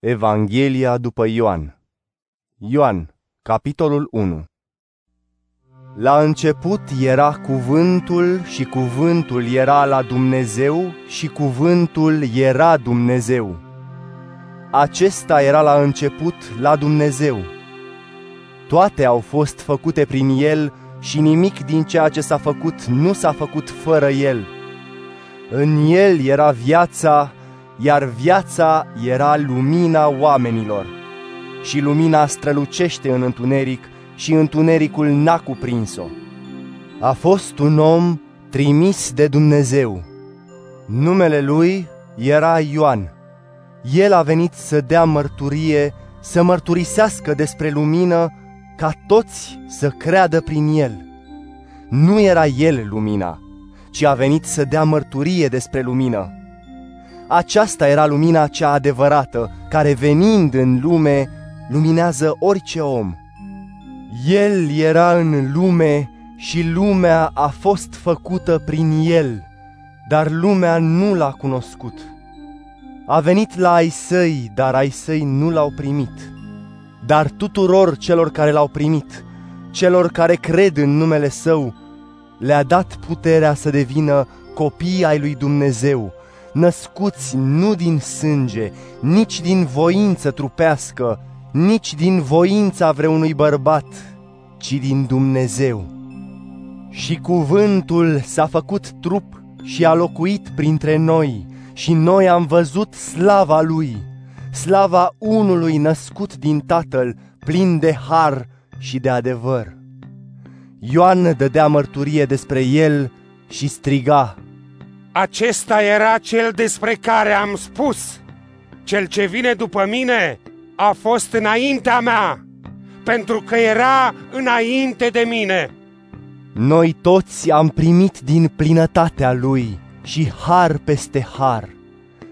Evanghelia după Ioan Ioan, capitolul 1 La început era cuvântul și cuvântul era la Dumnezeu și cuvântul era Dumnezeu. Acesta era la început la Dumnezeu. Toate au fost făcute prin El și nimic din ceea ce s-a făcut nu s-a făcut fără El. În El era viața iar viața era lumina oamenilor. Și lumina strălucește în întuneric și întunericul n-a cuprins-o. A fost un om trimis de Dumnezeu. Numele lui era Ioan. El a venit să dea mărturie, să mărturisească despre lumină, ca toți să creadă prin el. Nu era el lumina, ci a venit să dea mărturie despre lumină. Aceasta era lumina cea adevărată, care venind în lume, luminează orice om. El era în lume și lumea a fost făcută prin el, dar lumea nu l-a cunoscut. A venit la ai săi, dar ai săi nu l-au primit. Dar tuturor celor care l-au primit, celor care cred în numele său, le-a dat puterea să devină copii ai lui Dumnezeu, născuți nu din sânge, nici din voință trupească, nici din voința vreunui bărbat, ci din Dumnezeu. Și cuvântul s-a făcut trup și a locuit printre noi, și noi am văzut slava lui, slava unului născut din Tatăl, plin de har și de adevăr. Ioan dădea mărturie despre el și striga, acesta era cel despre care am spus. Cel ce vine după mine a fost înaintea mea, pentru că era înainte de mine. Noi toți am primit din plinătatea lui și har peste har,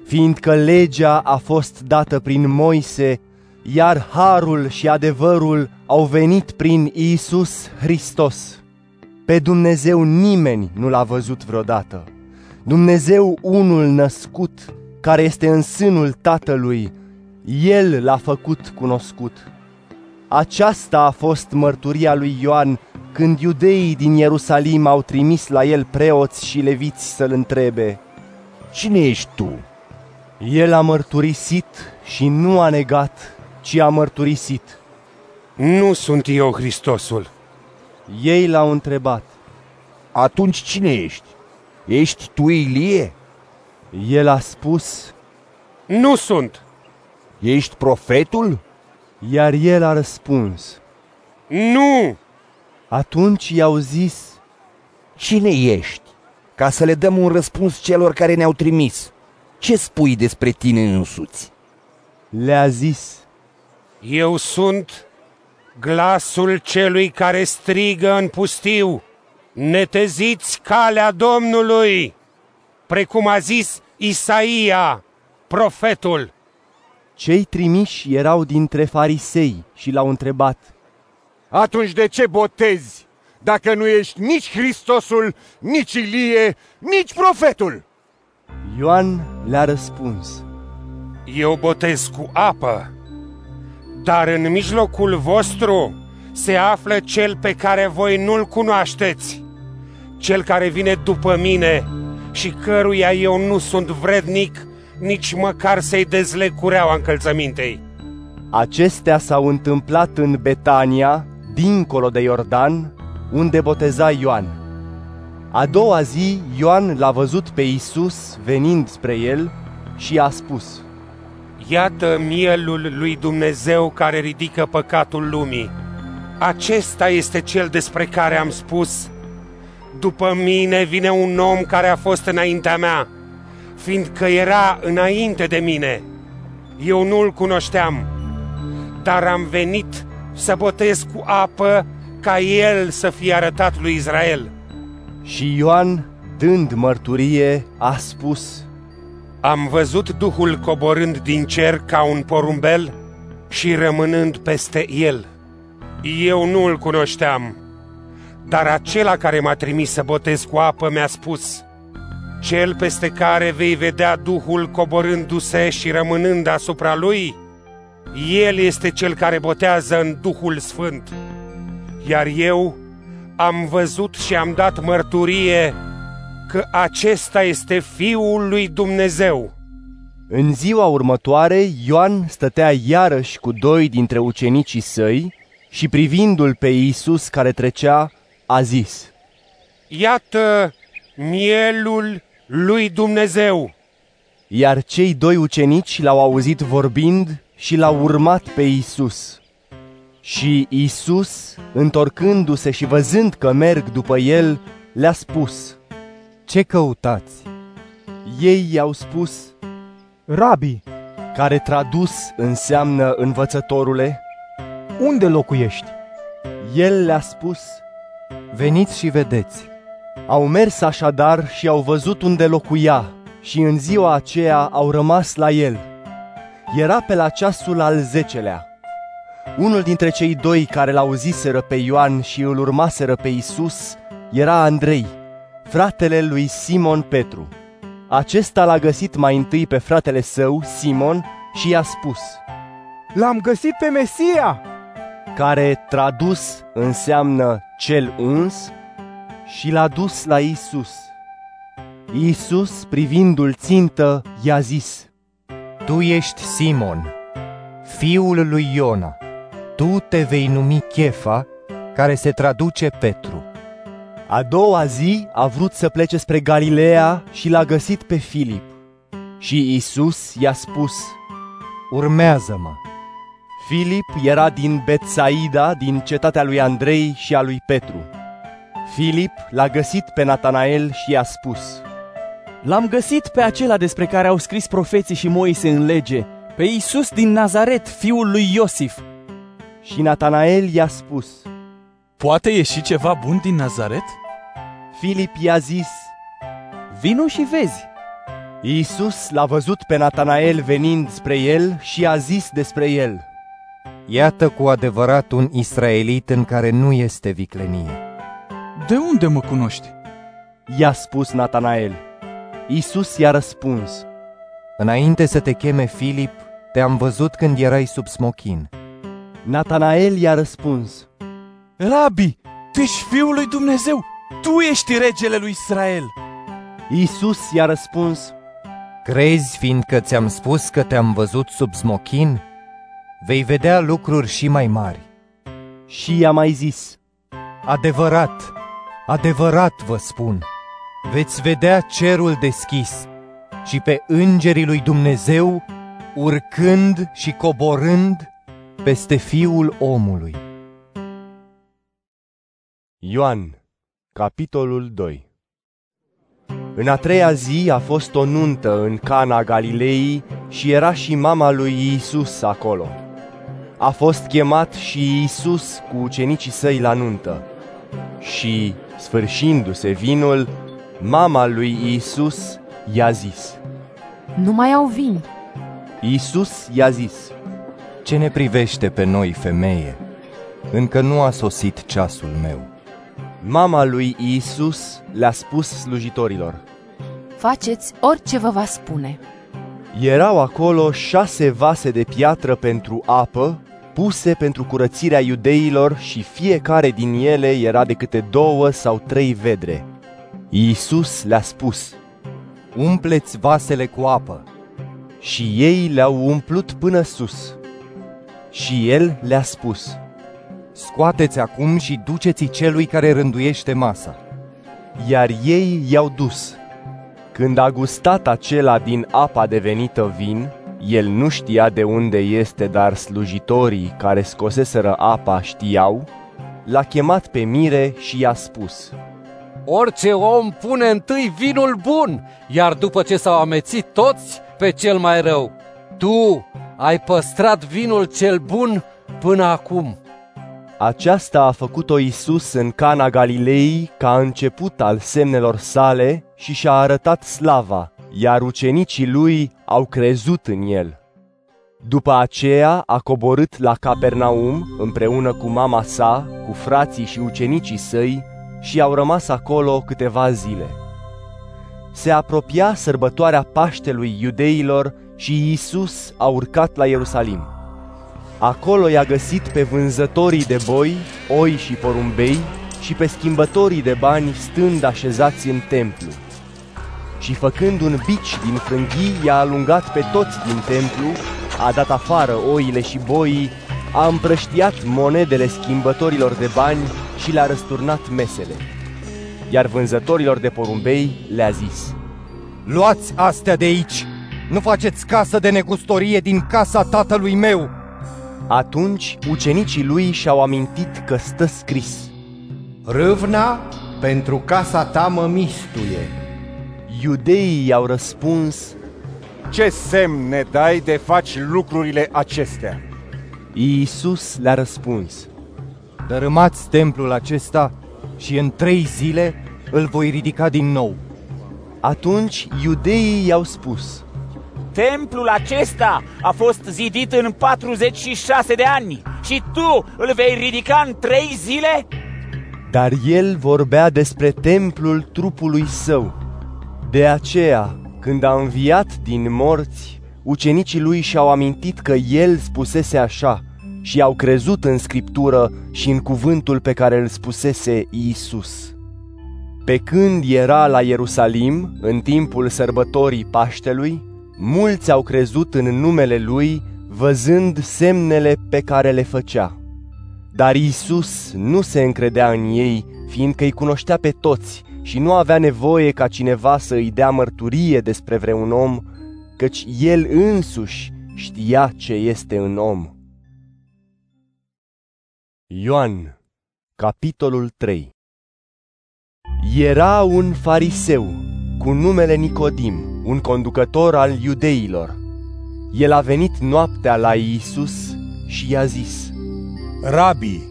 fiindcă legea a fost dată prin Moise, iar harul și adevărul au venit prin Isus Hristos. Pe Dumnezeu nimeni nu l-a văzut vreodată. Dumnezeu unul născut, care este în sânul Tatălui, El l-a făcut cunoscut. Aceasta a fost mărturia lui Ioan când iudeii din Ierusalim au trimis la el preoți și leviți să-l întrebe, Cine ești tu? El a mărturisit și nu a negat, ci a mărturisit. Nu sunt eu Hristosul. Ei l-au întrebat. Atunci cine ești? Ești tu Ilie? El a spus, Nu sunt. Ești profetul? Iar el a răspuns, Nu! Atunci i-au zis, Cine ești? Ca să le dăm un răspuns celor care ne-au trimis. Ce spui despre tine însuți? Le-a zis, Eu sunt glasul celui care strigă în pustiu neteziți calea Domnului, precum a zis Isaia, profetul. Cei trimiși erau dintre farisei și l-au întrebat, Atunci de ce botezi, dacă nu ești nici Hristosul, nici Ilie, nici profetul? Ioan le-a răspuns, Eu botez cu apă, dar în mijlocul vostru se află cel pe care voi nu-l cunoașteți cel care vine după mine și căruia eu nu sunt vrednic nici măcar să-i dezleg cureaua încălțămintei. Acestea s-au întâmplat în Betania, dincolo de Iordan, unde boteza Ioan. A doua zi, Ioan l-a văzut pe Isus venind spre el și a spus, Iată mielul lui Dumnezeu care ridică păcatul lumii. Acesta este cel despre care am spus, după mine vine un om care a fost înaintea mea, fiindcă era înainte de mine. Eu nu-l cunoșteam, dar am venit să botez cu apă ca el să fie arătat lui Israel. Și Ioan, dând mărturie, a spus, Am văzut Duhul coborând din cer ca un porumbel și rămânând peste el. Eu nu-l cunoșteam dar acela care m-a trimis să botez cu apă mi-a spus, Cel peste care vei vedea Duhul coborându-se și rămânând asupra lui, El este cel care botează în Duhul Sfânt. Iar eu am văzut și am dat mărturie că acesta este Fiul lui Dumnezeu. În ziua următoare, Ioan stătea iarăși cu doi dintre ucenicii săi și privindu-l pe Iisus care trecea, a zis, Iată mielul lui Dumnezeu. Iar cei doi ucenici l-au auzit vorbind și l-au urmat pe Iisus. Și Iisus, întorcându-se și văzând că merg după el, le-a spus, Ce căutați? Ei i-au spus, Rabi, care tradus înseamnă învățătorule, unde locuiești? el le-a spus, Veniți și vedeți. Au mers așadar și au văzut unde locuia și în ziua aceea au rămas la el. Era pe la ceasul al zecelea. Unul dintre cei doi care l-auziseră pe Ioan și îl urmaseră pe Isus era Andrei, fratele lui Simon Petru. Acesta l-a găsit mai întâi pe fratele său, Simon, și i-a spus, L-am găsit pe Mesia! Care tradus înseamnă cel uns, și l-a dus la Isus. Isus, privindu-l țintă, i-a zis, Tu ești Simon, fiul lui Iona. Tu te vei numi Chefa, care se traduce Petru. A doua zi a vrut să plece spre Galileea și l-a găsit pe Filip. Și Isus i-a spus, Urmează-mă. Filip era din Betsaida, din cetatea lui Andrei și a lui Petru. Filip l-a găsit pe Natanael și i-a spus, L-am găsit pe acela despre care au scris profeții și Moise în lege, pe Iisus din Nazaret, fiul lui Iosif. Și Natanael i-a spus, Poate ieși ceva bun din Nazaret? Filip i-a zis, Vino și vezi. Iisus l-a văzut pe Natanael venind spre el și a zis despre el, Iată cu adevărat un israelit în care nu este viclenie. De unde mă cunoști? i-a spus Natanael. Iisus i-a răspuns, Înainte să te cheme Filip, te-am văzut când erai sub smochin. Natanael i-a răspuns, Rabi, tu ești fiul lui Dumnezeu! Tu ești regele lui Israel! Iisus i-a răspuns, Crezi fiindcă ți-am spus că te-am văzut sub smochin? Vei vedea lucruri și mai mari. și i-a mai zis, Adevărat, adevărat vă spun, veți vedea cerul deschis și pe îngerii lui Dumnezeu urcând și coborând peste fiul omului. Ioan, capitolul 2 În a treia zi a fost o nuntă în Cana Galilei și era și mama lui Iisus acolo. A fost chemat și Iisus cu ucenicii săi la nuntă. Și, sfârșindu-se vinul, mama lui Iisus i-a zis. Nu mai au vin. Iisus i-a zis, Ce ne privește pe noi, femeie? Încă nu a sosit ceasul meu. Mama lui Iisus le-a spus slujitorilor. Faceți orice vă va spune. Erau acolo șase vase de piatră pentru apă, puse pentru curățirea iudeilor și fiecare din ele era de câte două sau trei vedre. Iisus le-a spus Umpleți vasele cu apă. și ei le-au umplut până sus. Și el le-a spus, Scoateți acum și duceți celui care rânduiește masa. iar ei i-au dus. Când a gustat acela din apa devenită vin, el nu știa de unde este, dar slujitorii care scoseseră apa știau, l-a chemat pe mire și i-a spus, Orice om pune întâi vinul bun, iar după ce s-au amețit toți, pe cel mai rău. Tu ai păstrat vinul cel bun până acum. Aceasta a făcut-o Isus în Cana Galilei ca început al semnelor sale și și-a arătat slava, iar ucenicii lui au crezut în el. După aceea a coborât la Capernaum împreună cu mama sa, cu frații și ucenicii săi și au rămas acolo câteva zile. Se apropia sărbătoarea Paștelui iudeilor și Isus a urcat la Ierusalim. Acolo i-a găsit pe vânzătorii de boi, oi și porumbei și pe schimbătorii de bani stând așezați în templu. Și făcând un bici din frânghii, i-a alungat pe toți din templu, a dat afară oile și boii, a împrăștiat monedele schimbătorilor de bani și le-a răsturnat mesele. Iar vânzătorilor de porumbei le-a zis, Luați astea de aici! Nu faceți casă de negustorie din casa tatălui meu! Atunci ucenicii lui și-au amintit că stă scris, Râvna pentru casa ta mă mistuie. Iudeii i-au răspuns, Ce semn ne dai de faci lucrurile acestea? Iisus le-a răspuns, Dărâmați templul acesta și în trei zile îl voi ridica din nou. Atunci iudeii i-au spus, Templul acesta a fost zidit în 46 de ani și tu îl vei ridica în trei zile? Dar el vorbea despre templul trupului său. De aceea, când a înviat din morți, ucenicii lui și-au amintit că el spusese așa și au crezut în scriptură și în cuvântul pe care îl spusese Iisus. Pe când era la Ierusalim, în timpul sărbătorii Paștelui, mulți au crezut în numele lui, văzând semnele pe care le făcea. Dar Iisus nu se încredea în ei, fiindcă îi cunoștea pe toți și nu avea nevoie ca cineva să îi dea mărturie despre vreun om, căci el însuși știa ce este în om. Ioan, capitolul 3 Era un fariseu cu numele Nicodim, un conducător al iudeilor. El a venit noaptea la Iisus și i-a zis, Rabi,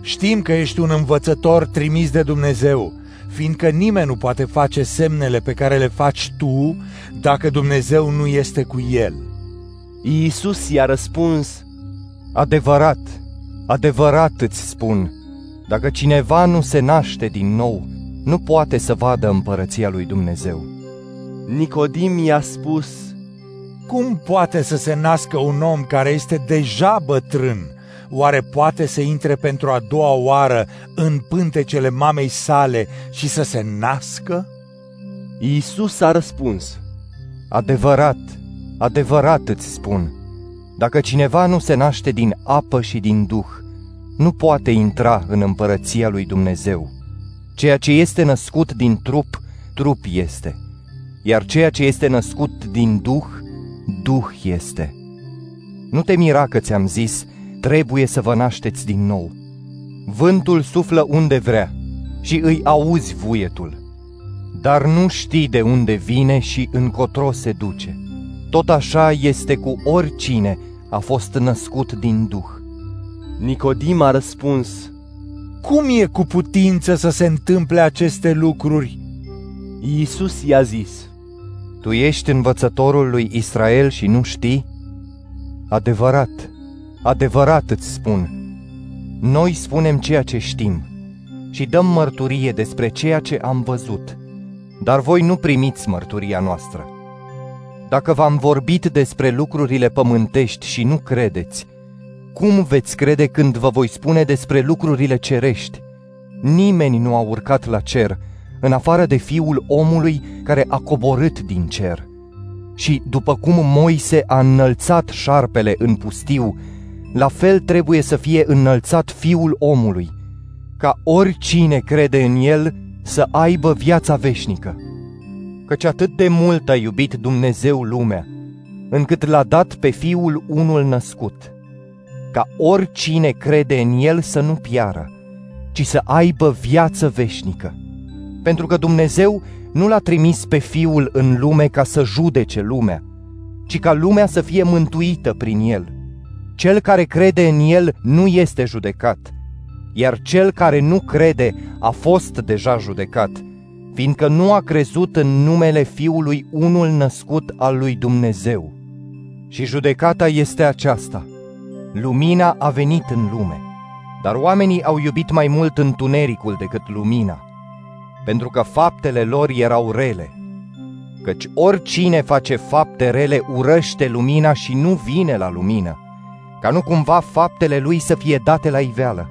știm că ești un învățător trimis de Dumnezeu, fiindcă nimeni nu poate face semnele pe care le faci tu dacă Dumnezeu nu este cu el. Iisus i-a răspuns, Adevărat, adevărat îți spun, dacă cineva nu se naște din nou, nu poate să vadă împărăția lui Dumnezeu. Nicodim i-a spus, Cum poate să se nască un om care este deja bătrân? Oare poate să intre pentru a doua oară în pântecele mamei sale și să se nască? Iisus a răspuns, Adevărat, adevărat îți spun, dacă cineva nu se naște din apă și din duh, nu poate intra în împărăția lui Dumnezeu. Ceea ce este născut din trup, trup este, iar ceea ce este născut din duh, duh este. Nu te mira că ți-am zis, trebuie să vă nașteți din nou. Vântul suflă unde vrea și îi auzi vuietul, dar nu știi de unde vine și încotro se duce. Tot așa este cu oricine a fost născut din Duh. Nicodim a răspuns, Cum e cu putință să se întâmple aceste lucruri? Iisus i-a zis, Tu ești învățătorul lui Israel și nu știi? Adevărat, adevărat îți spun, noi spunem ceea ce știm și dăm mărturie despre ceea ce am văzut, dar voi nu primiți mărturia noastră. Dacă v-am vorbit despre lucrurile pământești și nu credeți, cum veți crede când vă voi spune despre lucrurile cerești? Nimeni nu a urcat la cer, în afară de fiul omului care a coborât din cer. Și după cum Moise a înălțat șarpele în pustiu, la fel trebuie să fie înălțat fiul omului, ca oricine crede în el să aibă viața veșnică. Căci atât de mult a iubit Dumnezeu lumea, încât l-a dat pe fiul unul născut, ca oricine crede în el să nu piară, ci să aibă viață veșnică. Pentru că Dumnezeu nu l-a trimis pe fiul în lume ca să judece lumea, ci ca lumea să fie mântuită prin el. Cel care crede în el nu este judecat, iar cel care nu crede a fost deja judecat, fiindcă nu a crezut în numele Fiului unul născut al lui Dumnezeu. Și judecata este aceasta. Lumina a venit în lume, dar oamenii au iubit mai mult întunericul decât lumina, pentru că faptele lor erau rele. Căci oricine face fapte rele urăște lumina și nu vine la lumină, ca nu cumva faptele lui să fie date la iveală.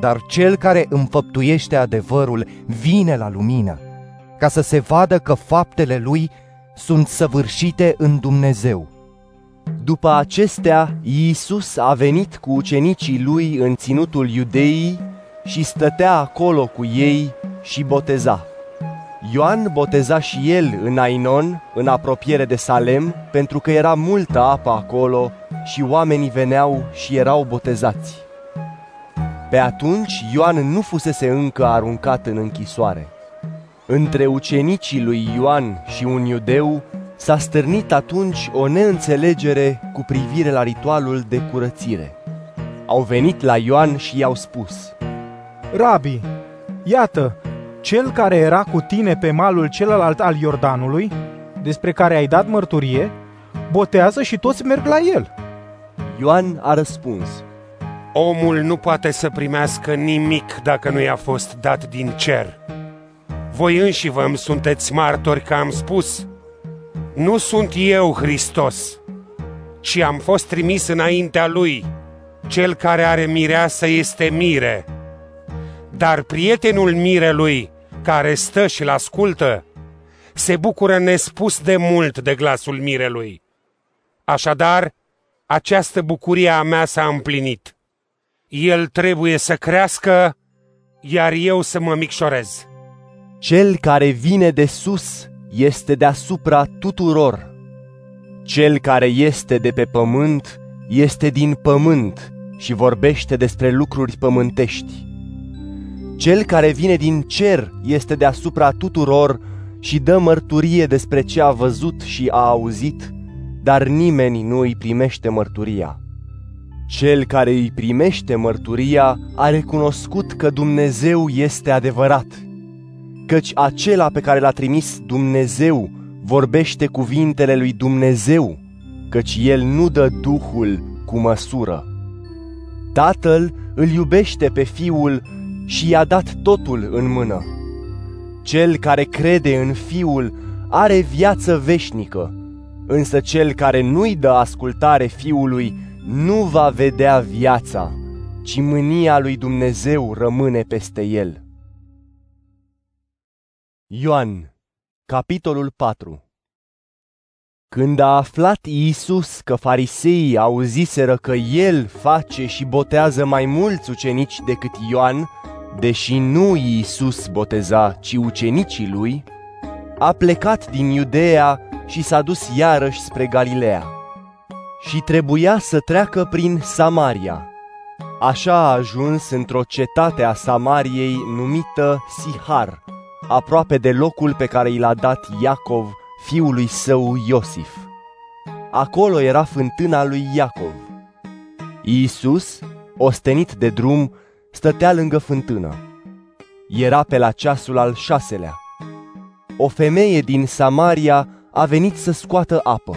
Dar cel care înfăptuiește adevărul vine la lumină, ca să se vadă că faptele lui sunt săvârșite în Dumnezeu. După acestea, Iisus a venit cu ucenicii lui în ținutul iudeii și stătea acolo cu ei și boteza. Ioan boteza și el în Ainon, în apropiere de Salem, pentru că era multă apă acolo și oamenii veneau și erau botezați. Pe atunci Ioan nu fusese încă aruncat în închisoare. Între ucenicii lui Ioan și un iudeu s-a stârnit atunci o neînțelegere cu privire la ritualul de curățire. Au venit la Ioan și i-au spus, Rabi, iată, cel care era cu tine pe malul celălalt al Iordanului, despre care ai dat mărturie, botează și toți merg la el. Ioan a răspuns, Omul nu poate să primească nimic dacă nu i-a fost dat din cer. Voi înși vă sunteți martori că am spus, nu sunt eu Hristos, ci am fost trimis înaintea lui. Cel care are mireasă este mire. Dar prietenul mirelui, care stă și-l ascultă, se bucură nespus de mult de glasul mirelui. Așadar, această bucurie a mea s-a împlinit. El trebuie să crească, iar eu să mă micșorez. Cel care vine de sus este deasupra tuturor. Cel care este de pe pământ este din pământ și vorbește despre lucruri pământești. Cel care vine din cer este deasupra tuturor și dă mărturie despre ce a văzut și a auzit, dar nimeni nu îi primește mărturia. Cel care îi primește mărturia a recunoscut că Dumnezeu este adevărat – căci acela pe care l-a trimis Dumnezeu vorbește cuvintele lui Dumnezeu, căci el nu dă Duhul cu măsură. Tatăl îl iubește pe Fiul și i-a dat totul în mână. Cel care crede în Fiul are viață veșnică, însă cel care nu-i dă ascultare Fiului nu va vedea viața, ci mânia lui Dumnezeu rămâne peste el. Ioan, capitolul 4 Când a aflat Iisus că fariseii auziseră că el face și botează mai mulți ucenici decât Ioan, deși nu Iisus boteza, ci ucenicii lui, a plecat din Iudeea și s-a dus iarăși spre Galileea. Și trebuia să treacă prin Samaria. Așa a ajuns într-o cetate a Samariei numită Sihar, aproape de locul pe care i l-a dat Iacov, fiului său Iosif. Acolo era fântâna lui Iacov. Iisus, ostenit de drum, stătea lângă fântână. Era pe la ceasul al șaselea. O femeie din Samaria a venit să scoată apă.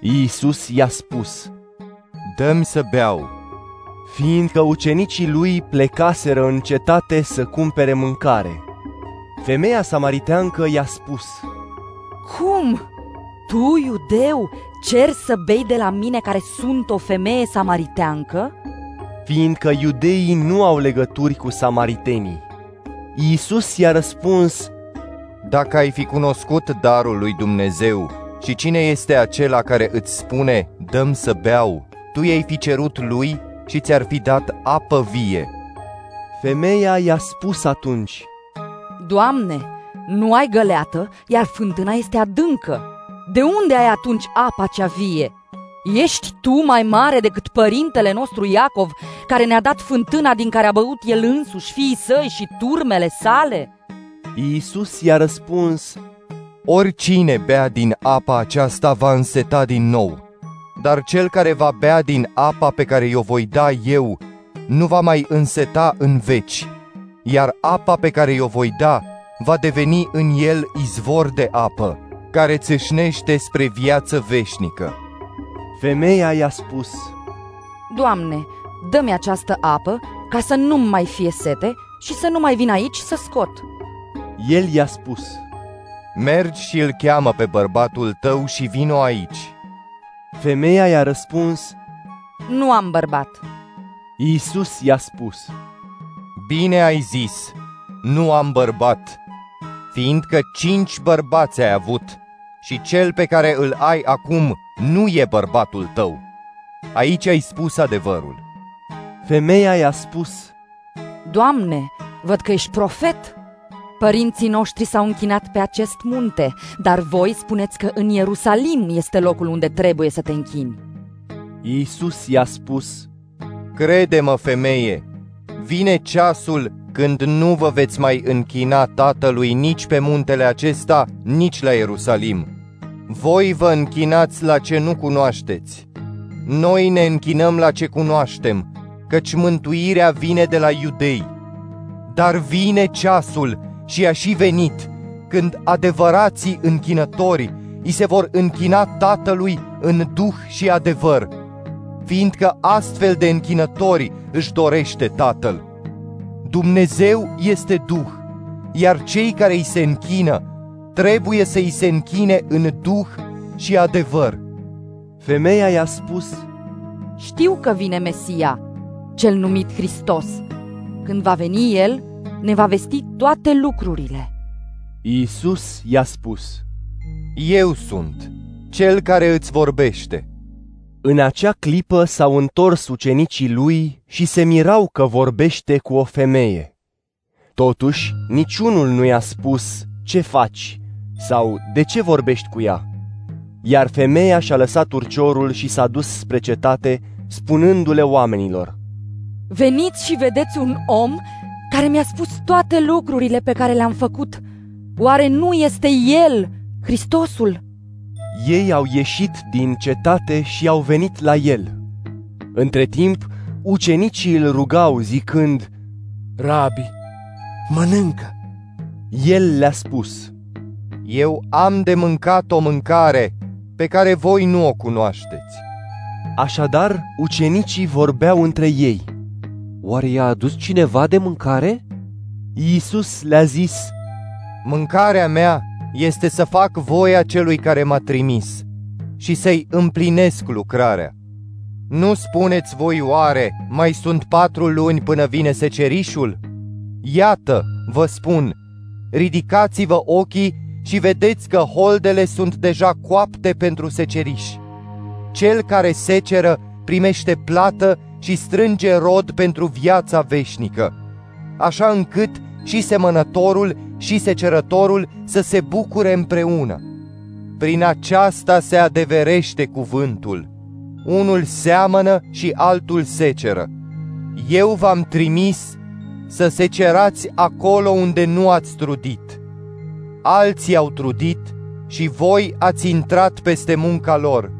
Iisus i-a spus, Dă-mi să beau, fiindcă ucenicii lui plecaseră în cetate să cumpere mâncare. Femeia samariteancă i-a spus, Cum? Tu, iudeu, cer să bei de la mine care sunt o femeie samariteancă? Fiindcă iudeii nu au legături cu samaritenii. Iisus i-a răspuns, Dacă ai fi cunoscut darul lui Dumnezeu și cine este acela care îți spune, dăm să beau, tu i-ai fi cerut lui și ți-ar fi dat apă vie. Femeia i-a spus atunci, Doamne, nu ai găleată, iar fântâna este adâncă. De unde ai atunci apa cea vie? Ești tu mai mare decât părintele nostru Iacov, care ne-a dat fântâna din care a băut el însuși, fiii săi și turmele sale? Iisus i-a răspuns, Oricine bea din apa aceasta va înseta din nou, dar cel care va bea din apa pe care o voi da eu nu va mai înseta în veci iar apa pe care o voi da va deveni în el izvor de apă, care țâșnește spre viață veșnică. Femeia i-a spus, Doamne, dă-mi această apă ca să nu mai fie sete și să nu mai vin aici să scot. El i-a spus, Mergi și îl cheamă pe bărbatul tău și vino aici. Femeia i-a răspuns, nu am bărbat. Iisus i-a spus, Bine ai zis, nu am bărbat, fiindcă cinci bărbați ai avut și cel pe care îl ai acum nu e bărbatul tău. Aici ai spus adevărul. Femeia i-a spus, Doamne, văd că ești profet. Părinții noștri s-au închinat pe acest munte, dar voi spuneți că în Ierusalim este locul unde trebuie să te închini. Iisus i-a spus, Crede-mă, femeie, vine ceasul când nu vă veți mai închina Tatălui nici pe muntele acesta, nici la Ierusalim. Voi vă închinați la ce nu cunoașteți. Noi ne închinăm la ce cunoaștem, căci mântuirea vine de la iudei. Dar vine ceasul și a și venit, când adevărații închinători îi se vor închina Tatălui în duh și adevăr, fiindcă astfel de închinători își dorește Tatăl. Dumnezeu este Duh, iar cei care îi se închină trebuie să îi se închine în Duh și adevăr. Femeia i-a spus, Știu că vine Mesia, cel numit Hristos. Când va veni El, ne va vesti toate lucrurile. Iisus i-a spus, Eu sunt, cel care îți vorbește. În acea clipă s-au întors ucenicii lui și se mirau că vorbește cu o femeie. Totuși, niciunul nu i-a spus ce faci sau de ce vorbești cu ea. Iar femeia și-a lăsat urciorul și s-a dus spre cetate, spunându-le oamenilor. Veniți și vedeți un om care mi-a spus toate lucrurile pe care le-am făcut. Oare nu este El, Hristosul? Ei au ieșit din cetate și au venit la el. Între timp, ucenicii îl rugau zicând, Rabi, mănâncă! El le-a spus, Eu am de mâncat o mâncare pe care voi nu o cunoașteți. Așadar, ucenicii vorbeau între ei. Oare i-a adus cineva de mâncare? Iisus le-a zis, Mâncarea mea este să fac voia celui care m-a trimis și să-i împlinesc lucrarea. Nu spuneți voi oare, mai sunt patru luni până vine secerișul? Iată, vă spun, ridicați-vă ochii și vedeți că holdele sunt deja coapte pentru seceriș. Cel care seceră primește plată și strânge rod pentru viața veșnică, așa încât și semănătorul și secerătorul să se bucure împreună. Prin aceasta se adeverește cuvântul. Unul seamănă și altul seceră. Eu v-am trimis să secerați acolo unde nu ați trudit. Alții au trudit și voi ați intrat peste munca lor.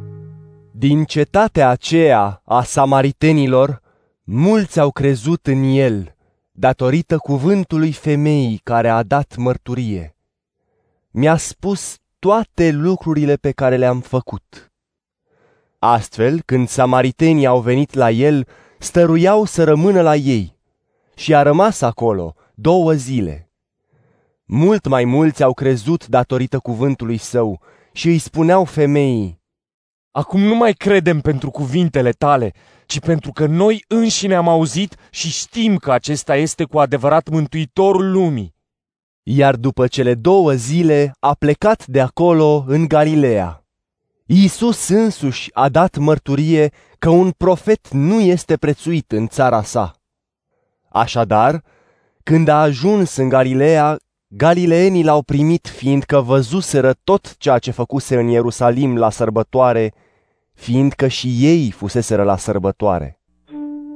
Din cetatea aceea a samaritenilor, mulți au crezut în el, datorită cuvântului femeii care a dat mărturie. Mi-a spus toate lucrurile pe care le-am făcut. Astfel, când samaritenii au venit la el, stăruiau să rămână la ei și a rămas acolo două zile. Mult mai mulți au crezut datorită cuvântului său și îi spuneau femeii, Acum nu mai credem pentru cuvintele tale, ci pentru că noi înșine am auzit și știm că acesta este cu adevărat mântuitorul lumii. Iar după cele două zile a plecat de acolo în Galileea. Iisus însuși a dat mărturie că un profet nu este prețuit în țara sa. Așadar, când a ajuns în Galileea, galileenii l-au primit fiindcă văzuseră tot ceea ce făcuse în Ierusalim la sărbătoare, fiindcă și ei fuseseră la sărbătoare.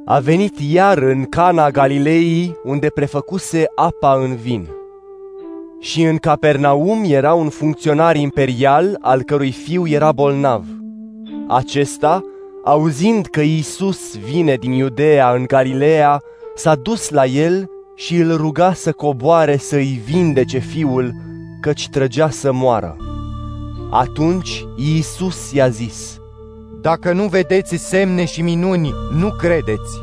A venit iar în Cana Galilei, unde prefăcuse apa în vin. Și în Capernaum era un funcționar imperial al cărui fiu era bolnav. Acesta, auzind că Iisus vine din Iudea în Galileea, s-a dus la el și îl ruga să coboare să-i vindece fiul, căci trăgea să moară. Atunci Iisus i-a zis, Dacă nu vedeți semne și minuni, nu credeți.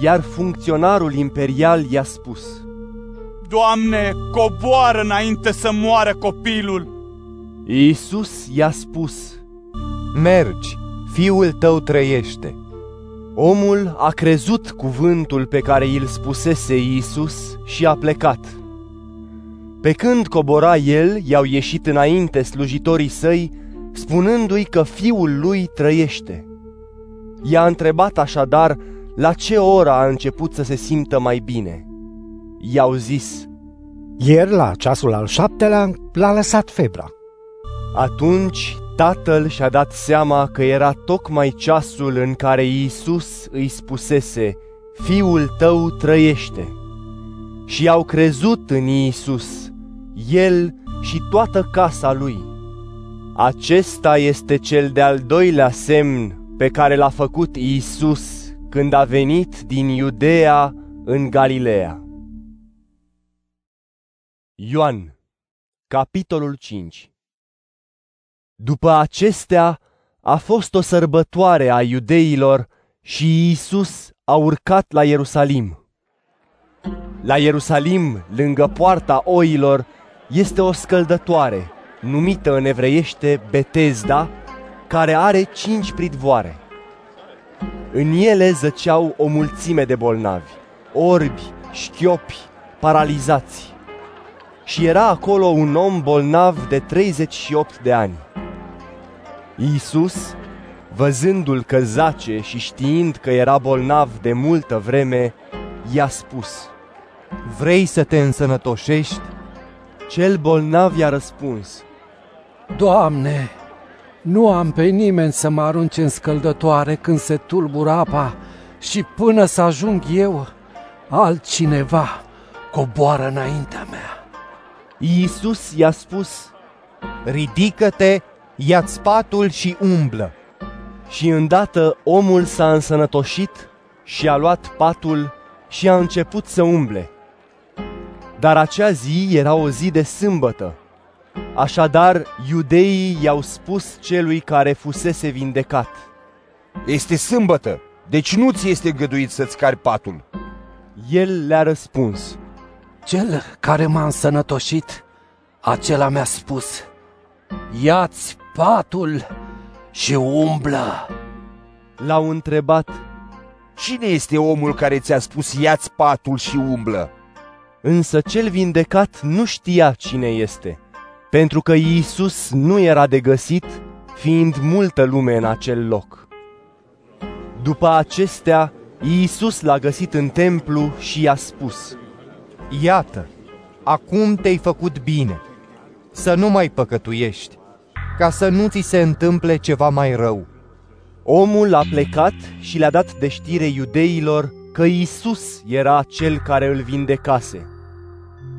Iar funcționarul imperial i-a spus, Doamne, coboară înainte să moară copilul! Iisus i-a spus, Mergi, fiul tău trăiește. Omul a crezut cuvântul pe care îl spusese Iisus și a plecat. Pe când cobora el, i-au ieșit înainte slujitorii săi, spunându-i că fiul lui trăiește. I-a întrebat așadar la ce oră a început să se simtă mai bine. I-au zis, Ieri, la ceasul al șaptelea, l-a lăsat febra. Atunci tatăl și-a dat seama că era tocmai ceasul în care Iisus îi spusese, Fiul tău trăiește. Și au crezut în Iisus, el și toată casa lui. Acesta este cel de-al doilea semn pe care l-a făcut Iisus când a venit din Iudea în Galileea. Ioan, capitolul 5 După acestea a fost o sărbătoare a iudeilor și Iisus a urcat la Ierusalim. La Ierusalim, lângă poarta oilor, este o scăldătoare, numită în evreiește Betesda, care are cinci pridvoare. În ele zăceau o mulțime de bolnavi, orbi, șchiopi, paralizați. Și era acolo un om bolnav de 38 de ani. Iisus, văzându-l că zace și știind că era bolnav de multă vreme, i-a spus, Vrei să te însănătoșești? Cel bolnav i-a răspuns, Doamne, nu am pe nimeni să mă arunce în scăldătoare când se tulbură apa și până să ajung eu, altcineva coboară înaintea mea. Iisus i-a spus, Ridică-te, ia-ți patul și umblă. Și îndată omul s-a însănătoșit și a luat patul și a început să umble. Dar acea zi era o zi de sâmbătă. Așadar, iudeii i-au spus celui care fusese vindecat. Este sâmbătă, deci nu ți este găduit să-ți cari patul. El le-a răspuns. Cel care m-a însănătoșit, acela mi-a spus, ia-ți patul și umblă. L-au întrebat, Cine este omul care ți-a spus ia-ți patul și umblă? Însă cel vindecat nu știa cine este, pentru că Iisus nu era de găsit, fiind multă lume în acel loc. După acestea, Iisus l-a găsit în templu și i-a spus, Iată, acum te-ai făcut bine, să nu mai păcătuiești, ca să nu ți se întâmple ceva mai rău. Omul a plecat și le-a dat de știre iudeilor că Iisus era cel care îl vindecase.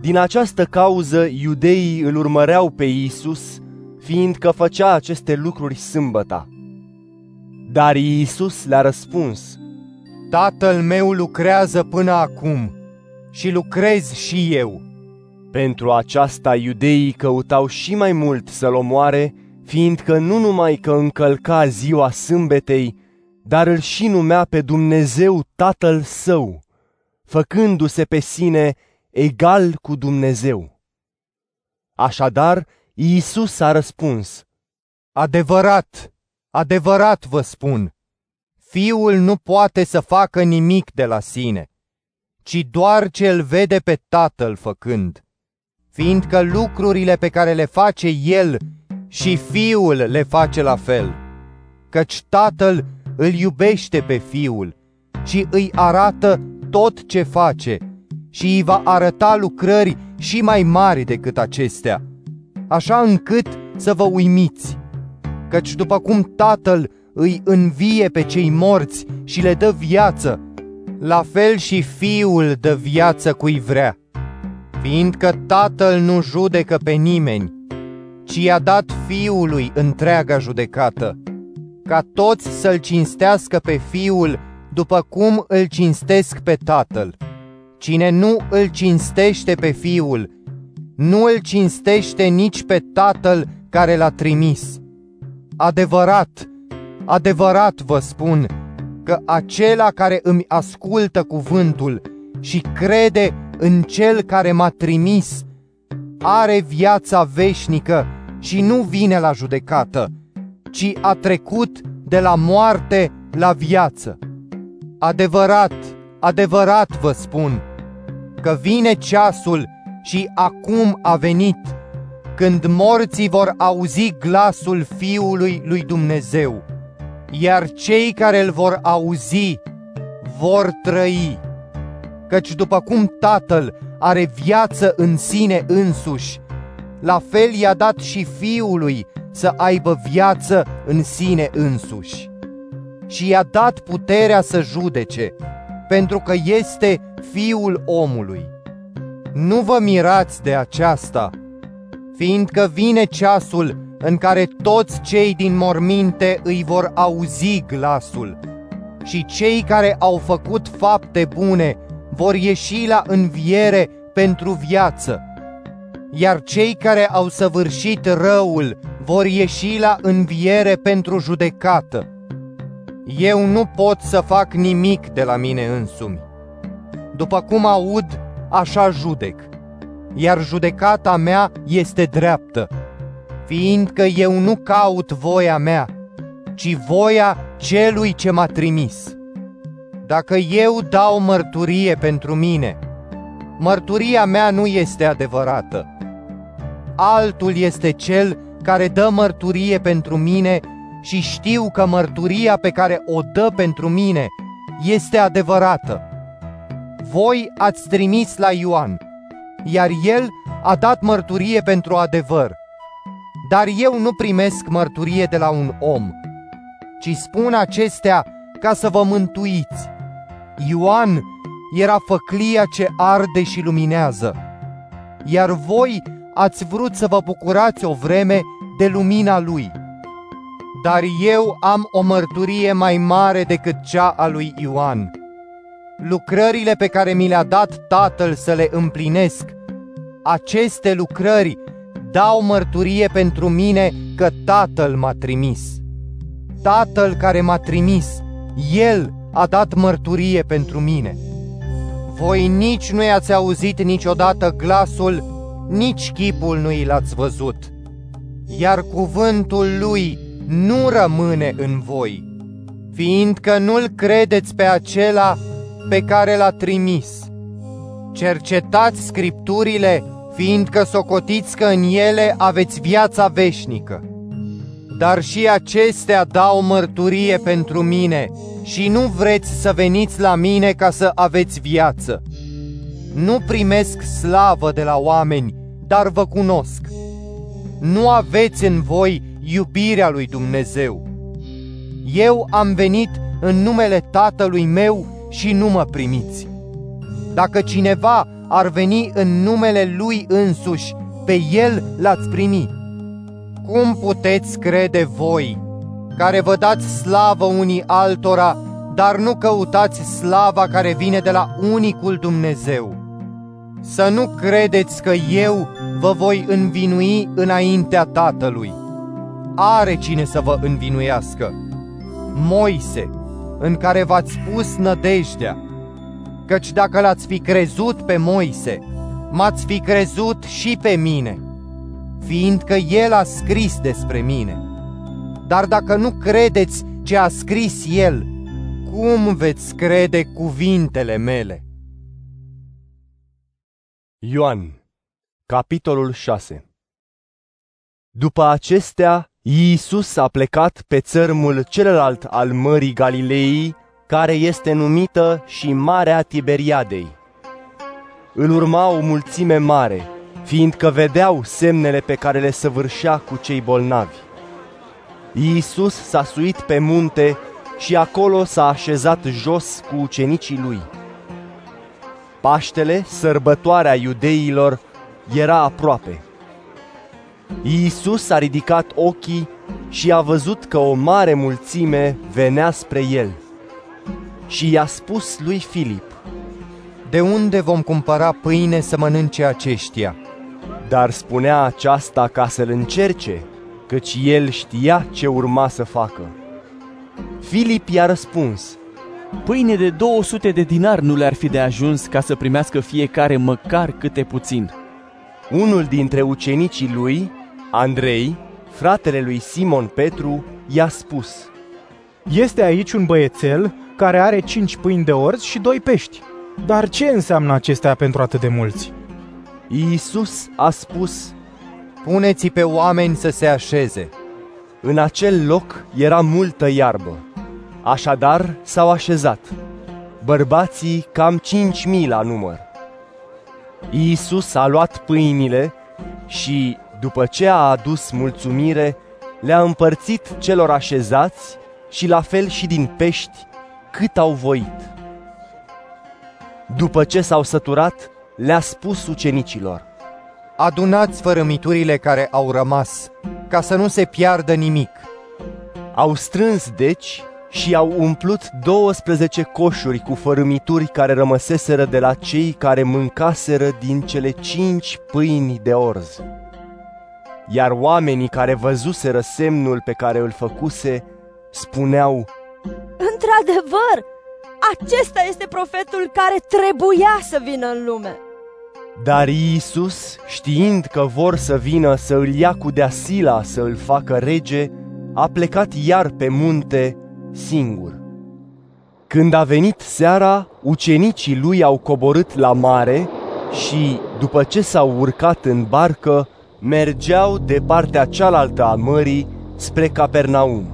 Din această cauză, iudeii îl urmăreau pe Iisus, fiindcă făcea aceste lucruri sâmbăta. Dar Iisus le-a răspuns, Tatăl meu lucrează până acum și lucrez și eu. Pentru aceasta iudeii căutau și mai mult să-l omoare, fiindcă nu numai că încălca ziua sâmbetei, dar îl și numea pe Dumnezeu Tatăl Său, făcându-se pe sine egal cu Dumnezeu. Așadar, Iisus a răspuns, Adevărat, adevărat vă spun, Fiul nu poate să facă nimic de la sine, ci doar ce îl vede pe Tatăl făcând, fiindcă lucrurile pe care le face El și Fiul le face la fel, căci Tatăl îl iubește pe Fiul și îi arată tot ce face și îi va arăta lucrări și mai mari decât acestea, așa încât să vă uimiți, căci după cum Tatăl îi învie pe cei morți și le dă viață, la fel și Fiul dă viață cui vrea, fiindcă Tatăl nu judecă pe nimeni, ci i-a dat Fiului întreaga judecată, ca toți să-L cinstească pe Fiul după cum îl cinstesc pe Tatăl. Cine nu îl cinstește pe Fiul, nu îl cinstește nici pe Tatăl care l-a trimis. Adevărat, adevărat vă spun că acela care îmi ascultă cuvântul și crede în cel care m-a trimis, are viața veșnică și nu vine la judecată, ci a trecut de la moarte la viață. Adevărat, adevărat vă spun, că vine ceasul și acum a venit, când morții vor auzi glasul Fiului lui Dumnezeu, iar cei care îl vor auzi vor trăi. Căci după cum Tatăl are viață în sine însuși, la fel i-a dat și Fiului să aibă viață în sine însuși. Și i-a dat puterea să judece, pentru că este Fiul omului. Nu vă mirați de aceasta, fiindcă vine ceasul în care toți cei din morminte îi vor auzi glasul și cei care au făcut fapte bune vor ieși la înviere pentru viață, iar cei care au săvârșit răul vor ieși la înviere pentru judecată. Eu nu pot să fac nimic de la mine însumi. După cum aud, așa judec, iar judecata mea este dreaptă, fiindcă eu nu caut voia mea, ci voia celui ce m-a trimis. Dacă eu dau mărturie pentru mine, mărturia mea nu este adevărată. Altul este cel care dă mărturie pentru mine și știu că mărturia pe care o dă pentru mine este adevărată. Voi ați trimis la Ioan, iar el a dat mărturie pentru adevăr. Dar eu nu primesc mărturie de la un om, ci spun acestea ca să vă mântuiți. Ioan era făclia ce arde și luminează, iar voi ați vrut să vă bucurați o vreme de lumina lui. Dar eu am o mărturie mai mare decât cea a lui Ioan. Lucrările pe care mi le-a dat Tatăl să le împlinesc, aceste lucrări dau mărturie pentru mine că Tatăl m-a trimis. Tatăl care m-a trimis, El a dat mărturie pentru mine. Voi nici nu i-ați auzit niciodată glasul, nici chipul nu i-l-ați văzut, iar cuvântul lui nu rămâne în voi, fiindcă nu-l credeți pe acela pe care l-a trimis. Cercetați scripturile, fiindcă socotiți că în ele aveți viața veșnică. Dar și acestea dau mărturie pentru mine și nu vreți să veniți la mine ca să aveți viață. Nu primesc slavă de la oameni, dar vă cunosc. Nu aveți în voi iubirea lui Dumnezeu. Eu am venit în numele Tatălui meu și nu mă primiți. Dacă cineva ar veni în numele lui însuși, pe el l-ați primi. Cum puteți crede voi, care vă dați slavă unii altora, dar nu căutați slava care vine de la unicul Dumnezeu? Să nu credeți că eu vă voi învinui înaintea Tatălui. Are cine să vă învinuiască. Moise, în care v-ați pus nădejdea, căci dacă l-ați fi crezut pe Moise, m-ați fi crezut și pe mine, fiindcă el a scris despre mine. Dar dacă nu credeți ce a scris el, cum veți crede cuvintele mele? Ioan, capitolul 6 După acestea, Iisus a plecat pe țărmul celălalt al Mării Galilei, care este numită și Marea Tiberiadei. Îl urma o mulțime mare, fiindcă vedeau semnele pe care le săvârșea cu cei bolnavi. Iisus s-a suit pe munte și acolo s-a așezat jos cu ucenicii lui. Paștele, sărbătoarea iudeilor, era aproape. Iisus a ridicat ochii și a văzut că o mare mulțime venea spre el. Și i-a spus lui Filip, De unde vom cumpăra pâine să mănânce aceștia? Dar spunea aceasta ca să-l încerce, căci el știa ce urma să facă. Filip i-a răspuns, Pâine de 200 de dinari nu le-ar fi de ajuns ca să primească fiecare măcar câte puțin. Unul dintre ucenicii lui, Andrei, fratele lui Simon Petru, i-a spus, Este aici un băiețel care are cinci pâini de orz și doi pești. Dar ce înseamnă acestea pentru atât de mulți? Iisus a spus, Puneți pe oameni să se așeze. În acel loc era multă iarbă. Așadar s-au așezat. Bărbații cam cinci mii la număr. Iisus a luat pâinile și, după ce a adus mulțumire, le-a împărțit celor așezați și la fel și din pești, cât au voit. După ce s-au săturat, le-a spus ucenicilor, Adunați fărămiturile care au rămas, ca să nu se piardă nimic. Au strâns, deci, și au umplut 12 coșuri cu fărâmituri care rămăseseră de la cei care mâncaseră din cele cinci pâini de orz. Iar oamenii care văzuseră semnul pe care îl făcuse, spuneau, Într-adevăr, acesta este profetul care trebuia să vină în lume. Dar Iisus, știind că vor să vină să îl ia cu deasila să îl facă rege, a plecat iar pe munte singur. Când a venit seara, ucenicii lui au coborât la mare și, după ce s-au urcat în barcă, mergeau de partea cealaltă a mării spre Capernaum.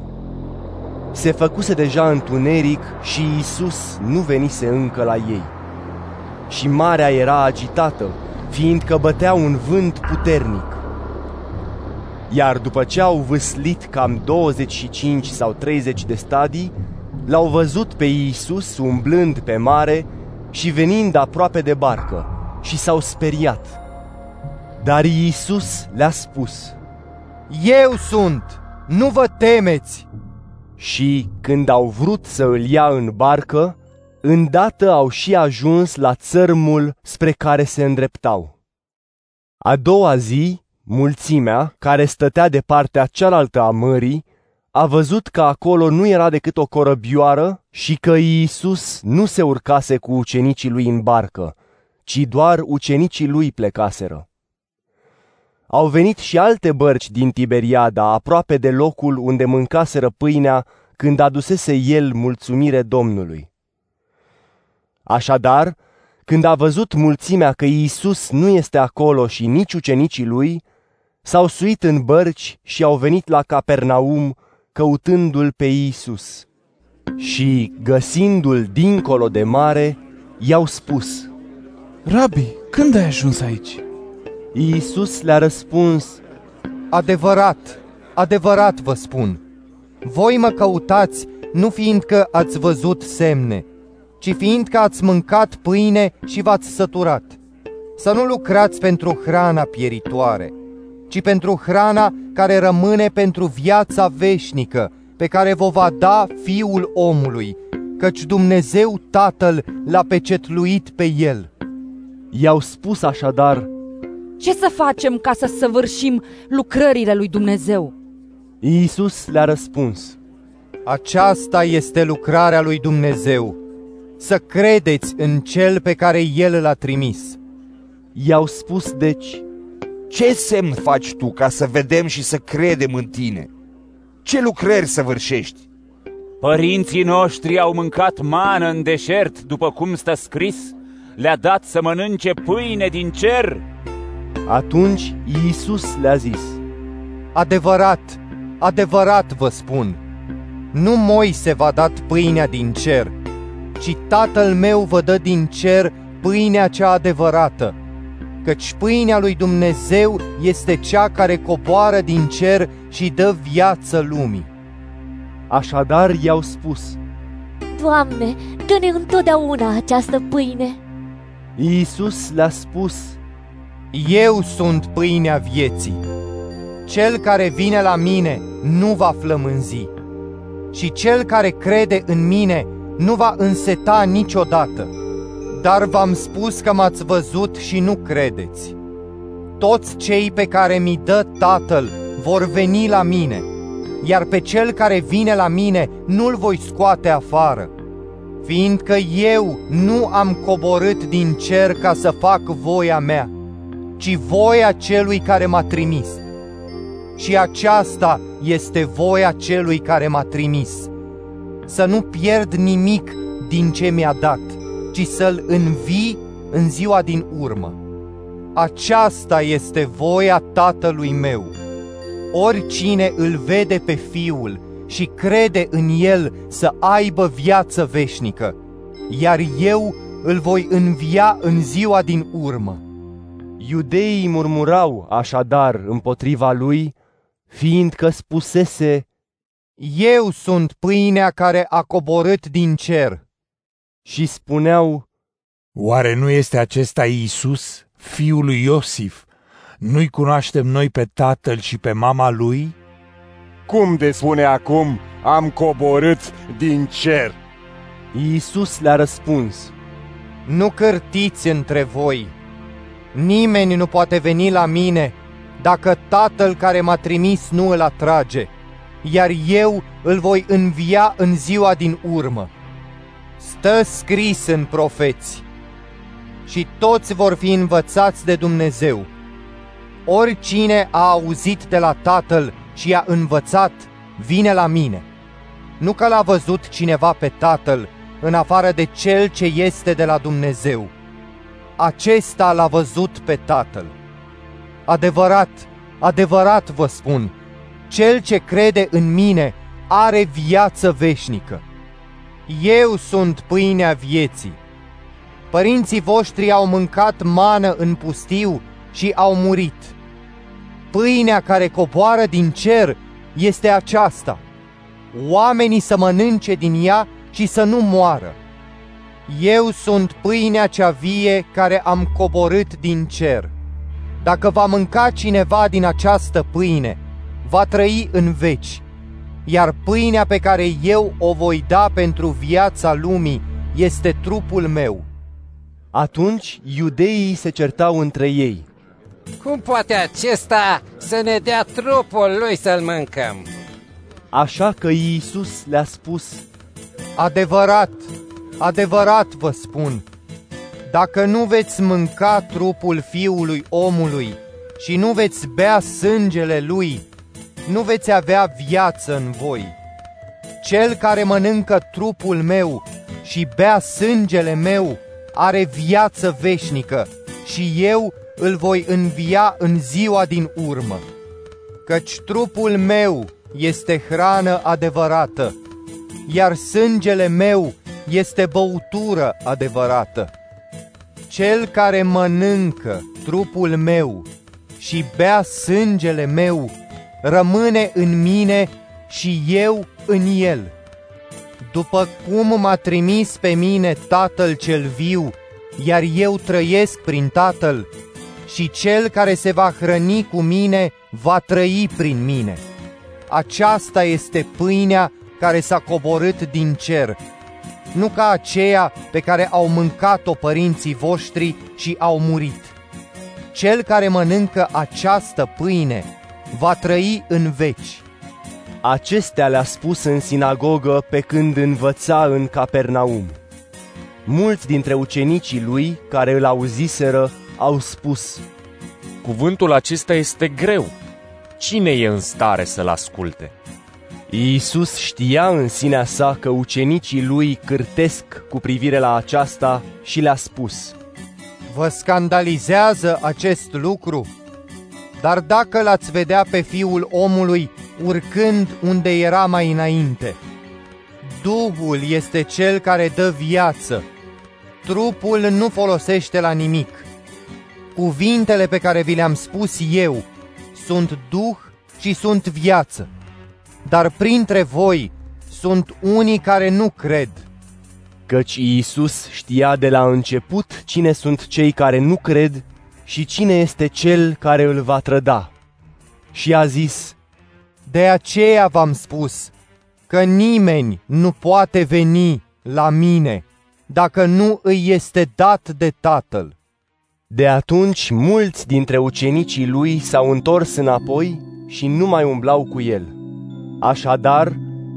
Se făcuse deja întuneric și Iisus nu venise încă la ei. Și marea era agitată, fiindcă bătea un vânt puternic. Iar după ce au vâslit cam 25 sau 30 de stadii, l-au văzut pe Iisus umblând pe mare și venind aproape de barcă și s-au speriat. Dar Iisus le-a spus, Eu sunt, nu vă temeți! Și când au vrut să îl ia în barcă, îndată au și ajuns la țărmul spre care se îndreptau. A doua zi, mulțimea, care stătea de partea cealaltă a mării, a văzut că acolo nu era decât o corăbioară și că Iisus nu se urcase cu ucenicii lui în barcă, ci doar ucenicii lui plecaseră. Au venit și alte bărci din Tiberiada, aproape de locul unde mâncaseră pâinea când adusese el mulțumire Domnului. Așadar, când a văzut mulțimea că Iisus nu este acolo și nici ucenicii lui, s-au suit în bărci și au venit la Capernaum căutându-l pe Iisus. Și, găsindu-l dincolo de mare, i-au spus, Rabi, când ai ajuns aici? Iisus le-a răspuns, Adevărat, adevărat vă spun, voi mă căutați nu fiindcă ați văzut semne, ci fiindcă ați mâncat pâine și v-ați săturat. Să nu lucrați pentru hrana pieritoare, ci pentru hrana care rămâne pentru viața veșnică, pe care vă va da Fiul omului, căci Dumnezeu Tatăl l-a pecetluit pe el. I-au spus așadar, Ce să facem ca să săvârșim lucrările lui Dumnezeu? Iisus le-a răspuns, Aceasta este lucrarea lui Dumnezeu, să credeți în Cel pe care El l-a trimis. I-au spus deci, Ce semn faci tu ca să vedem și să credem în tine? Ce lucrări săvârșești? Părinții noștri au mâncat mană în deșert, după cum stă scris, le-a dat să mănânce pâine din cer. Atunci Iisus le-a zis, Adevărat, adevărat vă spun, nu Moise v-a dat pâinea din cer, ci Tatăl meu vă dă din cer pâinea cea adevărată, căci pâinea lui Dumnezeu este cea care coboară din cer și dă viață lumii. Așadar i-au spus, Doamne, dă-ne întotdeauna această pâine. Iisus le-a spus, Eu sunt pâinea vieții. Cel care vine la mine nu va flămânzi și cel care crede în mine nu va înseta niciodată. Dar v-am spus că m-ați văzut și nu credeți. Toți cei pe care mi dă Tatăl vor veni la mine, iar pe cel care vine la mine nu-l voi scoate afară, fiindcă eu nu am coborât din cer ca să fac voia mea, ci voia celui care m-a trimis. Și aceasta este voia celui care m-a trimis, să nu pierd nimic din ce mi-a dat, ci să-l învii în ziua din urmă. Aceasta este voia Tatălui meu. Oricine îl vede pe Fiul și crede în El să aibă viață veșnică, iar eu îl voi învia în ziua din urmă. Iudeii murmurau așadar împotriva lui, fiindcă spusese, Eu sunt pâinea care a coborât din cer. Și spuneau, Oare nu este acesta Iisus, fiul lui Iosif? Nu-i cunoaștem noi pe tatăl și pe mama lui? Cum de spune acum, am coborât din cer? Iisus le-a răspuns, Nu cârtiți între voi, nimeni nu poate veni la mine dacă tatăl care m-a trimis nu îl atrage, iar eu îl voi învia în ziua din urmă. Stă scris în profeți și toți vor fi învățați de Dumnezeu. Oricine a auzit de la Tatăl și a învățat, vine la mine. Nu că l-a văzut cineva pe Tatăl, în afară de cel ce este de la Dumnezeu. Acesta l-a văzut pe Tatăl. Adevărat, adevărat vă spun, cel ce crede în mine are viață veșnică. Eu sunt pâinea vieții. Părinții voștri au mâncat mană în pustiu și au murit. Pâinea care coboară din cer este aceasta. Oamenii să mănânce din ea și să nu moară. Eu sunt pâinea cea vie care am coborât din cer. Dacă va mânca cineva din această pâine, va trăi în veci, iar pâinea pe care eu o voi da pentru viața lumii este trupul meu. Atunci iudeii se certau între ei. Cum poate acesta să ne dea trupul lui să-l mâncăm? Așa că Iisus le-a spus, Adevărat, adevărat vă spun, dacă nu veți mânca trupul fiului omului și nu veți bea sângele lui, nu veți avea viață în voi. Cel care mănâncă trupul meu și bea sângele meu are viață veșnică și eu îl voi învia în ziua din urmă. Căci trupul meu este hrană adevărată, iar sângele meu este băutură adevărată. Cel care mănâncă trupul meu și bea sângele meu rămâne în mine și eu în el. După cum m-a trimis pe mine Tatăl cel viu, iar eu trăiesc prin Tatăl, și cel care se va hrăni cu mine va trăi prin mine. Aceasta este pâinea care s-a coborât din cer, nu ca aceea pe care au mâncat-o părinții voștri și au murit. Cel care mănâncă această pâine va trăi în veci. Acestea le-a spus în sinagogă pe când învăța în Capernaum. Mulți dintre ucenicii lui care îl auziseră au spus Cuvântul acesta este greu. Cine e în stare să-l asculte? Iisus știa în sinea sa că ucenicii lui cârtesc cu privire la aceasta și le-a spus Vă scandalizează acest lucru? Dar dacă l-ați vedea pe fiul omului urcând unde era mai înainte, Duhul este cel care dă viață, trupul nu folosește la nimic. Cuvintele pe care vi le-am spus eu sunt Duh și sunt viață. Dar printre voi sunt unii care nu cred. Căci Iisus știa de la început cine sunt cei care nu cred și cine este cel care îl va trăda. Și a zis, De aceea v-am spus că nimeni nu poate veni la mine dacă nu îi este dat de Tatăl. De atunci mulți dintre ucenicii lui s-au întors înapoi și nu mai umblau cu el. Așadar,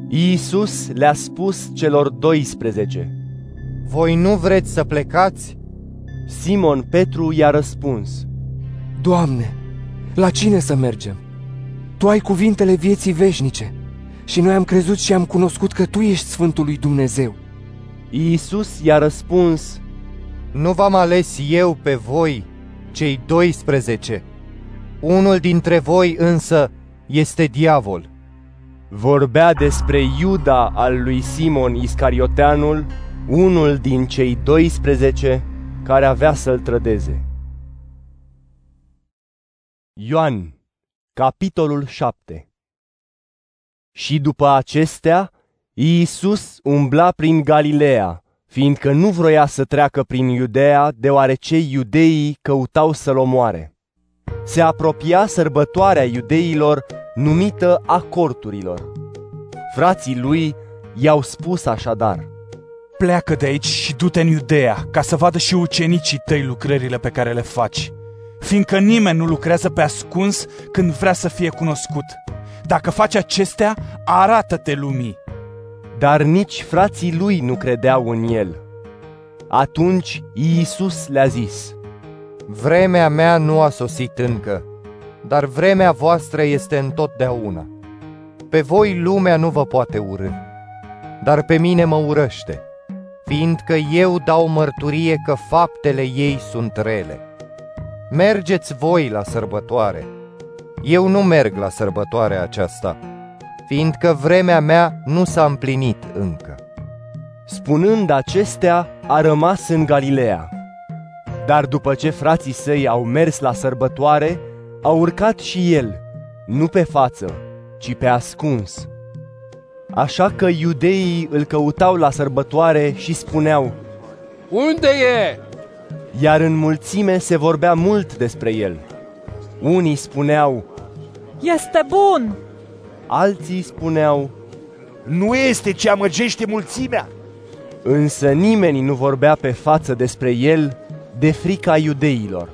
Iisus le-a spus celor 12. Voi nu vreți să plecați? Simon Petru i-a răspuns. Doamne, la cine să mergem? Tu ai cuvintele vieții veșnice și noi am crezut și am cunoscut că Tu ești Sfântul lui Dumnezeu. Iisus i-a răspuns, Nu v-am ales eu pe voi, cei 12. Unul dintre voi însă este diavol. Vorbea despre Iuda al lui Simon Iscarioteanul, unul din cei 12 care avea să-l trădeze. Ioan, capitolul 7 Și după acestea, Iisus umbla prin Galileea, fiindcă nu vroia să treacă prin Iudea, deoarece iudeii căutau să-l omoare. Se apropia sărbătoarea iudeilor, numită a corturilor. Frații lui i-au spus așadar, Pleacă de aici și du-te în Iudea, ca să vadă și ucenicii tăi lucrările pe care le faci. Fiindcă nimeni nu lucrează pe ascuns când vrea să fie cunoscut. Dacă faci acestea, arată-te lumii. Dar nici frații lui nu credeau în el. Atunci Iisus le-a zis, Vremea mea nu a sosit încă, dar vremea voastră este întotdeauna. Pe voi lumea nu vă poate urâ, dar pe mine mă urăște, fiindcă eu dau mărturie că faptele ei sunt rele. Mergeți voi la sărbătoare. Eu nu merg la sărbătoarea aceasta, fiindcă vremea mea nu s-a împlinit încă. Spunând acestea, a rămas în Galileea. Dar după ce frații săi au mers la sărbătoare, a urcat și el, nu pe față, ci pe ascuns. Așa că iudeii îl căutau la sărbătoare și spuneau, Unde e? Iar în mulțime se vorbea mult despre el. Unii spuneau, Este bun! Alții spuneau, Nu este ce amăgește mulțimea? Însă nimeni nu vorbea pe față despre el de frica iudeilor.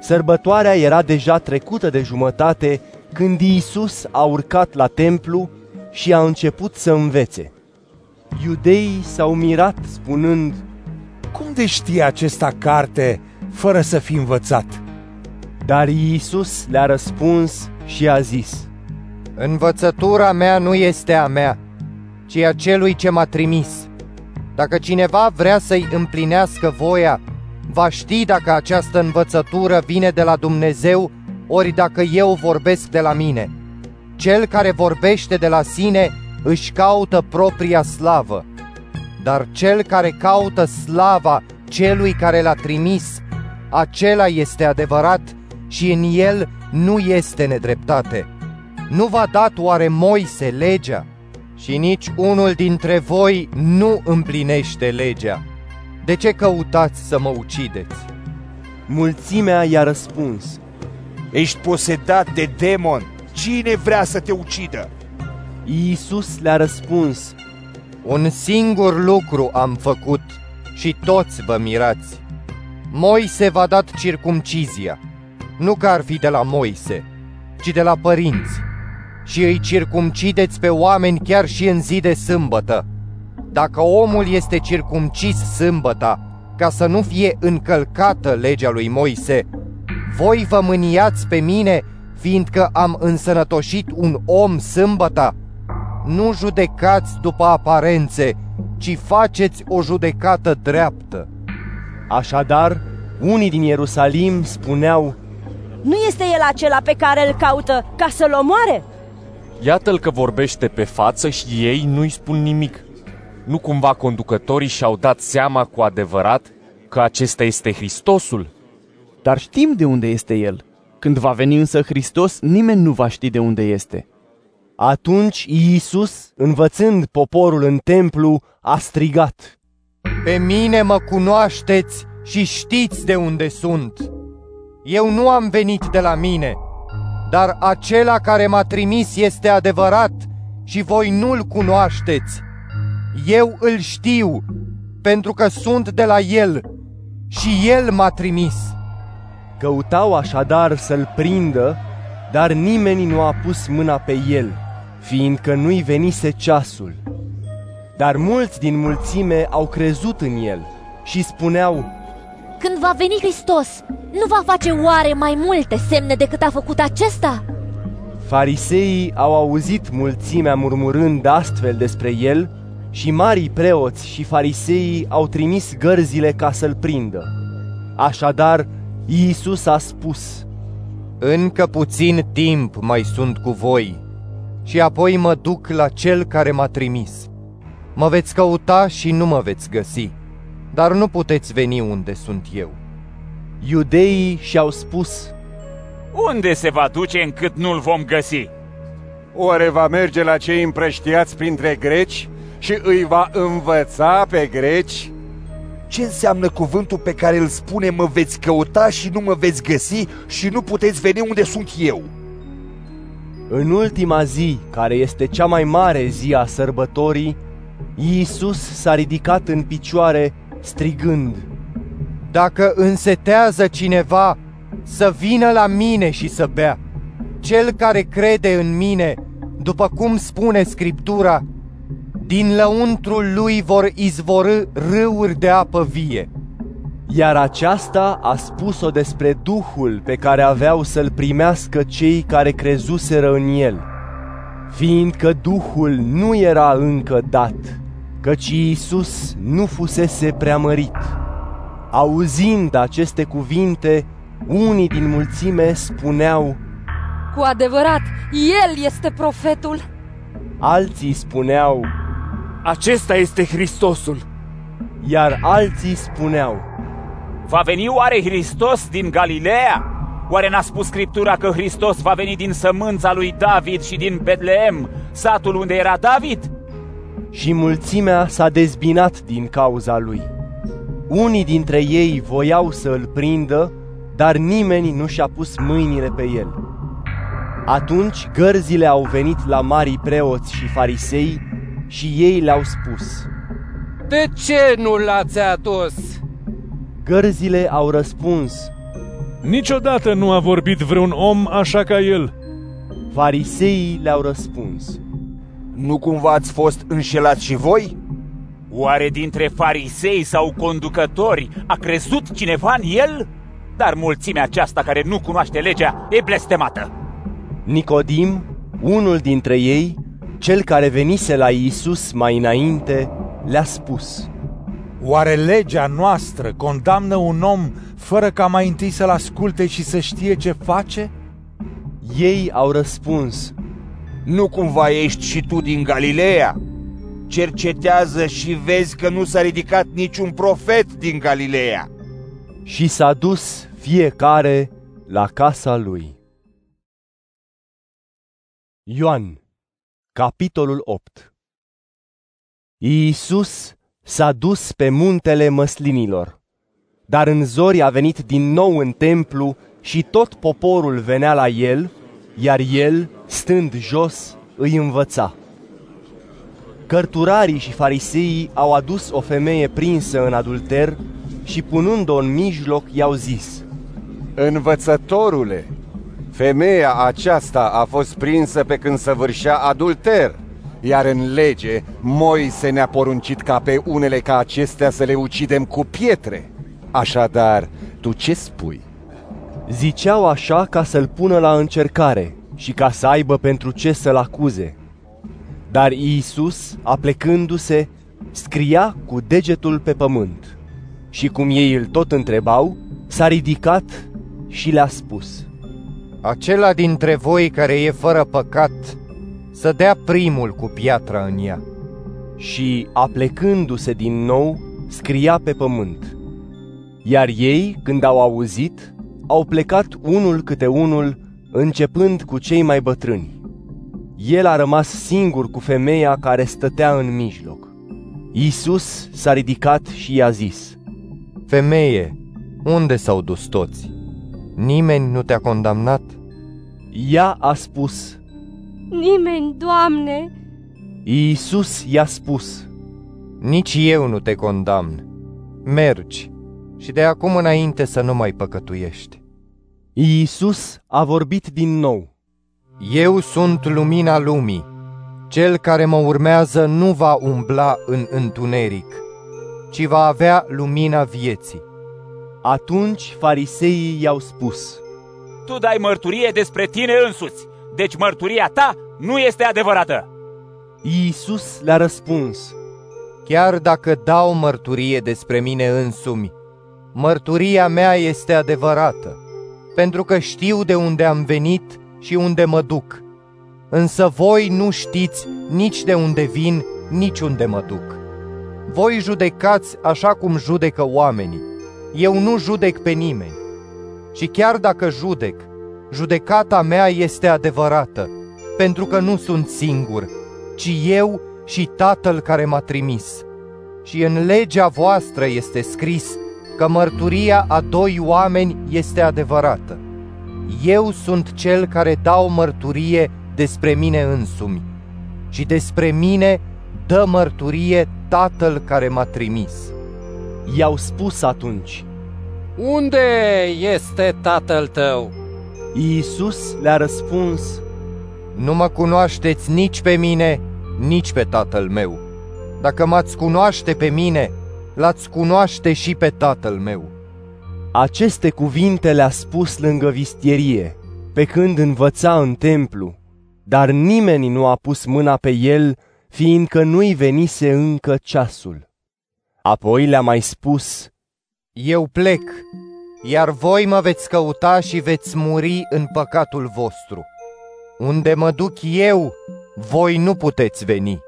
Sărbătoarea era deja trecută de jumătate când Iisus a urcat la templu și a început să învețe. Iudeii s-au mirat spunând, Cum de știe acesta carte fără să fi învățat? Dar Iisus le-a răspuns și a zis, Învățătura mea nu este a mea, ci a celui ce m-a trimis. Dacă cineva vrea să-i împlinească voia, va ști dacă această învățătură vine de la Dumnezeu, ori dacă eu vorbesc de la mine. Cel care vorbește de la sine își caută propria slavă, dar cel care caută slava celui care l-a trimis, acela este adevărat și în el nu este nedreptate. Nu v-a dat oare Moise legea? Și nici unul dintre voi nu împlinește legea. De ce căutați să mă ucideți? Mulțimea i-a răspuns, Ești posedat de demon. Cine vrea să te ucidă? Iisus le-a răspuns, Un singur lucru am făcut și toți vă mirați. Moise v-a dat circumcizia, nu că ar fi de la Moise, ci de la părinți. Și îi circumcideți pe oameni chiar și în zi de sâmbătă. Dacă omul este circumcis sâmbăta, ca să nu fie încălcată legea lui Moise, voi vă mâniați pe mine, fiindcă am însănătoșit un om sâmbăta? Nu judecați după aparențe, ci faceți o judecată dreaptă. Așadar, unii din Ierusalim spuneau, Nu este el acela pe care îl caută ca să-l omoare? Iată-l că vorbește pe față și ei nu-i spun nimic. Nu cumva conducătorii și-au dat seama cu adevărat că acesta este Hristosul? Dar știm de unde este el. Când va veni însă Hristos, nimeni nu va ști de unde este. Atunci Iisus, învățând poporul în templu, a strigat. Pe mine mă cunoașteți și știți de unde sunt. Eu nu am venit de la mine, dar acela care m-a trimis este adevărat și voi nu-l cunoașteți. Eu îl știu, pentru că sunt de la el și el m-a trimis. Căutau așadar să-l prindă, dar nimeni nu a pus mâna pe el, fiindcă nu-i venise ceasul. Dar mulți din mulțime au crezut în el și spuneau, Când va veni Hristos, nu va face oare mai multe semne decât a făcut acesta? Fariseii au auzit mulțimea murmurând astfel despre el și marii preoți și fariseii au trimis gărzile ca să-l prindă. Așadar, Iisus a spus, Încă puțin timp mai sunt cu voi și apoi mă duc la cel care m-a trimis. Mă veți căuta și nu mă veți găsi, dar nu puteți veni unde sunt eu. Iudeii și-au spus, Unde se va duce încât nu-l vom găsi? Oare va merge la cei împrăștiați printre greci și îi va învăța pe greci? Ce înseamnă cuvântul pe care îl spune mă veți căuta și nu mă veți găsi și nu puteți veni unde sunt eu? În ultima zi, care este cea mai mare zi a sărbătorii, Iisus s-a ridicat în picioare strigând, Dacă însetează cineva, să vină la mine și să bea. Cel care crede în mine, după cum spune Scriptura, din lăuntrul lui vor izvorâ râuri de apă vie. Iar aceasta a spus-o despre Duhul pe care aveau să-l primească cei care crezuseră în el, fiindcă Duhul nu era încă dat, căci Iisus nu fusese preamărit. Auzind aceste cuvinte, unii din mulțime spuneau, Cu adevărat, El este profetul! Alții spuneau, Acesta este Hristosul! Iar alții spuneau, Va veni oare Hristos din Galileea? Oare n-a spus Scriptura că Hristos va veni din sămânța lui David și din Betleem, satul unde era David? Și mulțimea s-a dezbinat din cauza lui. Unii dintre ei voiau să îl prindă, dar nimeni nu și-a pus mâinile pe el. Atunci gărzile au venit la marii preoți și farisei și ei le-au spus, De ce nu l-ați adus? Gărzile au răspuns, Niciodată nu a vorbit vreun om așa ca el. Fariseii le-au răspuns, Nu cumva ați fost înșelați și voi? Oare dintre farisei sau conducători a crezut cineva în el? Dar mulțimea aceasta care nu cunoaște legea e blestemată. Nicodim, unul dintre ei, cel care venise la Iisus mai înainte, le-a spus, Oare legea noastră condamnă un om fără ca mai întâi să-l asculte și să știe ce face? Ei au răspuns, Nu cumva ești și tu din Galileea? Cercetează și vezi că nu s-a ridicat niciun profet din Galileea. Și s-a dus fiecare la casa lui. Ioan, capitolul 8 Iisus s-a dus pe muntele măslinilor, dar în zori a venit din nou în templu și tot poporul venea la el, iar el, stând jos, îi învăța. Cărturarii și fariseii au adus o femeie prinsă în adulter și punând-o în mijloc i-au zis, Învățătorule, femeia aceasta a fost prinsă pe când săvârșea adulter, iar în lege Moise ne-a poruncit ca pe unele ca acestea să le ucidem cu pietre. Așadar, tu ce spui? Ziceau așa ca să-l pună la încercare și ca să aibă pentru ce să-l acuze. Dar Iisus, aplecându-se, scria cu degetul pe pământ. Și cum ei îl tot întrebau, s-a ridicat și le-a spus, Acela dintre voi care e fără păcat, să dea primul cu piatra în ea. Și, aplecându-se din nou, scria pe pământ. Iar ei, când au auzit, au plecat unul câte unul, începând cu cei mai bătrâni. El a rămas singur cu femeia care stătea în mijloc. Iisus s-a ridicat și i-a zis, Femeie, unde s-au dus toți? Nimeni nu te-a condamnat? Ea a spus, Nimeni, Doamne! Iisus i-a spus, Nici eu nu te condamn. Mergi și de acum înainte să nu mai păcătuiești. Iisus a vorbit din nou. Eu sunt lumina lumii. Cel care mă urmează nu va umbla în întuneric, ci va avea lumina vieții. Atunci fariseii i-au spus, Tu dai mărturie despre tine însuți. deci mărturia ta nu este adevărată. Iisus le-a răspuns, Chiar dacă dau mărturie despre mine însumi, mărturia mea este adevărată, pentru că știu de unde am venit și unde mă duc. Însă voi nu știți nici de unde vin, nici unde mă duc. Voi judecați așa cum judecă oamenii. Eu nu judec pe nimeni. Și chiar dacă judec, judecata mea este adevărată, pentru că nu sunt singur, ci eu și Tatăl care m-a trimis. Și în legea voastră este scris că mărturia a doi oameni este adevărată. Eu sunt cel care dau mărturie despre mine însumi și despre mine dă mărturie Tatăl care m-a trimis. I-au spus atunci, Unde este Tatăl tău? Iisus le-a răspuns, Nu mă cunoașteți nici pe mine, nici pe Tatăl meu. Dacă m-ați cunoaște pe mine, l-ați cunoaște și pe Tatăl meu. Aceste cuvinte le-a spus lângă vistierie, pe când învăța în templu, dar nimeni nu a pus mâna pe el, fiindcă nu-i venise încă ceasul. Apoi le-a mai spus, Eu plec, iar voi mă veți căuta și veți muri în păcatul vostru. Unde mă duc eu, voi nu puteți veni.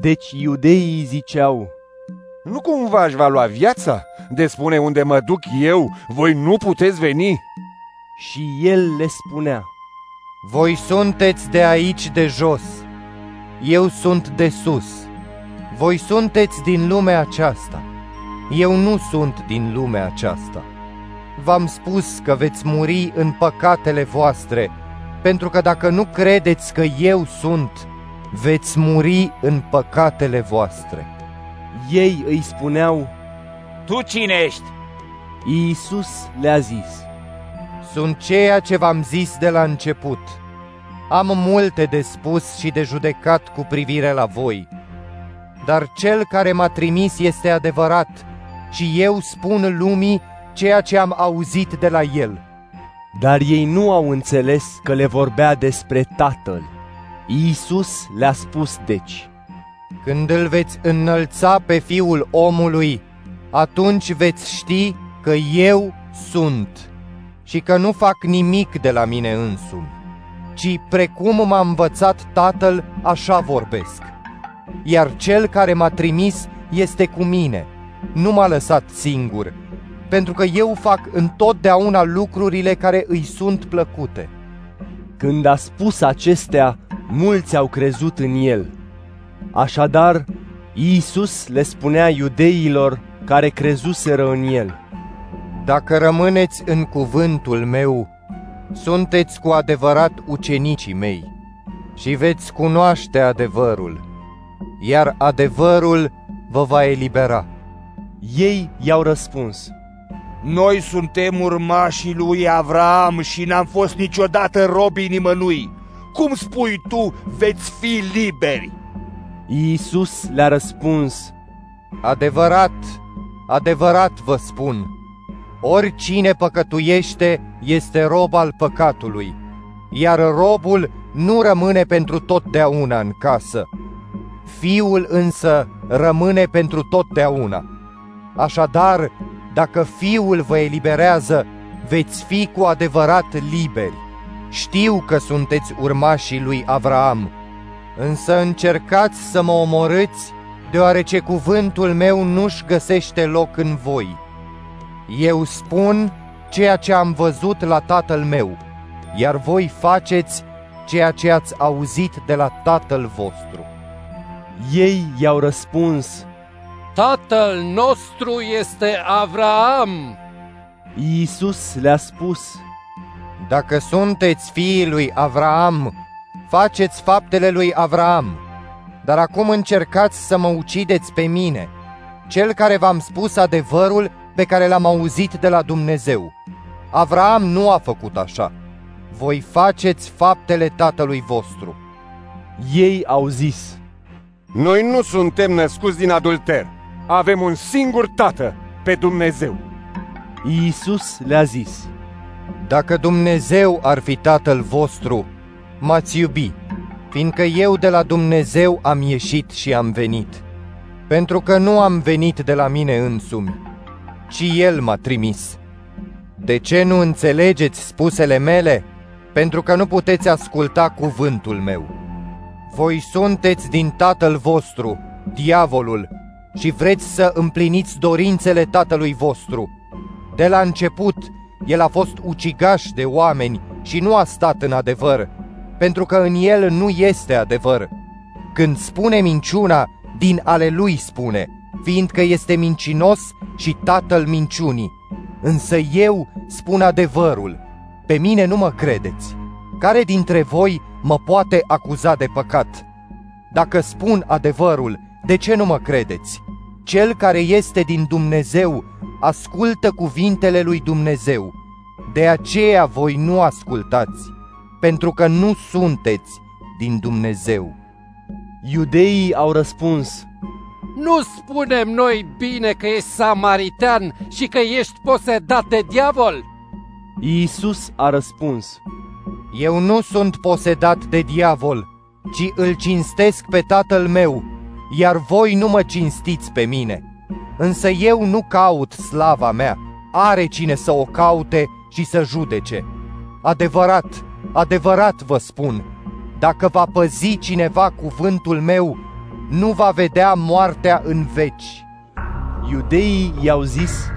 Deci iudeii ziceau, Nu cumva aș va lua viața? De spune unde mă duc eu, voi nu puteți veni? Și el le spunea, Voi sunteți de aici de jos, eu sunt de sus. Voi sunteți din lumea aceasta, eu nu sunt din lumea aceasta. V-am spus că veți muri în păcatele voastre, pentru că dacă nu credeți că eu sunt, veți muri în păcatele voastre. Ei îi spuneau, Tu cine ești? Iisus le-a zis, Sunt ceea ce v-am zis de la început. Am multe de spus și de judecat cu privire la voi. Dar cel care m-a trimis este adevărat și eu spun lumii ceea ce am auzit de la el. Dar ei nu au înțeles că le vorbea despre Tatăl. Iisus le-a spus deci, Când îl veți înălța pe Fiul omului, atunci veți ști că eu sunt și că nu fac nimic de la mine însumi, ci precum m-a învățat Tatăl, așa vorbesc. Iar cel care m-a trimis este cu mine, nu m-a lăsat singur, pentru că eu fac întotdeauna lucrurile care îi sunt plăcute. Când a spus acestea, mulți au crezut în el. Așadar, Iisus le spunea iudeilor care crezuseră în el. Dacă rămâneți în cuvântul meu, sunteți cu adevărat ucenicii mei și veți cunoaște adevărul, iar adevărul vă va elibera. Ei i-au răspuns, Noi suntem urmașii lui Avram și n-am fost niciodată robii nimănui. Cum spui tu, veți fi liberi? Iisus le-a răspuns, Adevărat, adevărat vă spun, oricine păcătuiește este rob al păcatului, iar robul nu rămâne pentru totdeauna în casă. Fiul însă rămâne pentru totdeauna. Așadar, dacă Fiul vă eliberează, veți fi cu adevărat liberi. Știu că sunteți urmașii lui Avraam, însă încercați să mă omorâți, deoarece cuvântul meu nu-și găsește loc în voi. Eu spun ceea ce am văzut la tatăl meu, iar voi faceți ceea ce ați auzit de la tatăl vostru. Ei i-au răspuns, Tatăl nostru este Avraam. Iisus le-a spus, Dacă sunteți fiii lui Avraam, faceți faptele lui Avraam. Dar acum încercați să mă ucideți pe mine, cel care v-am spus adevărul pe care l-am auzit de la Dumnezeu. Avraam nu a făcut așa. Voi faceți faptele tatălui vostru. Ei au zis, Noi nu suntem născuți din adulter. Avem un singur tată, pe Dumnezeu. Iisus le-a zis, Dacă Dumnezeu ar fi tatăl vostru, m-ați iubi, fiindcă eu de la Dumnezeu am ieșit și am venit. Pentru că nu am venit de la mine însumi, ci El m-a trimis. De ce nu înțelegeți spusele mele? Pentru că nu puteți asculta cuvântul meu. Voi sunteți din tatăl vostru, diavolul, și vreți să împliniți dorințele tatălui vostru. De la început, el a fost ucigaș de oameni și nu a stat în adevăr, pentru că în el nu este adevăr. Când spune minciuna, din ale lui spune, fiindcă este mincinos și tatăl minciunii. Însă eu spun adevărul, pe mine nu mă credeți. Care dintre voi mă poate acuza de păcat? Dacă spun adevărul, de ce nu mă credeți? Cel care este din Dumnezeu ascultă cuvintele lui Dumnezeu. De aceea voi nu ascultați, pentru că nu sunteți din Dumnezeu. Iudeii au răspuns, Nu spunem noi bine că ești samaritan și că ești posedat de diavol? Iisus a răspuns, Eu nu sunt posedat de diavol, ci îl cinstesc pe tatăl meu, iar voi nu mă cinstiți pe mine. Însă eu nu caut slava mea, are cine să o caute și să judece. Adevărat, adevărat vă spun, dacă va păzi cineva cuvântul meu, nu va vedea moartea în veci. Iudeii i-au zis,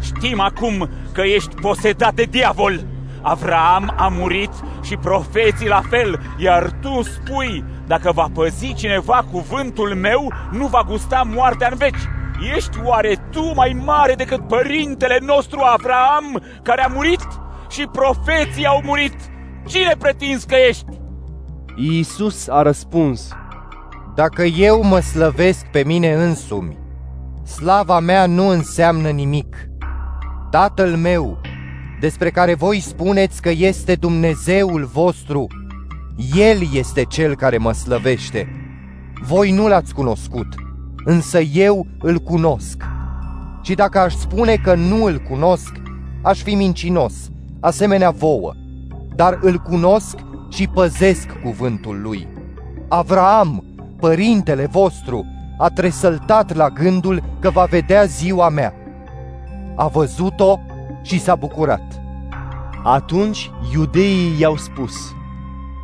Știm acum că ești posedat de diavol. Avraam a murit și profeții la fel, iar tu spui, dacă va păzi cineva cuvântul meu, nu va gusta moartea în veci. Ești oare tu mai mare decât părintele nostru Avraam, care a murit și profeții au murit? Cine pretinzi că ești? Iisus a răspuns, Dacă eu mă slăvesc pe mine însumi, slava mea nu înseamnă nimic. Tatăl meu, despre care voi spuneți că este Dumnezeul vostru, El este Cel care mă slăvește. Voi nu l-ați cunoscut, însă eu îl cunosc. Și dacă aș spune că nu îl cunosc, aș fi mincinos, asemenea vouă, dar îl cunosc și păzesc cuvântul lui. Avraam, părintele vostru, a tresăltat la gândul că va vedea ziua mea. A văzut-o și s-a bucurat. Atunci iudeii i-au spus,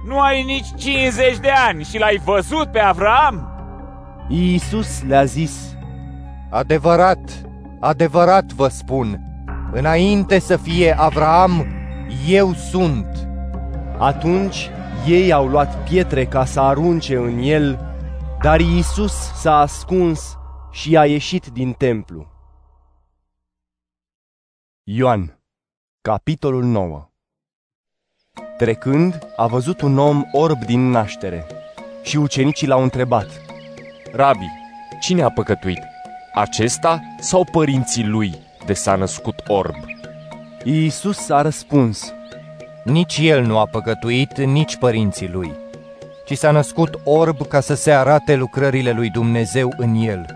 Nu ai nici 50 de ani și l-ai văzut pe Avram? Iisus le-a zis, Adevărat, adevărat vă spun, înainte să fie Avraam, eu sunt. Atunci ei au luat pietre ca să arunce în el, dar Iisus s-a ascuns și a ieșit din templu. Ioan, capitolul 9 Trecând, a văzut un om orb din naștere și ucenicii l-au întrebat. Rabi, cine a păcătuit? Acesta sau părinții lui de s-a născut orb? Iisus a răspuns, Nici el nu a păcătuit, nici părinții lui, ci s-a născut orb ca să se arate lucrările lui Dumnezeu în el.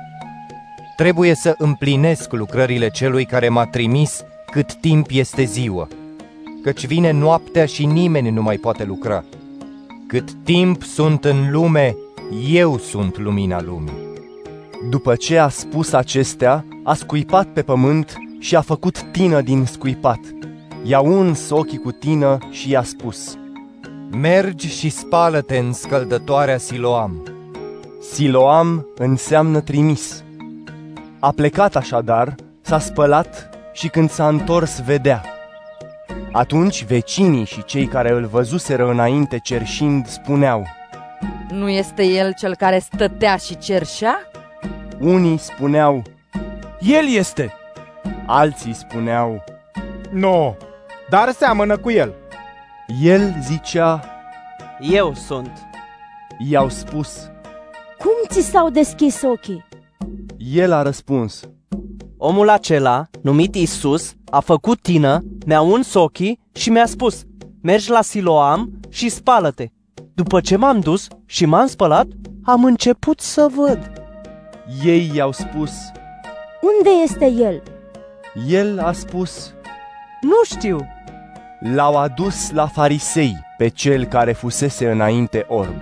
Trebuie să împlinesc lucrările celui care m-a trimis cât timp este ziua, căci vine noaptea și nimeni nu mai poate lucra. Cât timp sunt în lume, eu sunt lumina lumii. După ce a spus acestea, a scuipat pe pământ și a făcut tină din scuipat. I-a uns ochii cu tină și i-a spus, Mergi și spală-te în scăldătoarea Siloam. Siloam înseamnă trimis. A plecat așadar, s-a spălat și când s-a întors vedea. Atunci vecinii și cei care îl văzuseră înainte cerșind spuneau, Nu este el cel care stătea și cerșea? Unii spuneau, El este! alții spuneau, Nu, dar seamănă cu el. el zicea, Eu sunt. i-au spus, Cum ți s-au deschis ochii? el a răspuns, Omul acela, numit Isus, a făcut tină, mi-a uns ochii și mi-a spus, mergi la Siloam și spală-te. După ce m-am dus și m-am spălat, am început să văd. ei i-au spus, Unde este el? el a spus, Nu știu. L-au adus la farisei pe cel care fusese înainte orb.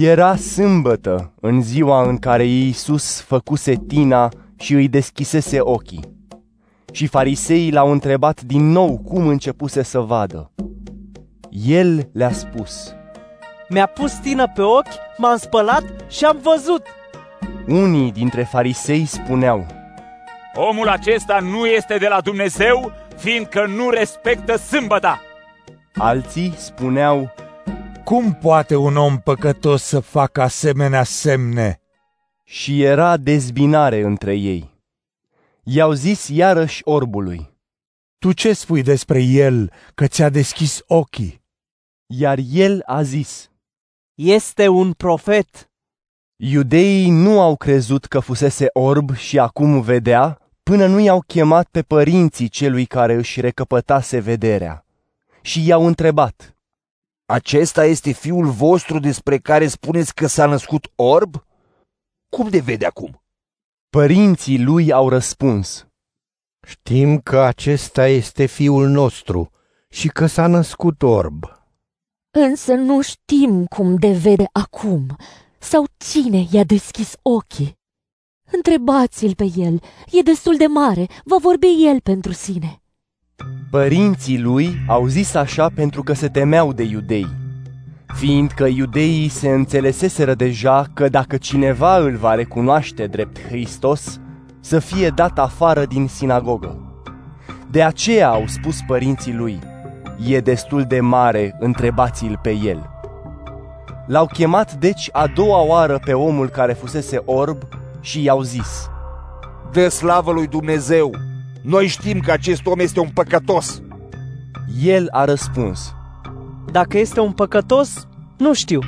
Era sâmbătă, în ziua în care Iisus făcuse tina și îi deschisese ochii. Și fariseii l-au întrebat din nou cum începuse să vadă. El le-a spus, Mi-a pus tină pe ochi, m-am spălat și am văzut. Unii dintre farisei spuneau, Omul acesta nu este de la Dumnezeu, fiindcă nu respectă sâmbăta. Alții spuneau, Cum poate un om păcătos să facă asemenea semne? Și era dezbinare între ei. I-au zis iarăși orbului, Tu ce spui despre el că ți-a deschis ochii? Iar el a zis, Este un profet. Iudeii nu au crezut că fusese orb și acum vedea, până nu i-au chemat pe părinții celui care își recăpătase vederea. Și i-au întrebat, Acesta este fiul vostru despre care spuneți că s-a născut orb? Cum de vede acum? Părinții lui au răspuns, Știm că acesta este fiul nostru și că s-a născut orb. Însă nu știm cum de vede acum sau cine i-a deschis ochii. Întrebați-l pe el, e destul de mare, va vorbi el pentru sine. Părinții lui au zis așa pentru că se temeau de iudei, fiindcă iudeii se înțeleseseră deja că dacă cineva îl va recunoaște drept Hristos, să fie dat afară din sinagogă. De aceea au spus părinții lui, e destul de mare, întrebați-l pe el. L-au chemat deci a doua oară pe omul care fusese orb și i-au zis, Dă slavă lui Dumnezeu! Noi știm că acest om este un păcătos. El a răspuns, Dacă este un păcătos, nu știu.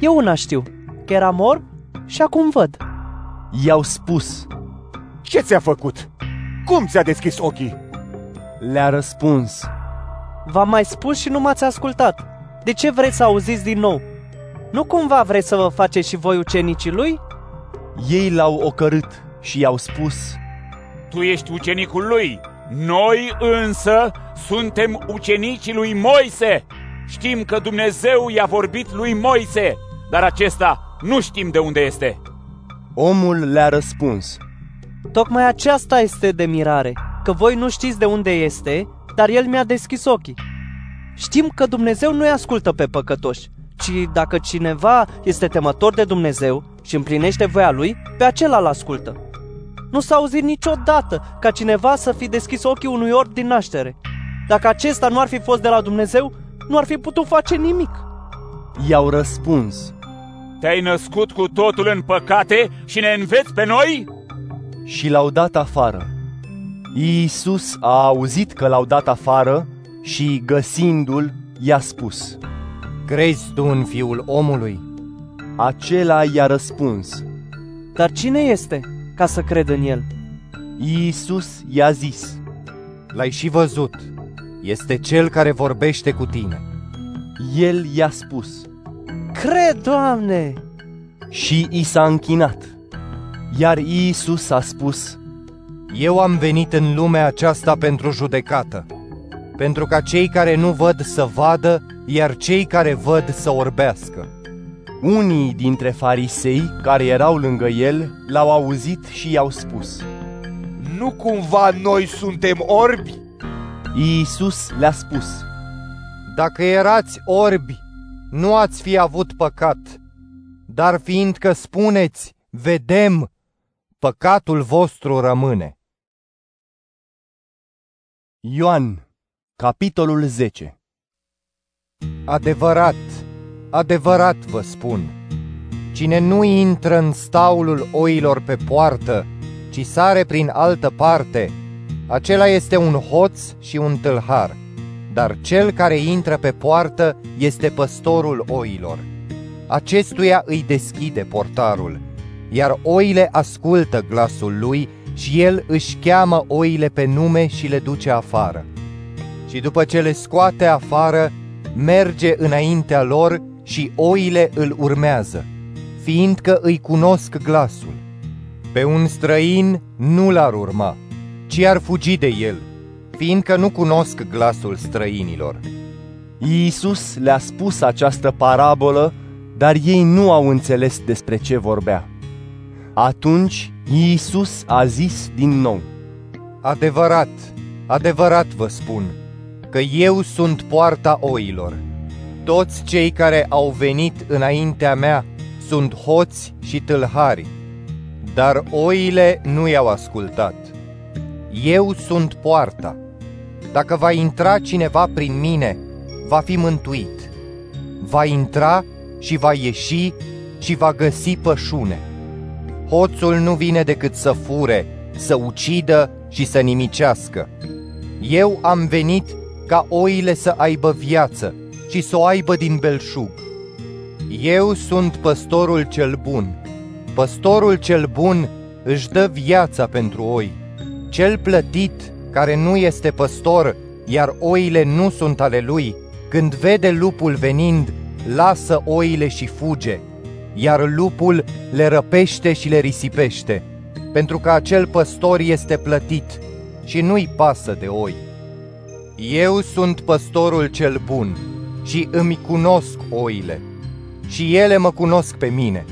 Eu una știu, că era orb și acum văd. I-au spus, Ce ți-a făcut? Cum ți-a deschis ochii? Le-a răspuns, V-am mai spus și nu m-ați ascultat. De ce vreți să auziți din nou? Nu cumva vreți să vă faceți și voi ucenicii lui? Ei l-au ocărât și i-au spus, Tu ești ucenicul lui, noi însă suntem ucenicii lui Moise. Știm că Dumnezeu i-a vorbit lui Moise, dar acesta nu știm de unde este. Omul le-a răspuns, Tocmai aceasta este de mirare, că voi nu știți de unde este, dar el mi-a deschis ochii. Știm că Dumnezeu nu-i ascultă pe păcătoși, ci dacă cineva este temător de Dumnezeu și împlinește voia lui, pe acela îl ascultă. Nu s-a auzit niciodată ca cineva să fi deschis ochii unui orb din naștere. Dacă acesta nu ar fi fost de la Dumnezeu, nu ar fi putut face nimic. I-au răspuns, Te-ai născut cu totul în păcate și ne înveți pe noi? Și l-au dat afară. Iisus a auzit că l-au dat afară și, găsindu-l, i-a spus, Crezi tu în fiul omului? Acela i-a răspuns, Dar cine este ca să cred în el? Iisus i-a zis, L-ai și văzut. Este cel care vorbește cu tine. El i-a spus, Cred, Doamne! Și i s-a închinat. Iar Iisus a spus, Eu am venit în lumea aceasta pentru judecată, pentru ca cei care nu văd să vadă, iar cei care văd să orbească. Unii dintre farisei care erau lângă el l-au auzit și i-au spus, Nu cumva noi suntem orbi? Iisus le-a spus, Dacă erați orbi, nu ați fi avut păcat, dar fiindcă spuneți, vedem, păcatul vostru rămâne. Ioan, capitolul 10 Adevărat, adevărat vă spun, cine nu intră în staulul oilor pe poartă, ci sare prin altă parte, acela este un hoț și un tâlhar, dar cel care intră pe poartă este păstorul oilor. Acestuia îi deschide portarul, iar oile ascultă glasul lui și el își cheamă oile pe nume și le duce afară. Și după ce le scoate afară, merge înaintea lor și oile îl urmează, fiindcă îi cunosc glasul. Pe un străin nu l-ar urma, ci ar fugi de el, fiindcă nu cunosc glasul străinilor. Iisus le-a spus această parabolă, dar ei nu au înțeles despre ce vorbea. Atunci Iisus a zis din nou, Adevărat, adevărat vă spun, că eu sunt poarta oilor. Toți cei care au venit înaintea mea sunt hoți și tâlhari, dar oile nu i-au ascultat. Eu sunt poarta. Dacă va intra cineva prin mine, va fi mântuit. Va intra și va ieși și va găsi pășune. Hoțul nu vine decât să fure, să ucidă și să nimicească. Eu am venit ca oile să aibă viață și să o aibă din belșug. Eu sunt păstorul cel bun. Păstorul cel bun își dă viața pentru oi. Cel plătit, care nu este păstor, iar oile nu sunt ale lui, când vede lupul venind, lasă oile și fuge, iar lupul le răpește și le risipește, pentru că acel păstor este plătit și nu-i pasă de oi. Eu sunt păstorul cel bun și îmi cunosc oile și ele mă cunosc pe mine,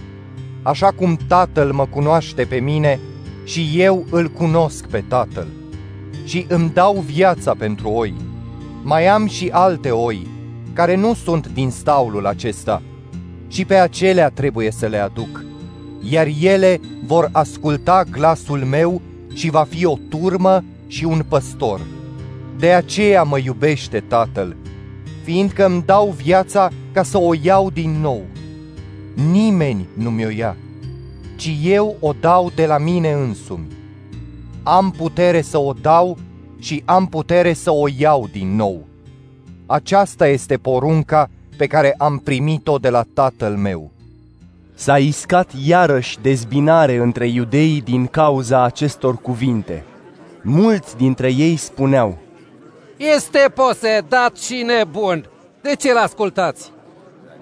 așa cum Tatăl mă cunoaște pe mine și eu îl cunosc pe Tatăl și îmi dau viața pentru oi. Mai am și alte oi care nu sunt din staulul acesta și pe acelea trebuie să le aduc, iar ele vor asculta glasul meu și va fi o turmă și un păstor. De aceea mă iubește Tatăl, fiindcă îmi dau viața ca să o iau din nou. Nimeni nu mi-o ia, ci eu o dau de la mine însumi. Am putere să o dau și am putere să o iau din nou. Aceasta este porunca pe care am primit-o de la tatăl meu. S-a iscat iarăși dezbinare între iudeii din cauza acestor cuvinte. Mulți dintre ei spuneau, Este posedat și nebun, de ce l-ascultați?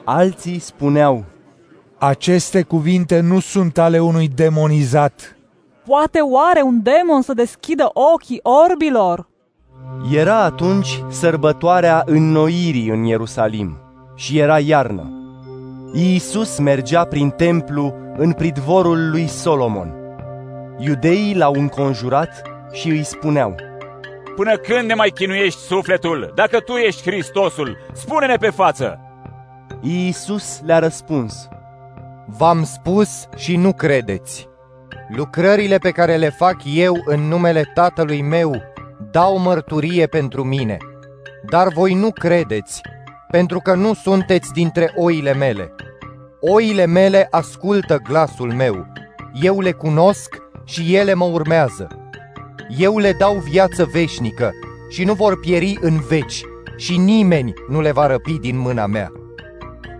Alții spuneau, Aceste cuvinte nu sunt ale unui demonizat. Poate oare un demon să deschidă ochii orbilor? Era atunci sărbătoarea înnoirii în Ierusalim și era iarnă. Iisus mergea prin templu în pridvorul lui Solomon. Iudeii l-au înconjurat și îi spuneau, Până când ne mai chinuiești sufletul? Dacă tu ești Hristosul, spune-ne pe față! Iisus le-a răspuns, V-am spus și nu credeți. Lucrările pe care le fac eu în numele Tatălui meu dau mărturie pentru mine, dar voi nu credeți, pentru că nu sunteți dintre oile mele. Oile mele ascultă glasul meu, eu le cunosc și ele mă urmează. Eu le dau viață veșnică și nu vor pieri în veci și nimeni nu le va răpi din mâna mea.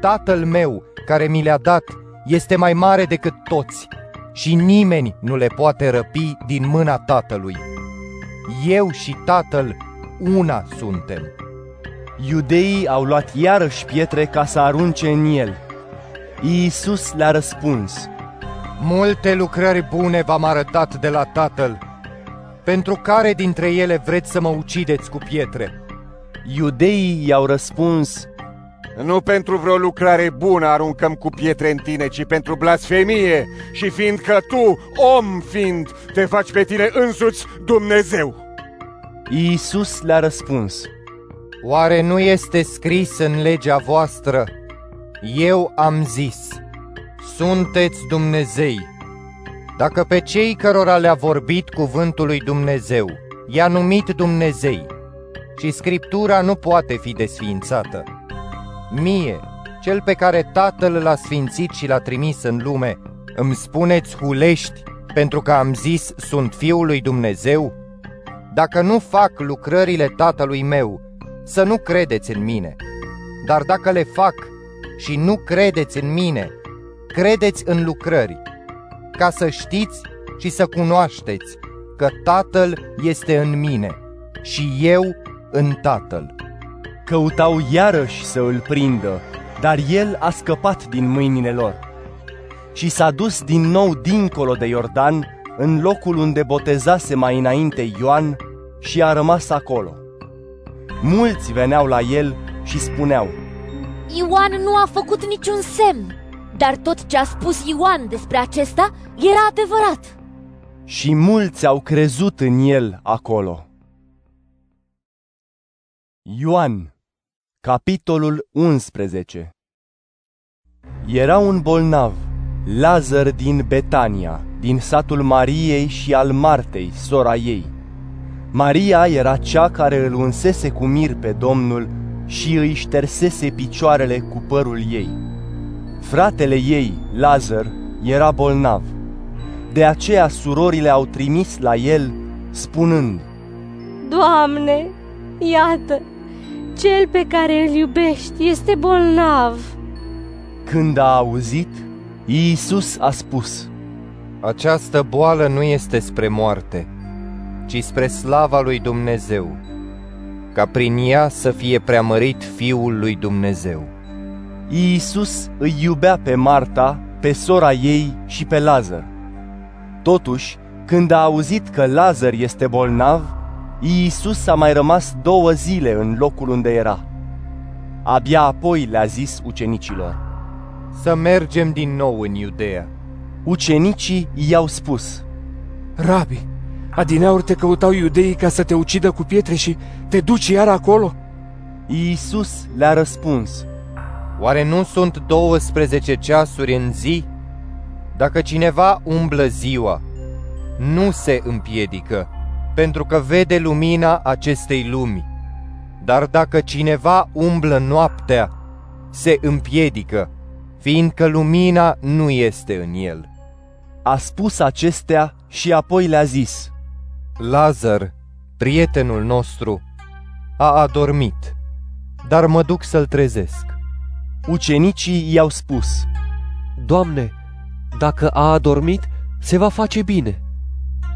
Tatăl meu, care mi le-a dat, este mai mare decât toți și nimeni nu le poate răpi din mâna Tatălui. Eu și Tatăl una suntem. Iudeii au luat iarăși pietre ca să arunce în el. Iisus le-a răspuns, Multe lucrări bune v-am arătat de la Tatăl. Pentru care dintre ele vreți să mă ucideți cu pietre? Iudeii i-au răspuns, Nu pentru vreo lucrare bună aruncăm cu pietre în tine, ci pentru blasfemie și fiindcă tu, om fiind, te faci pe tine însuți Dumnezeu. Iisus le-a răspuns, Oare nu este scris în legea voastră? Eu am zis, sunteți Dumnezei. Dacă pe cei cărora le-a vorbit cuvântul lui Dumnezeu, i-a numit Dumnezei, și Scriptura nu poate fi desființată. Mie, cel pe care Tatăl l-a sfințit și l-a trimis în lume, îmi spuneți hulești pentru că am zis sunt Fiul lui Dumnezeu? Dacă nu fac lucrările Tatălui meu, să nu credeți în mine. Dar dacă le fac și nu credeți în mine, credeți în lucrări, ca să știți și să cunoașteți că Tatăl este în mine și eu în Tatăl. Căutau iarăși să îl prindă, dar el a scăpat din mâinile lor. Și s-a dus din nou dincolo de Iordan, în locul unde botezase mai înainte Ioan, și a rămas acolo. Mulți veneau la el și spuneau, Ioan nu a făcut niciun semn, dar tot ce a spus Ioan despre acesta era adevărat. Și mulți au crezut în el acolo. Ioan, capitolul 11 Era un bolnav, Lazar din Betania, din satul Mariei și al Martei, sora ei. Maria era cea care îl unsese cu mir pe Domnul și îi ștersese picioarele cu părul ei. Fratele ei, Lazar, era bolnav. De aceea surorile au trimis la el, spunând, Doamne, iată, cel pe care îl iubești este bolnav. Când a auzit, Iisus a spus, Această boală nu este spre moarte, ci spre slava lui Dumnezeu, ca prin ea să fie preamărit Fiul lui Dumnezeu. Iisus îi iubea pe Marta, pe sora ei și pe Lazar. Totuși, când a auzit că Lazar este bolnav, Iisus a mai rămas două zile în locul unde era. Abia apoi le-a zis ucenicilor, Să mergem din nou în Iudea. Ucenicii i-au spus, Rabi, adineauri te căutau iudeii ca să te ucidă cu pietre și te duci iar acolo? Iisus le-a răspuns, Oare nu sunt 12 ceasuri în zi? Dacă cineva umblă ziua, nu se împiedică, pentru că vede lumina acestei lumi. Dar dacă cineva umblă noaptea, se împiedică, fiindcă lumina nu este în el. A spus acestea și apoi le-a zis, Lazar, prietenul nostru, a adormit, dar mă duc să-l trezesc. Ucenicii i-au spus, Doamne, dacă a adormit, se va face bine.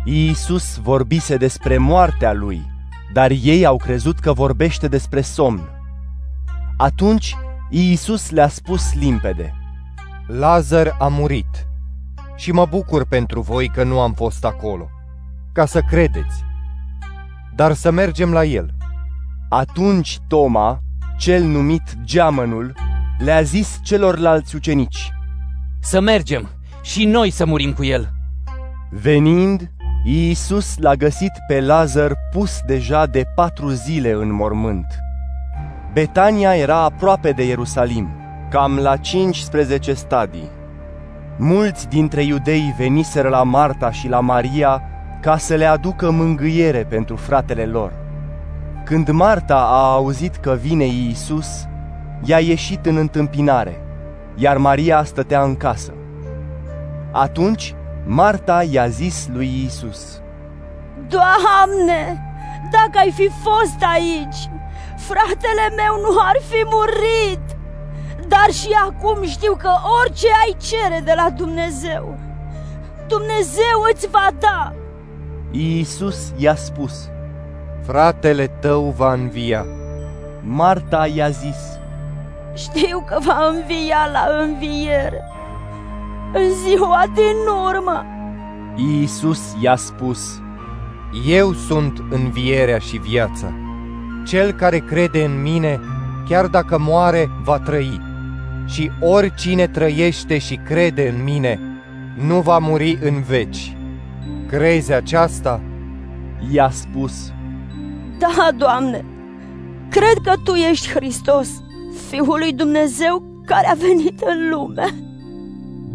Iisus vorbise despre moartea lui, dar ei au crezut că vorbește despre somn. Atunci Iisus le-a spus limpede, Lazar a murit și mă bucur pentru voi că nu am fost acolo, ca să credeți, dar să mergem la el. Atunci Toma, cel numit Geamănul, le-a zis celorlalți ucenici, Să mergem și noi să murim cu el. Venind, Iisus l-a găsit pe Lazar pus deja de patru zile în mormânt. Betania era aproape de Ierusalim, cam la 15 stadii. Mulți dintre iudei veniseră la Marta și la Maria ca să le aducă mângâiere pentru fratele lor. Când Marta a auzit că vine Iisus, i-a ieșit în întâmpinare, iar Maria stătea în casă. Atunci Marta i-a zis lui Iisus, Doamne, dacă ai fi fost aici, fratele meu nu ar fi murit. Dar și acum știu că orice ai cere de la Dumnezeu, Dumnezeu îți va da. Iisus i-a spus, Fratele tău va învia. Marta i-a zis, Știu că va învia la înviere, în ziua din urmă. Iisus i-a spus, Eu sunt învierea și viața. Cel care crede în mine, chiar dacă moare, va trăi. Și oricine trăiește și crede în mine, nu va muri în veci. Crezi aceasta? I-a spus, Da, Doamne, cred că Tu ești Hristos, Fiul lui Dumnezeu care a venit în lume.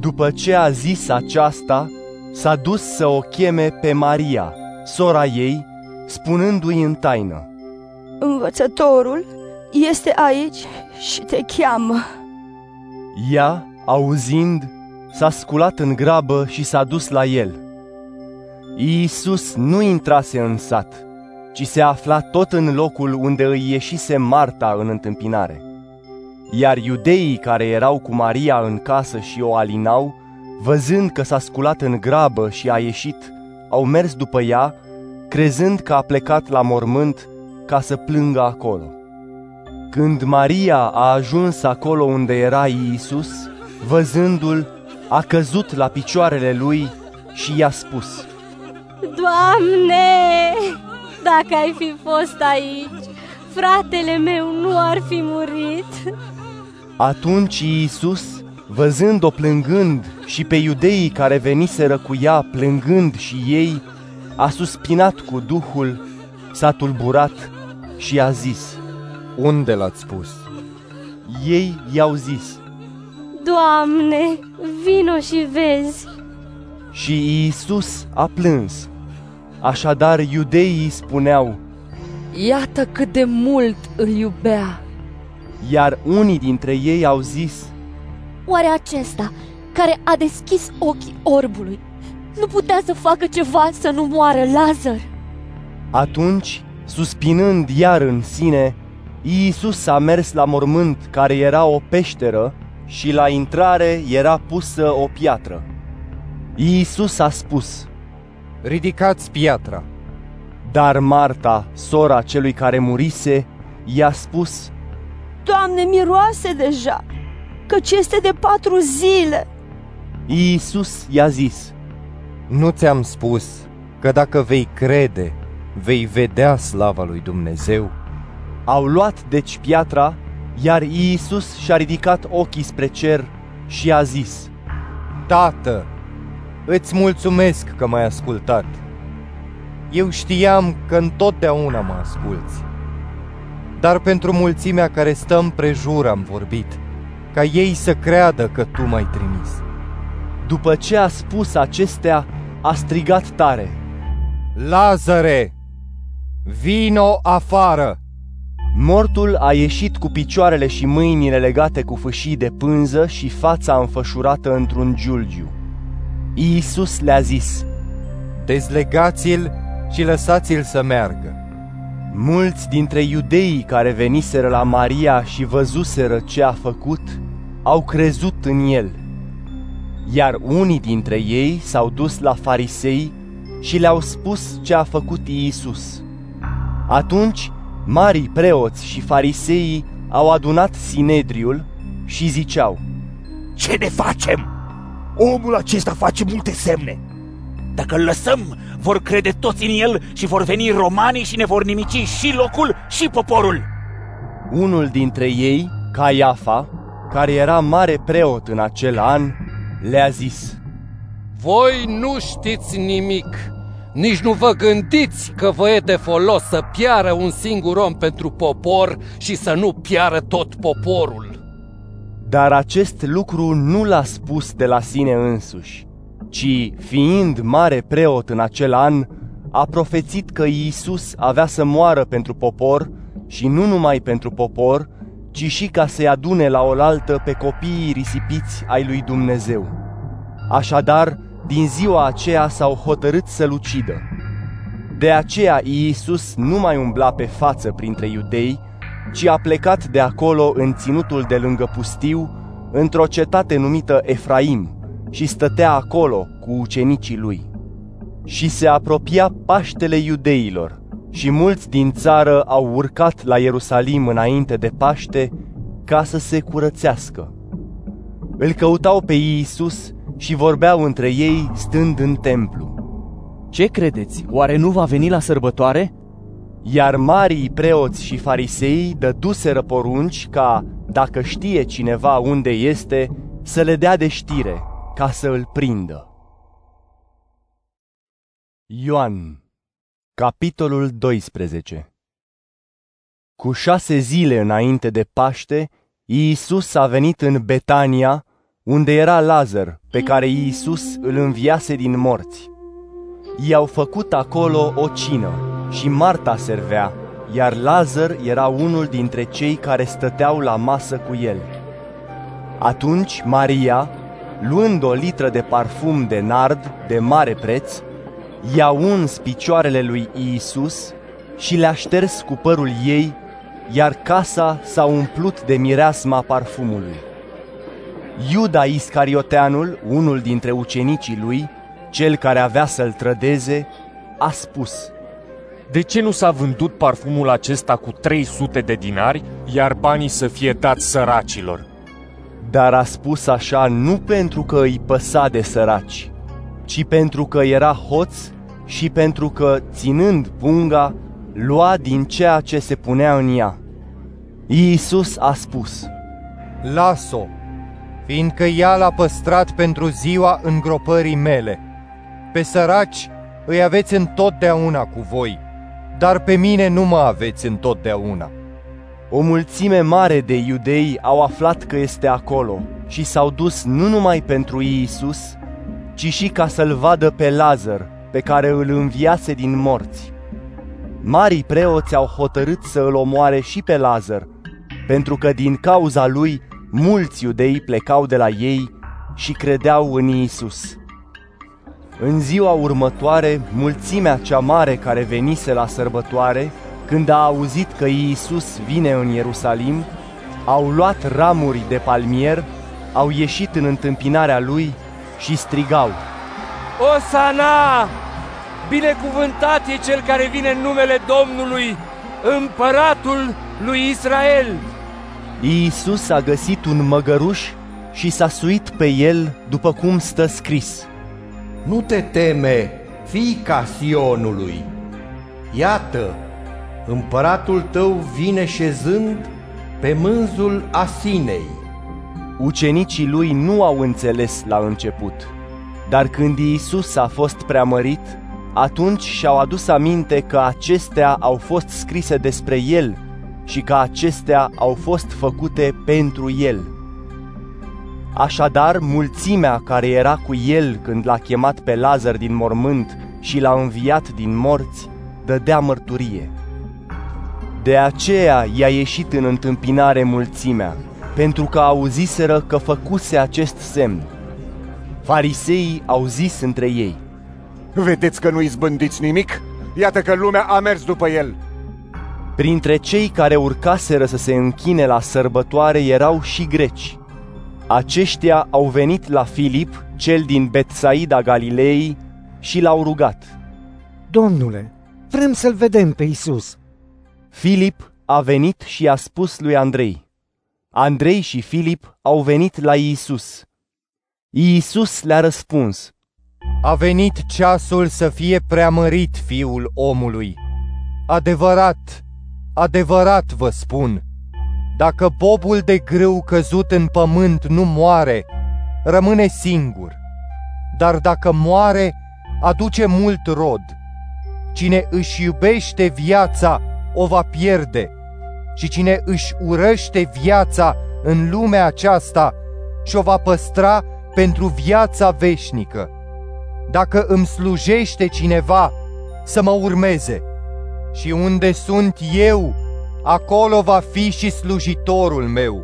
După ce a zis aceasta, s-a dus să o cheme pe Maria, sora ei, spunându-i în taină, Învățătorul este aici și te cheamă. Ea, auzind, s-a sculat în grabă și s-a dus la el. Iisus nu intrase în sat, ci se afla tot în locul unde îi ieșise Marta în întâmpinare. Iar iudeii care erau cu Maria în casă și o alinau, văzând că s-a sculat în grabă și a ieșit, au mers după ea, crezând că a plecat la mormânt ca să plângă acolo. Când Maria a ajuns acolo unde era Iisus, văzându-l, a căzut la picioarele lui și i-a spus, Doamne, Dacă ai fi fost aici, fratele meu nu ar fi murit. Atunci Iisus, văzând-o plângând și pe iudeii care veniseră cu ea plângând și ei, a suspinat cu Duhul, s-a tulburat și a zis, Unde l-ați spus? Ei i-au zis, Doamne, vino și vezi. Și Iisus a plâns. Așadar iudeii spuneau, Iată cât de mult îl iubea. Iar unii dintre ei au zis, Oare acesta, care a deschis ochii orbului, nu putea să facă ceva să nu moară Lazar? Atunci, suspinând iar în sine, Iisus a mers la mormânt care era o peșteră și la intrare era pusă o piatră. Iisus a spus, Ridicați piatra. Dar Marta, sora celui care murise, i-a spus, Doamne, miroase deja, căci este de patru zile. Iisus i-a zis, Nu ți-am spus că dacă vei crede, vei vedea slava lui Dumnezeu? Au luat deci piatra, iar Iisus și-a ridicat ochii spre cer și a zis, Tată, îți mulțumesc că m-ai ascultat. Eu știam că întotdeauna mă asculți. Dar pentru mulțimea care stă împrejur am vorbit, ca ei să creadă că tu m-ai trimis. După ce a spus acestea, a strigat tare. Lazare, vino afară! Mortul a ieșit cu picioarele și mâinile legate cu fâșii de pânză și fața înfășurată într-un giulgiu. Iisus le-a zis, Dezlegați-l și lăsați-l să meargă. Mulți dintre iudeii care veniseră la Maria și văzuseră ce a făcut, au crezut în el. Iar unii dintre ei s-au dus la farisei și le-au spus ce a făcut Iisus. Atunci, marii preoți și fariseii au adunat Sinedriul și ziceau, Ce ne facem? Omul acesta face multe semne. Dacă îl lăsăm, vor crede toți în el și vor veni romanii și ne vor nimici și locul și poporul. Unul dintre ei, Caiafa, care era mare preot în acel an, le-a zis, Voi nu știți nimic, nici nu vă gândiți că vă e de folos să piară un singur om pentru popor și să nu piară tot poporul. Dar acest lucru nu l-a spus de la sine însuși, ci, fiind mare preot în acel an, a profețit că Iisus avea să moară pentru popor și nu numai pentru popor, ci și ca să-i adune la oaltă pe copiii risipiți ai lui Dumnezeu. Așadar, din ziua aceea s-au hotărât să-l ucidă. De aceea Iisus nu mai umbla pe față printre iudei, ci a plecat de acolo în ținutul de lângă pustiu, într-o cetate numită Efraim, și stătea acolo cu ucenicii lui. Și se apropia Paștele iudeilor, și mulți din țară au urcat la Ierusalim înainte de Paște ca să se curățească. Îl căutau pe Iisus și vorbeau între ei stând în templu. Ce credeți? Oare nu va veni la sărbătoare? Iar marii preoți și farisei dăduseră porunci ca, dacă știe cineva unde este, să le dea de știre, ca să îl prindă. Ioan, capitolul 12 Cu șase zile înainte de Paște, Iisus a venit în Betania, unde era Lazar, pe care Iisus îl înviase din morți. I-au făcut acolo o cină și Marta servea, iar Lazar era unul dintre cei care stăteau la masă cu el. Atunci Maria, luând o litră de parfum de nard de mare preț, i-a uns picioarele lui Iisus și le-a șters cu părul ei, iar casa s-a umplut de mireasma parfumului. Iuda Iscarioteanul, unul dintre ucenicii lui, cel care avea să-l trădeze, a spus De ce nu s-a vândut parfumul acesta cu 300 de dinari, iar banii să fie dați săracilor? Dar a spus așa nu pentru că îi păsa de săraci, ci pentru că era hoț și pentru că, ținând punga, lua din ceea ce se punea în ea. Iisus a spus, Las-o, fiindcă ea l-a păstrat pentru ziua îngropării mele. Pe săraci îi aveți întotdeauna cu voi, dar pe mine nu mă aveți întotdeauna. O mulțime mare de iudei au aflat că este acolo și s-au dus nu numai pentru Iisus, ci și ca să-l vadă pe Lazar, pe care îl înviase din morți. Marii preoți au hotărât să îl omoare și pe Lazar, pentru că din cauza lui mulți iudei plecau de la ei și credeau în Iisus. În ziua următoare, mulțimea cea mare care venise la sărbătoare, când a auzit că Iisus vine în Ierusalim, au luat ramuri de palmier, au ieșit în întâmpinarea lui și strigau. Osana! Binecuvântat e cel care vine în numele Domnului, împăratul lui Israel! Iisus a găsit un măgăruș și s-a suit pe el după cum stă scris. Nu te teme, fiica Sionului! Iată, împăratul tău vine șezând pe mânzul Asinei. Ucenicii lui nu au înțeles la început, dar când Iisus a fost preamărit, atunci și-au adus aminte că acestea au fost scrise despre El și că acestea au fost făcute pentru El. Așadar, mulțimea care era cu El când l-a chemat pe Lazar din mormânt și l-a înviat din morți, dădea mărturie. De aceea i-a ieșit în întâmpinare mulțimea, pentru că auziseră că făcuse acest semn. Fariseii au zis între ei, Vedeți că nu izbândiți nimic? Iată că lumea a mers după el. Printre cei care urcaseră să se închine la sărbătoare erau și greci. Aceștia au venit la Filip, cel din Betsaida Galilei, și l-au rugat. Domnule, vrem să-l vedem pe Isus. Filip a venit și a spus lui Andrei. Andrei și Filip au venit la Iisus. Iisus le-a răspuns. A venit ceasul să fie preamărit fiul omului. Adevărat, adevărat vă spun, dacă bobul de grâu căzut în pământ nu moare, rămâne singur. Dar dacă moare, aduce mult rod. Cine își iubește viața, o va pierde. Și cine își urăște viața în lumea aceasta, și o va păstra pentru viața veșnică. Dacă îmi slujește cineva, să mă urmeze. Și unde sunt eu, acolo va fi și slujitorul meu.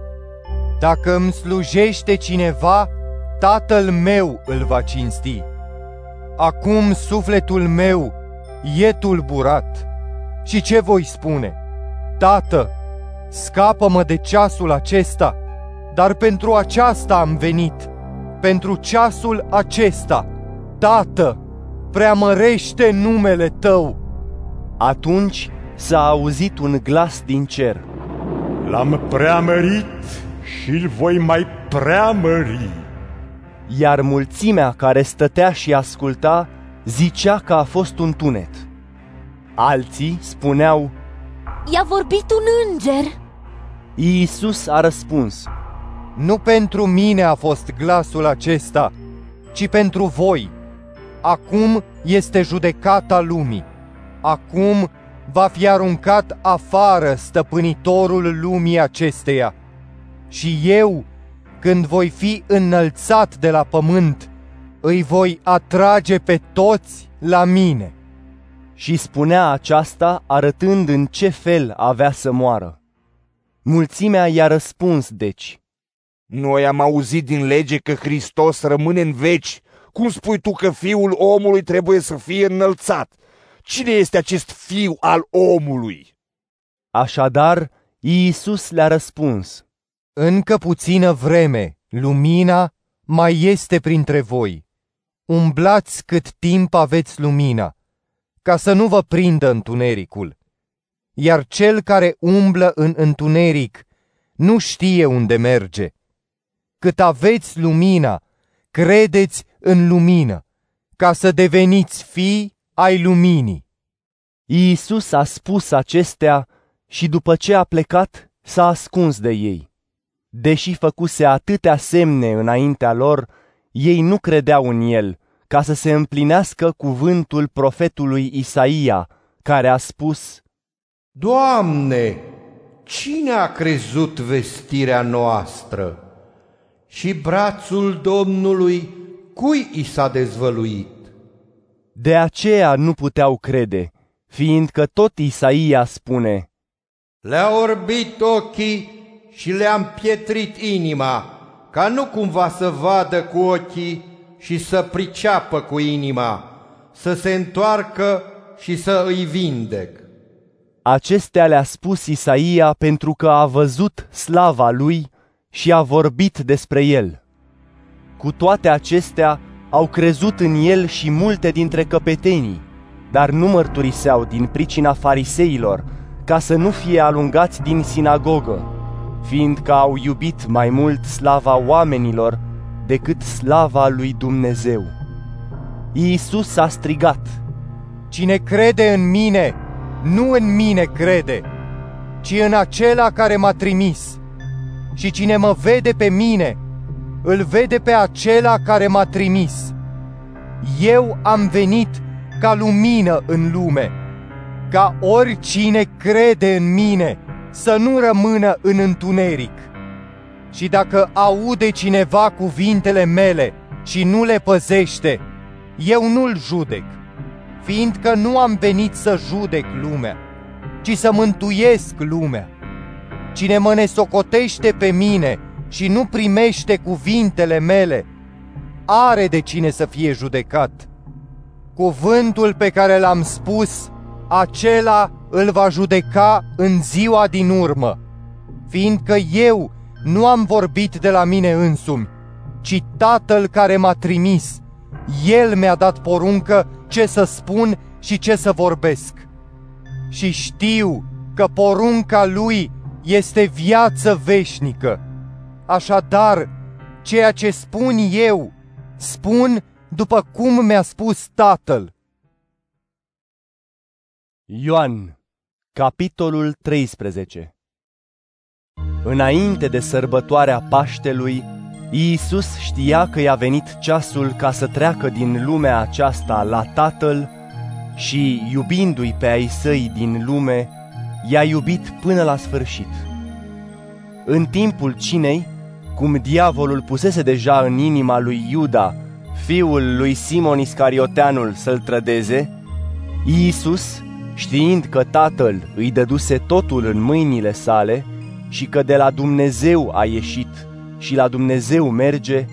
Dacă îmi slujește cineva, tatăl meu îl va cinsti. Acum sufletul meu e tulburat. Și ce voi spune? Tată, scapă-mă de ceasul acesta, dar pentru aceasta am venit, pentru ceasul acesta. Tată, preamărește numele Tău! Atunci s-a auzit un glas din cer. L-am preamărit și îl voi mai preamări. Iar mulțimea care stătea și asculta zicea că a fost un tunet. Alții spuneau, I-a vorbit un înger. Iisus a răspuns, Nu pentru mine a fost glasul acesta, ci pentru voi. Acum este judecata lumii. Acum va fi aruncat afară stăpânitorul lumii acesteia. Și eu, când voi fi înălțat de la pământ, îi voi atrage pe toți la mine. Și spunea aceasta arătând în ce fel avea să moară. Mulțimea i-a răspuns, deci. Noi am auzit din lege că Hristos rămâne în veci. Cum spui tu că fiul omului trebuie să fie înălțat? Cine este acest fiu al omului? Așadar, Iisus le-a răspuns. Încă puțină vreme, lumina mai este printre voi. Umblați cât timp aveți lumina, ca să nu vă prindă întunericul. Iar cel care umblă în întuneric nu știe unde merge. Cât aveți lumina, credeți în lumină, ca să deveniți fii ai luminii. Iisus a spus acestea și după ce a plecat, s-a ascuns de ei. Deși făcuse atâtea semne înaintea lor, ei nu credeau în el, ca să se împlinească cuvântul profetului Isaia, care a spus, Doamne, cine a crezut vestirea noastră? Și brațul Domnului cui i s-a dezvăluit? De aceea nu puteau crede, fiindcă tot Isaia spune, Le-a orbit ochii și le-am pietrit inima, ca nu cumva să vadă cu ochii și să priceapă cu inima, să se întoarcă și să îi vindec. Acestea le-a spus Isaia pentru că a văzut slava lui și a vorbit despre el. Cu toate acestea, au crezut în el și multe dintre căpetenii, dar nu mărturiseau din pricina fariseilor, ca să nu fie alungați din sinagogă, fiindcă au iubit mai mult slava oamenilor decât slava lui Dumnezeu. Iisus a strigat, Cine crede în mine, nu în mine crede, ci în acela care m-a trimis. Și cine mă vede pe mine, îl vede pe acela care m-a trimis. Eu am venit ca lumină în lume, ca oricine crede în mine să nu rămână în întuneric. Și dacă aude cineva cuvintele mele și nu le păzește, eu nu-l judec, fiindcă nu am venit să judec lumea, ci să mântuiesc lumea. Cine mă nesocotește pe mine și nu primește cuvintele mele, are de cine să fie judecat. Cuvântul pe care l-am spus, acela îl va judeca în ziua din urmă, fiindcă eu nu am vorbit de la mine însumi, ci Tatăl care m-a trimis, El mi-a dat poruncă ce să spun și ce să vorbesc. Și știu că porunca Lui este viață veșnică. Așadar, ceea ce spun eu, spun după cum mi-a spus Tatăl. Ioan, capitolul 13 Înainte de sărbătoarea Paștelui, Iisus știa că i-a venit ceasul ca să treacă din lumea aceasta la Tatăl și, iubindu-i pe ai săi din lume, i-a iubit până la sfârșit. În timpul cinei, cum diavolul pusese deja în inima lui Iuda, fiul lui Simon Iscarioteanul, să-l trădeze, Iisus, știind că tatăl îi dăduse totul în mâinile sale și că de la Dumnezeu a ieșit și la Dumnezeu merge,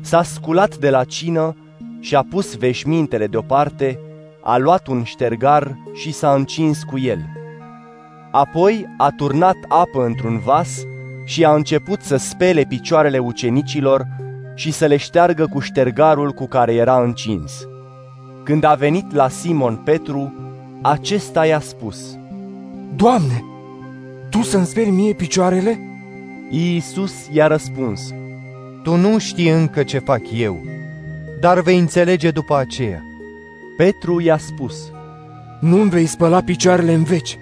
s-a sculat de la cină și a pus veșmintele deoparte, a luat un ștergar și s-a încins cu el. Apoi a turnat apă într-un vas și a început să spele picioarele ucenicilor și să le șteargă cu ștergarul cu care era încins. Când a venit la Simon Petru, acesta i-a spus, Doamne, Tu să-mi speli mie picioarele? Iisus i-a răspuns, Tu nu știi încă ce fac eu, dar vei înțelege după aceea. Petru i-a spus, Nu-mi vei spăla picioarele în veci.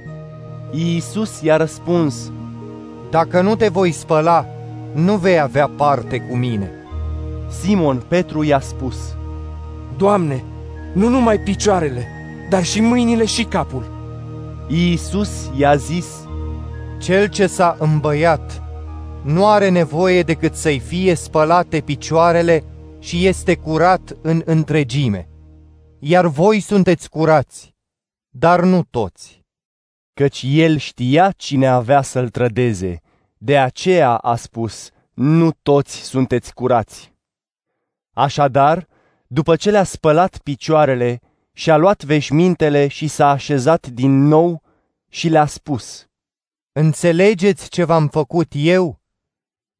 Iisus i-a răspuns, Dacă nu te voi spăla, nu vei avea parte cu mine. Simon Petru i-a spus, Doamne, nu numai picioarele, dar și mâinile și capul. Iisus i-a zis, Cel ce s-a îmbăiat nu are nevoie decât să-i fie spălate picioarele și este curat în întregime. Iar voi sunteți curați, dar nu toți. Căci el știa cine avea să-l trădeze, de aceea a spus, nu toți sunteți curați. Așadar, după ce le-a spălat picioarele, și-a luat veșmintele și s-a așezat din nou și le-a spus, Înțelegeți ce v-am făcut eu?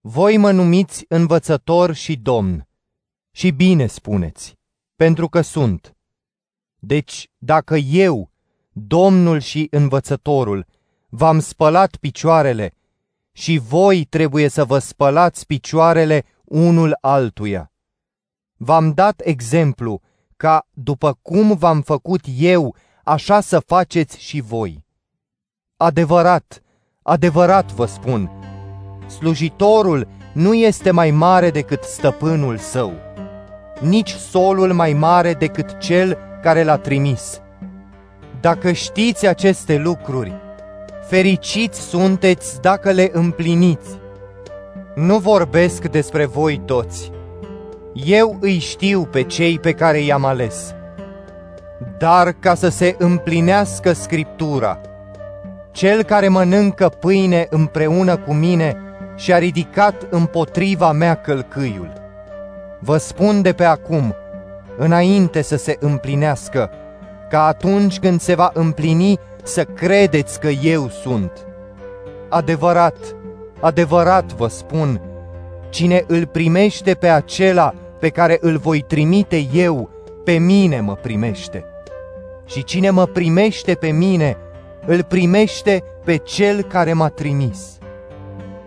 Voi mă numiți învățător și domn. Și bine spuneți, pentru că sunt. Deci, dacă eu, domnul și învățătorul, v-am spălat picioarele, și voi trebuie să vă spălați picioarele unul altuia. V-am dat exemplu ca, după cum v-am făcut eu, așa să faceți și voi. Adevărat, adevărat vă spun, slujitorul nu este mai mare decât stăpânul său, nici solul mai mare decât cel care l-a trimis. Dacă știți aceste lucruri, fericiți sunteți dacă le împliniți. Nu vorbesc despre voi toți. Eu îi știu pe cei pe care i-am ales. Dar ca să se împlinească Scriptura, cel care mănâncă pâine împreună cu mine și-a ridicat împotriva mea călcâiul. Vă spun de pe acum, înainte să se împlinească, ca atunci când se va împlini să credeți că eu sunt. Adevărat, adevărat vă spun, cine îl primește pe acela pe care îl voi trimite eu, pe mine mă primește. Și cine mă primește pe mine, îl primește pe cel care m-a trimis.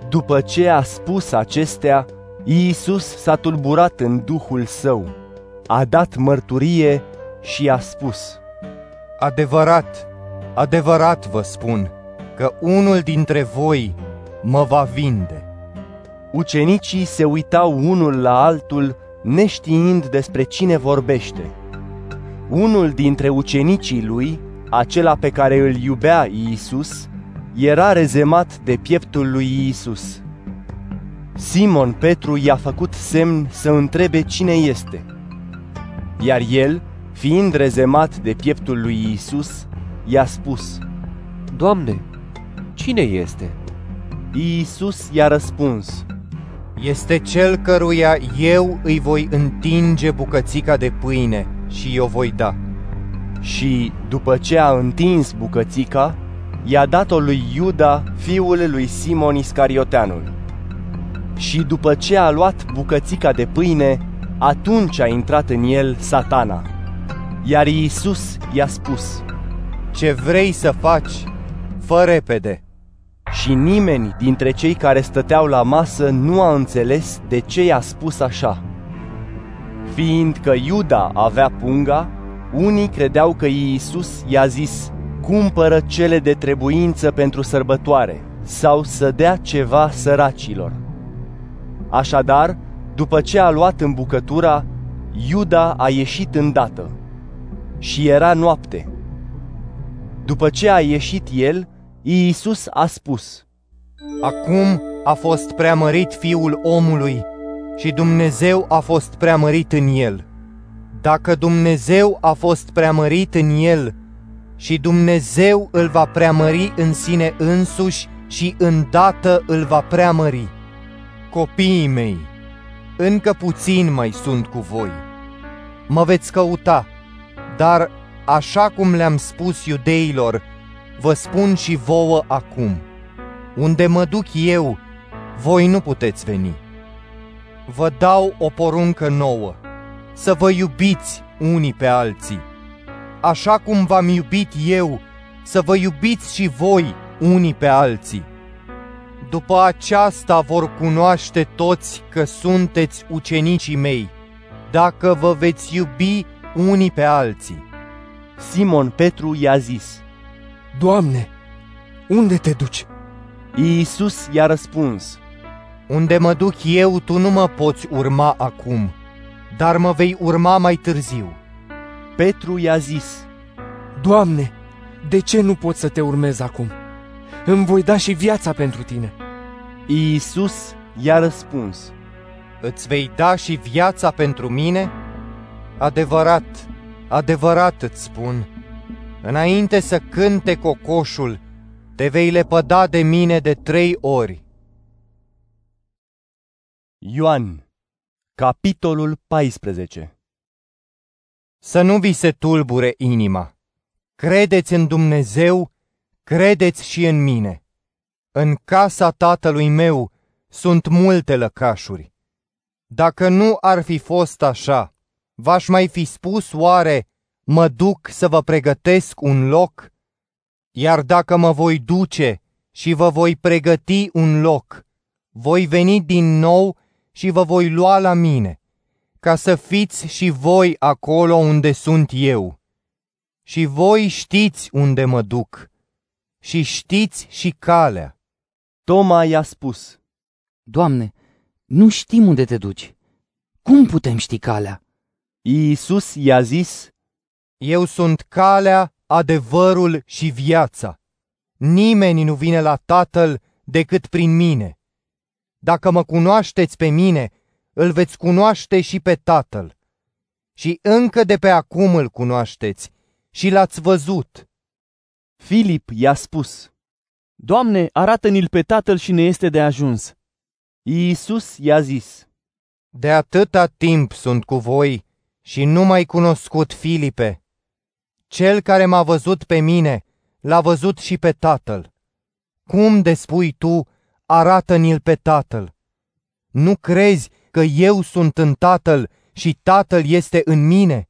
După ce a spus acestea, Iisus s-a tulburat în duhul său, a dat mărturie și a spus, Adevărat, adevărat vă spun că unul dintre voi mă va vinde. Ucenicii se uitau unul la altul, neștiind despre cine vorbește. Unul dintre ucenicii lui, acela pe care îl iubea Iisus, era rezemat de pieptul lui Iisus. Simon Petru i-a făcut semn să întrebe cine este. Iar el, fiind rezemat de pieptul lui Iisus, i-a spus, Doamne, cine este? Iisus i-a răspuns, Este cel căruia eu îi voi întinge bucățica de pâine și o voi da. Și după ce a întins bucățica, i-a dat-o lui Iuda, fiul lui Simon Iscarioteanul. Și după ce a luat bucățica de pâine, atunci a intrat în el satana. Iar Iisus i-a spus, Ce vrei să faci, fă repede. Și nimeni dintre cei care stăteau la masă nu a înțeles de ce i-a spus așa. Fiindcă Iuda avea punga, unii credeau că Iisus i-a zis, cumpără cele de trebuință pentru sărbătoare sau să dea ceva săracilor. Așadar, după ce a luat în bucătura, Iuda a ieșit îndată și era noapte. După ce a ieșit el, Iisus a spus, Acum a fost preamărit Fiul omului și Dumnezeu a fost preamărit în el. Dacă Dumnezeu a fost preamărit în el și Dumnezeu îl va preamări în sine însuși și îndată îl va preamări. Copiii mei, încă puțin mai sunt cu voi. Mă veți căuta, dar așa cum le-am spus iudeilor, vă spun și vouă acum. Unde mă duc eu, voi nu puteți veni. Vă dau o poruncă nouă, să vă iubiți unii pe alții. Așa cum v-am iubit eu, să vă iubiți și voi unii pe alții. După aceasta vor cunoaște toți că sunteți ucenicii mei, dacă vă veți iubi unii pe alții. Simon Petru i-a zis, Doamne, unde te duci? Iisus i-a răspuns, Unde mă duc eu, tu nu mă poți urma acum, dar mă vei urma mai târziu. Petru i-a zis, Doamne, de ce nu pot să te urmez acum? Îmi voi da și viața pentru tine. Iisus i-a răspuns, Îți vei da și viața pentru mine? Adevărat, adevărat îți spun, înainte să cânte cocoșul, te vei lepăda de mine de trei ori. Ioan, capitolul 14 Să nu vi se tulbure inima. Credeți în Dumnezeu, credeți și în mine. În casa tatălui meu sunt multe lăcașuri. Dacă nu ar fi fost așa, v-aș mai fi spus oare, mă duc să vă pregătesc un loc? Iar dacă mă voi duce și vă voi pregăti un loc, voi veni din nou și vă voi lua la mine, ca să fiți și voi acolo unde sunt eu. Și voi știți unde mă duc și știți și calea. Toma i-a spus, Doamne, nu știm unde te duci. Cum putem ști calea? Iisus i-a zis, Eu sunt calea, adevărul și viața. Nimeni nu vine la Tatăl decât prin mine. Dacă mă cunoașteți pe mine, îl veți cunoaște și pe Tatăl. Și încă de pe acum îl cunoașteți și l-ați văzut. Filip i-a spus, Doamne, arată-ni-l pe Tatăl și ne este de ajuns. Iisus i-a zis, De atâta timp sunt cu voi și nu mai cunoscut Filipe. Cel care m-a văzut pe mine, l-a văzut și pe Tatăl. Cum de spui tu, arată-ni-l pe Tatăl? Nu crezi că eu sunt în Tatăl și Tatăl este în mine?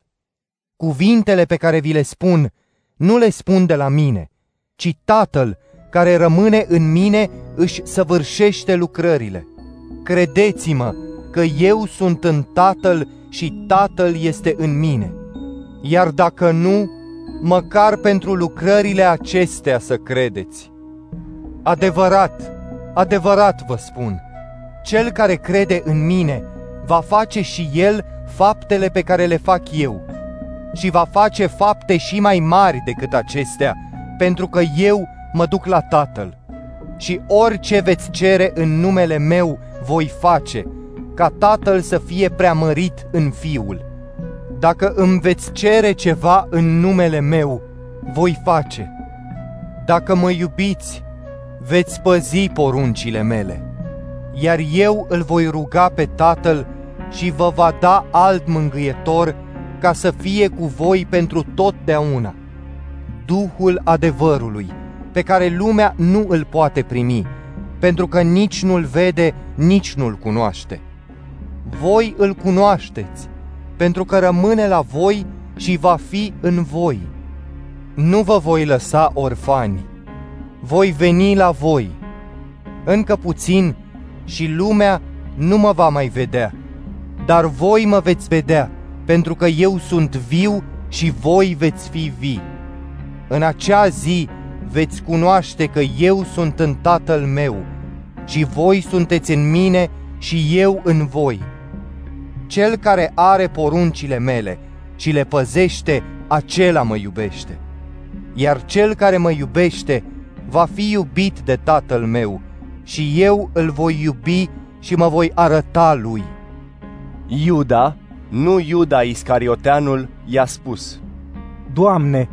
Cuvintele pe care vi le spun, nu le spun de la mine, ci Tatăl care rămâne în mine își săvârșește lucrările. Credeți-mă că eu sunt în Tatăl și Tatăl este în mine. Iar dacă nu, măcar pentru lucrările acestea să credeți. Adevărat, adevărat vă spun, cel care crede în mine va face și el faptele pe care le fac eu și va face fapte și mai mari decât acestea, pentru că eu mă duc la Tatăl. Și orice veți cere în numele meu voi face, ca Tatăl să fie preamărit în Fiul. Dacă îmi veți cere ceva în numele meu, voi face. Dacă mă iubiți, veți păzi poruncile mele. Iar eu îl voi ruga pe Tatăl și vă va da alt mângâietor ca să fie cu voi pentru totdeauna. Duhul adevărului, pe care lumea nu îl poate primi, pentru că nici nu-l vede, nici nu-l cunoaște. Voi îl cunoașteți, pentru că rămâne la voi și va fi în voi. Nu vă voi lăsa orfani, voi veni la voi. Încă puțin și lumea nu mă va mai vedea, dar voi mă veți vedea, pentru că eu sunt viu și voi veți fi vii. În acea zi veți cunoaște că eu sunt în Tatăl meu și voi sunteți în mine și eu în voi. Cel care are poruncile mele și le păzește, acela mă iubește. Iar cel care mă iubește va fi iubit de Tatăl meu și eu îl voi iubi și mă voi arăta lui. Iuda, nu Iuda Iscarioteanul, i-a spus, Doamne,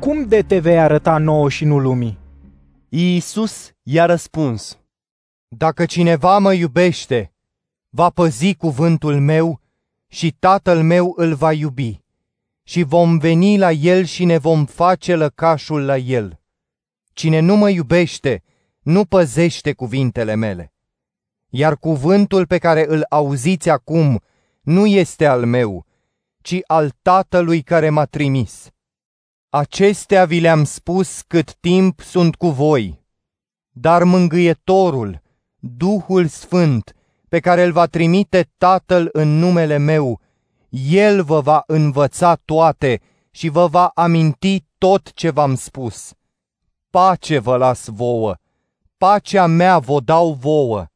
cum de te vei arăta nouă și nu lumii? Iisus i-a răspuns, Dacă cineva mă iubește, va păzi cuvântul meu și tatăl meu îl va iubi. Și vom veni la el și ne vom face lăcașul la el. Cine nu mă iubește, nu păzește cuvintele mele. Iar cuvântul pe care îl auziți acum nu este al meu, ci al tatălui care m-a trimis. Acestea vi le-am spus cât timp sunt cu voi. Dar mângâietorul, Duhul Sfânt, pe care îl va trimite Tatăl în numele meu, El vă va învăța toate și vă va aminti tot ce v-am spus. Pace vă las vouă, pacea mea vă dau vouă.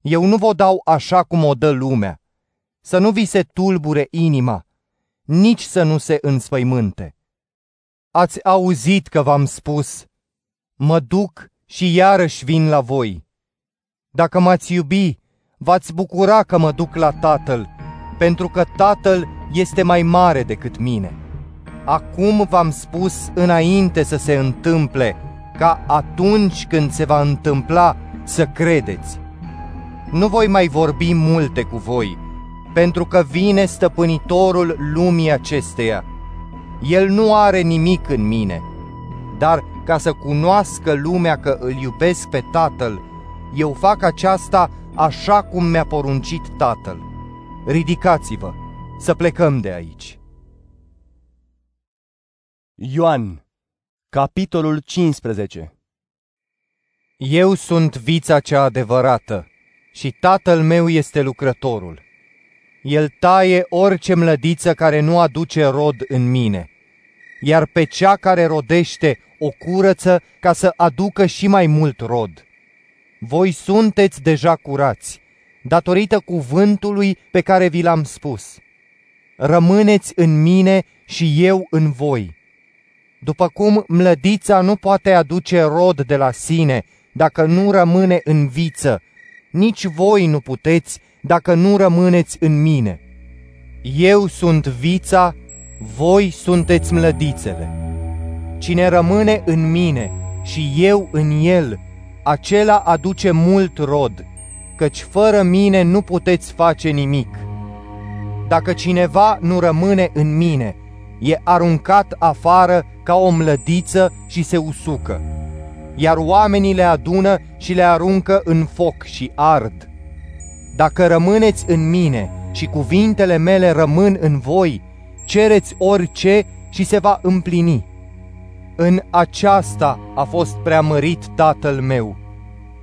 Eu nu vă dau așa cum o dă lumea. Să nu vi se tulbure inima, nici să nu se înspăimânte. Ați auzit că v-am spus, mă duc și iarăși vin la voi. Dacă m-ați iubi, v-ați bucura că mă duc la Tatăl, pentru că Tatăl este mai mare decât mine. Acum v-am spus înainte să se întâmple, ca atunci când se va întâmpla să credeți. Nu voi mai vorbi multe cu voi, pentru că vine stăpânitorul lumii acesteia. El nu are nimic în mine, dar ca să cunoască lumea că îl iubesc pe Tatăl, eu fac aceasta așa cum mi-a poruncit Tatăl. Ridicați-vă, să plecăm de aici. Ioan, capitolul 15 Eu sunt vița cea adevărată și tatăl meu este lucrătorul. El taie orice mlădiță care nu aduce rod în mine iar pe cea care rodește o curăță ca să aducă și mai mult rod. Voi sunteți deja curați, datorită cuvântului pe care vi l-am spus. Rămâneți în mine și eu în voi. După cum mlădița nu poate aduce rod de la sine dacă nu rămâne în viță, nici voi nu puteți dacă nu rămâneți în mine. Eu sunt vița, voi sunteți mlădițele. Cine rămâne în mine și eu în el, acela aduce mult rod, căci fără mine nu puteți face nimic. Dacă cineva nu rămâne în mine, e aruncat afară ca o mlădiță și se usucă, iar oamenii le adună și le aruncă în foc și ard. Dacă rămâneți în mine și cuvintele mele rămân în voi, cereți orice și se va împlini. În aceasta a fost preamărit Tatăl meu.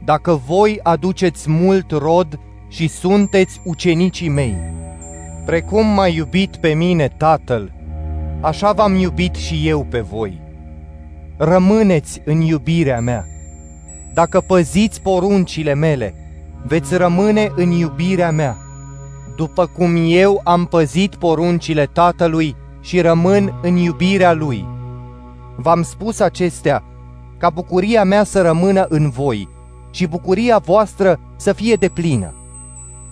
Dacă voi aduceți mult rod și sunteți ucenicii mei, precum m-a iubit pe mine Tatăl, așa v-am iubit și eu pe voi. Rămâneți în iubirea mea. Dacă păziți poruncile mele, veți rămâne în iubirea mea, după cum eu am păzit poruncile Tatălui și rămân în iubirea Lui. V-am spus acestea ca bucuria mea să rămână în voi și bucuria voastră să fie deplină.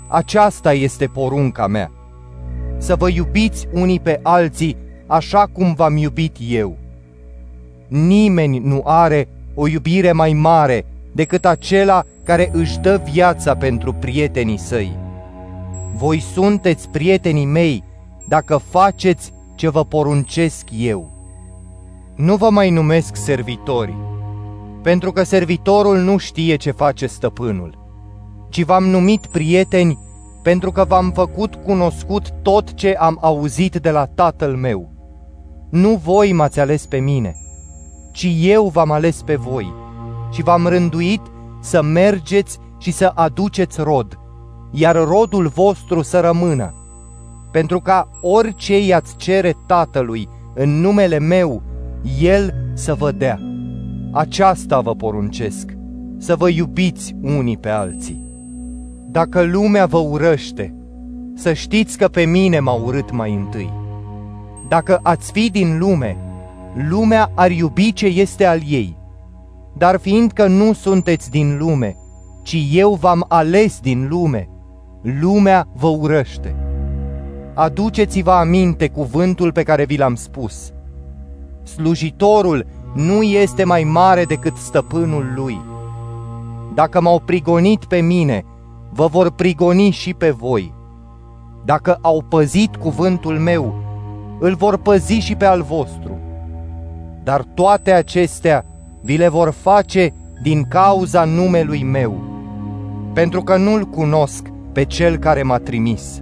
Aceasta este porunca mea, să vă iubiți unii pe alții așa cum v-am iubit eu. Nimeni nu are o iubire mai mare decât acela care își dă viața pentru prietenii săi. Voi sunteți prietenii mei dacă faceți ce vă poruncesc eu. Nu vă mai numesc servitori, pentru că servitorul nu știe ce face stăpânul, ci v-am numit prieteni pentru că v-am făcut cunoscut tot ce am auzit de la tatăl meu. Nu voi m-ați ales pe mine, ci eu v-am ales pe voi și v-am rânduit să mergeți și să aduceți rod, iar rodul vostru să rămână, pentru ca orice i-ați cere Tatălui în numele meu, El să vă dea. Aceasta vă poruncesc, să vă iubiți unii pe alții. Dacă lumea vă urăște, să știți că pe mine m-a urât mai întâi. Dacă ați fi din lume, lumea ar iubi ce este al ei. Dar fiindcă nu sunteți din lume, ci eu v-am ales din lume, lumea vă urăște. Aduceți-vă aminte cuvântul pe care vi l-am spus. Slujitorul nu este mai mare decât stăpânul lui. Dacă m-au prigonit pe mine, vă vor prigoni și pe voi. Dacă au păzit cuvântul meu, îl vor păzi și pe al vostru. Dar toate acestea vi le vor face din cauza numelui meu, pentru că nu-l cunosc pe cel care m-a trimis.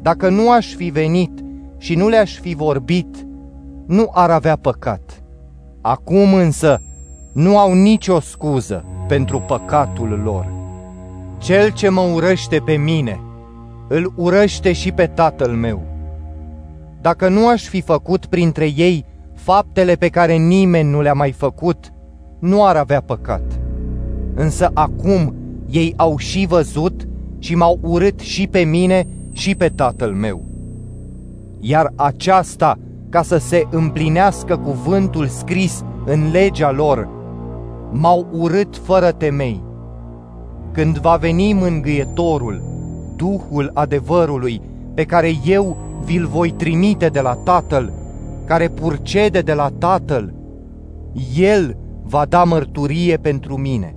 Dacă nu aș fi venit și nu le-aș fi vorbit, nu ar avea păcat. Acum însă nu au nicio scuză pentru păcatul lor. Cel ce mă urăște pe mine, îl urăște și pe tatăl meu. Dacă nu aș fi făcut printre ei faptele pe care nimeni nu le-a mai făcut, nu ar avea păcat. Însă acum ei au și văzut și m-au urât și pe mine și pe tatăl meu. Iar aceasta, ca să se împlinească cuvântul scris în legea lor, m-au urât fără temei. Când va veni mângâietorul, Duhul adevărului, pe care eu vi-l voi trimite de la Tatăl, care purcede de la Tatăl, El va da mărturie pentru mine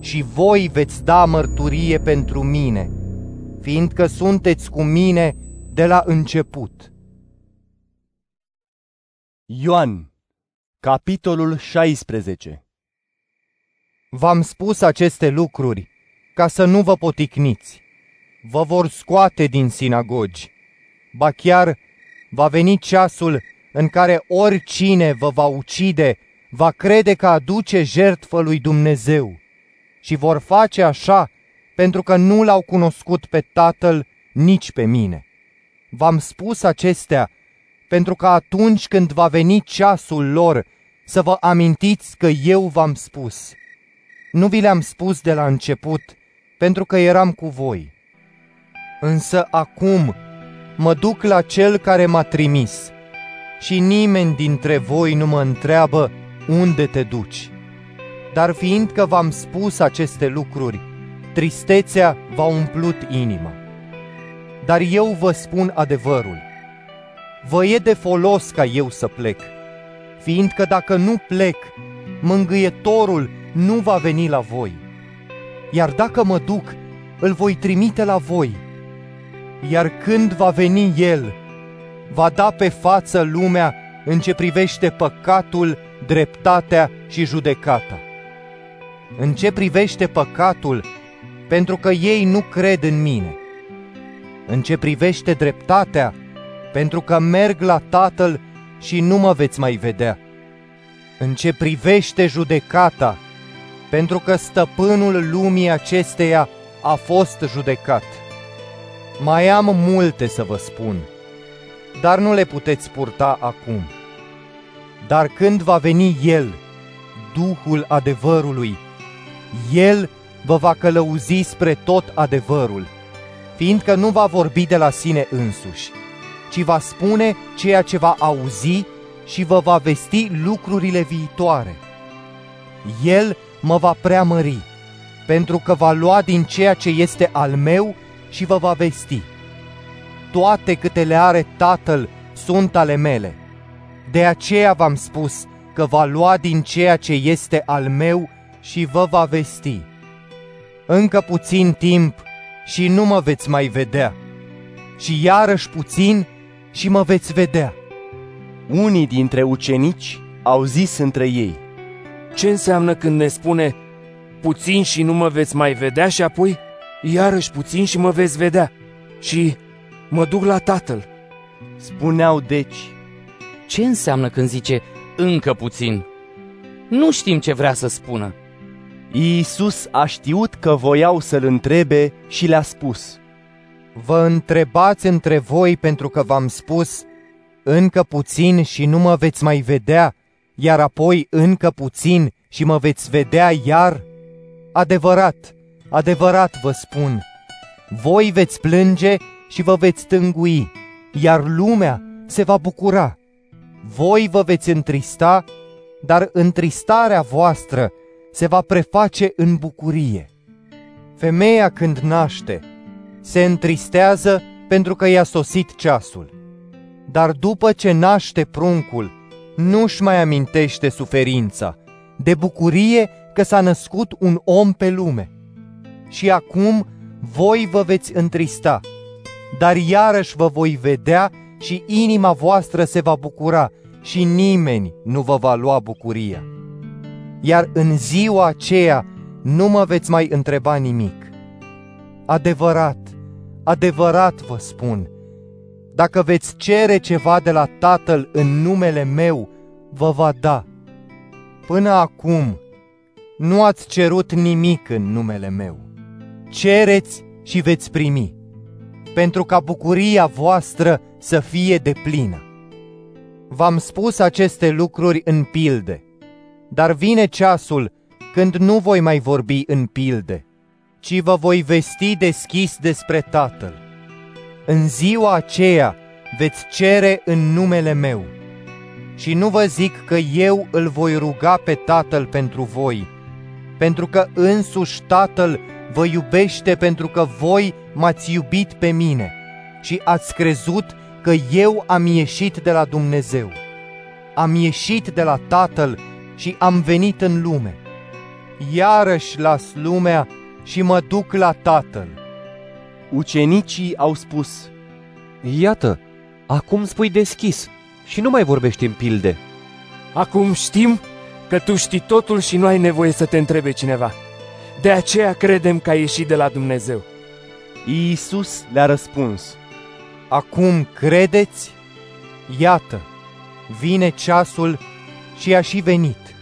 și voi veți da mărturie pentru mine, fiindcă sunteți cu mine de la început. Ioan, capitolul 16 V-am spus aceste lucruri ca să nu vă poticniți. Vă vor scoate din sinagogi. Ba chiar va veni ceasul în care oricine vă va ucide va crede că aduce jertfă lui Dumnezeu și vor face așa pentru că nu l-au cunoscut pe Tatăl nici pe mine. V-am spus acestea pentru că atunci când va veni ceasul lor, să vă amintiți că eu v-am spus. Nu vi le-am spus de la început, pentru că eram cu voi. Însă acum mă duc la cel care m-a trimis și nimeni dintre voi nu mă întreabă unde te duci. Dar fiindcă v-am spus aceste lucruri, tristețea v-a umplut inima. Dar eu vă spun adevărul. Vă e de folos ca eu să plec, fiindcă dacă nu plec, mângâietorul nu va veni la voi. Iar dacă mă duc, îl voi trimite la voi. Iar când va veni el, va da pe față lumea în ce privește păcatul, dreptatea și judecata. În ce privește păcatul, pentru că ei nu cred în mine. În ce privește dreptatea, pentru că merg la Tatăl și nu mă veți mai vedea. În ce privește judecata, pentru că stăpânul lumii acesteia a fost judecat. Mai am multe să vă spun, dar nu le puteți purta acum. Dar când va veni El, Duhul adevărului, El vă va călăuzi spre tot adevărul, fiindcă nu va vorbi de la sine însuși, ci va spune ceea ce va auzi și vă va vesti lucrurile viitoare. El mă va preamări, pentru că va lua din ceea ce este al meu și vă va vesti. Toate câte le are Tatăl sunt ale mele. De aceea v-am spus că va lua din ceea ce este al meu și vă va vesti. Încă puțin timp și nu mă veți mai vedea, și iarăși puțin și mă veți vedea. Unii dintre ucenici au zis între ei, Ce înseamnă când ne spune, puțin și nu mă veți mai vedea și apoi, iarăși puțin și mă veți vedea și mă duc la tatăl? Spuneau deci, Ce înseamnă când zice încă puțin? Nu știm ce vrea să spună. Iisus a știut că voiau să-l întrebe și le-a spus, Vă întrebați între voi pentru că v-am spus, încă puțin și nu mă veți mai vedea, iar apoi încă puțin și mă veți vedea iar? Adevărat, adevărat vă spun, voi veți plânge și vă veți tângui, iar lumea se va bucura. Voi vă veți întrista, dar întristarea voastră se va preface în bucurie. Femeia când naște, se întristează pentru că i-a sosit ceasul. Dar după ce naște pruncul, nu-și mai amintește suferința, de bucurie că s-a născut un om pe lume. Și acum voi vă veți întrista, dar iarăși vă voi vedea și inima voastră se va bucura și nimeni nu vă va lua bucuria. Iar în ziua aceea nu mă veți mai întreba nimic. Adevărat, adevărat vă spun, dacă veți cere ceva de la Tatăl în numele meu, vă va da. Până acum nu ați cerut nimic în numele meu. Cereți și veți primi, pentru ca bucuria voastră să fie de plină. V-am spus aceste lucruri în pilde, dar vine ceasul când nu voi mai vorbi în pilde, ci vă voi vesti deschis despre Tatăl. În ziua aceea veți cere în numele meu. Și nu vă zic că eu îl voi ruga pe Tatăl pentru voi, pentru că însuși Tatăl vă iubește pentru că voi m-ați iubit pe mine și ați crezut că eu am ieșit de la Dumnezeu. Am ieșit de la Tatăl și am venit în lume. Iarăși las lumea și mă duc la Tatăl. Ucenicii au spus, Iată, acum spui deschis și nu mai vorbești în pilde. Acum știm că tu știi totul și nu ai nevoie să te întrebe cineva. De aceea credem că ai ieșit de la Dumnezeu. Iisus le-a răspuns, Acum credeți? Iată, vine ceasul și a și venit,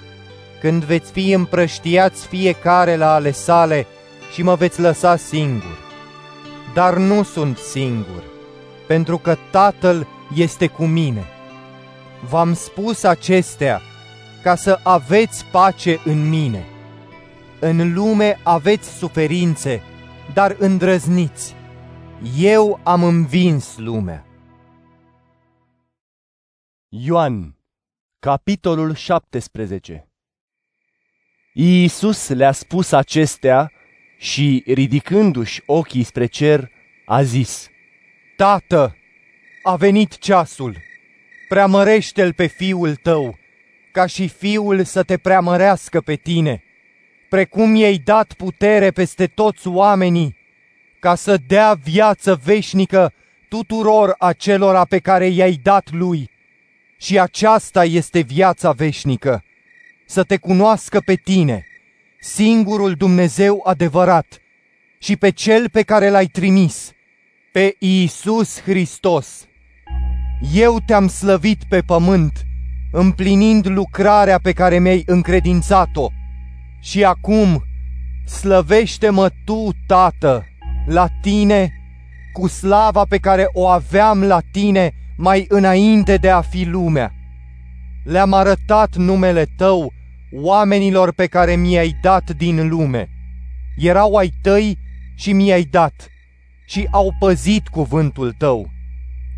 când veți fi împrăștiați fiecare la ale sale și mă veți lăsa singur. Dar nu sunt singur, pentru că Tatăl este cu mine. V-am spus acestea ca să aveți pace în mine. În lume aveți suferințe, dar îndrăzniți. Eu am învins lumea. Ioan, capitolul 17 Iisus le-a spus acestea și, ridicându-și ochii spre cer, a zis, Tată, a venit ceasul, preamărește-l pe fiul tău, ca și fiul să te preamărească pe tine, precum i-ai dat putere peste toți oamenii, ca să dea viață veșnică tuturor acelora pe care i-ai dat lui. Și aceasta este viața veșnică, să te cunoască pe tine, singurul Dumnezeu adevărat, și pe cel pe care l-ai trimis, pe Iisus Hristos. Eu te-am slăvit pe pământ, împlinind lucrarea pe care mi-ai încredințat-o. Și acum, slăvește-mă tu, Tată, la tine, cu slava pe care o aveam la tine mai înainte de a fi lumea. Le-am arătat numele tău oamenilor pe care mi-ai dat din lume. Erau ai tăi și mi-ai dat și au păzit cuvântul tău.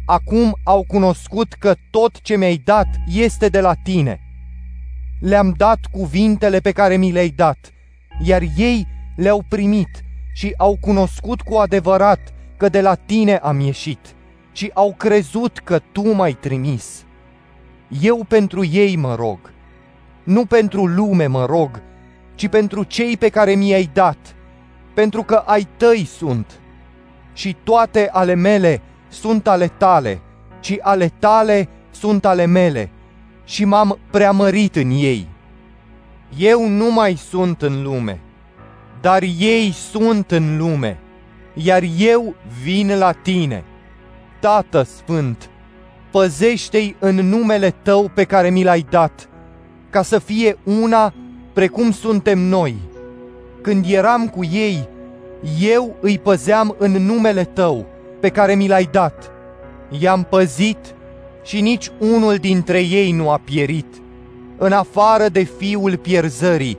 Acum au cunoscut că tot ce mi-ai dat este de la tine. Le-am dat cuvintele pe care mi le-ai dat, iar ei le-au primit și au cunoscut cu adevărat că de la tine am ieșit și au crezut că tu m-ai trimis. Eu pentru ei mă rog, nu pentru lume mă rog, ci pentru cei pe care mi-ai dat, pentru că ai tăi sunt. Și toate ale mele sunt ale tale, ci ale tale sunt ale mele, și m-am preamărit în ei. Eu nu mai sunt în lume, dar ei sunt în lume, iar eu vin la tine. Tată Sfânt, păzește-i în numele Tău pe care mi l-ai dat, ca să fie una precum suntem noi. Când eram cu ei, eu îi păzeam în numele Tău, pe care mi l-ai dat. I-am păzit și nici unul dintre ei nu a pierit, în afară de fiul pierzării,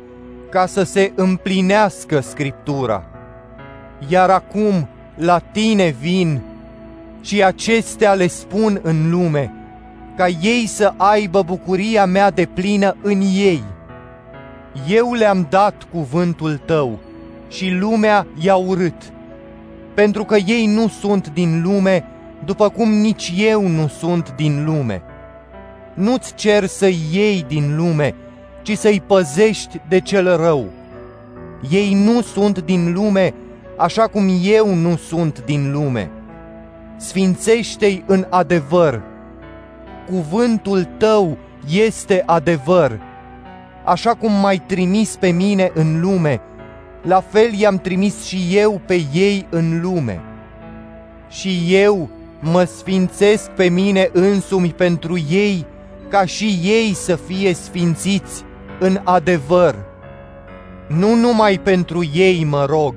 ca să se împlinească Scriptura. Iar acum la tine vin și acestea le spun în lume, ca ei să aibă bucuria mea de plină în ei. Eu le-am dat cuvântul tău și lumea i-a urât, pentru că ei nu sunt din lume, după cum nici eu nu sunt din lume. Nu-ți cer să iei din lume, ci să-i păzești de cel rău. Ei nu sunt din lume, așa cum eu nu sunt din lume. Sfințește-i în adevăr. Cuvântul tău este adevăr. Așa cum m-ai trimis pe mine în lume, la fel i-am trimis și eu pe ei în lume. Și eu mă sfințesc pe mine însumi pentru ei, ca și ei să fie sfințiți în adevăr. Nu numai pentru ei mă rog,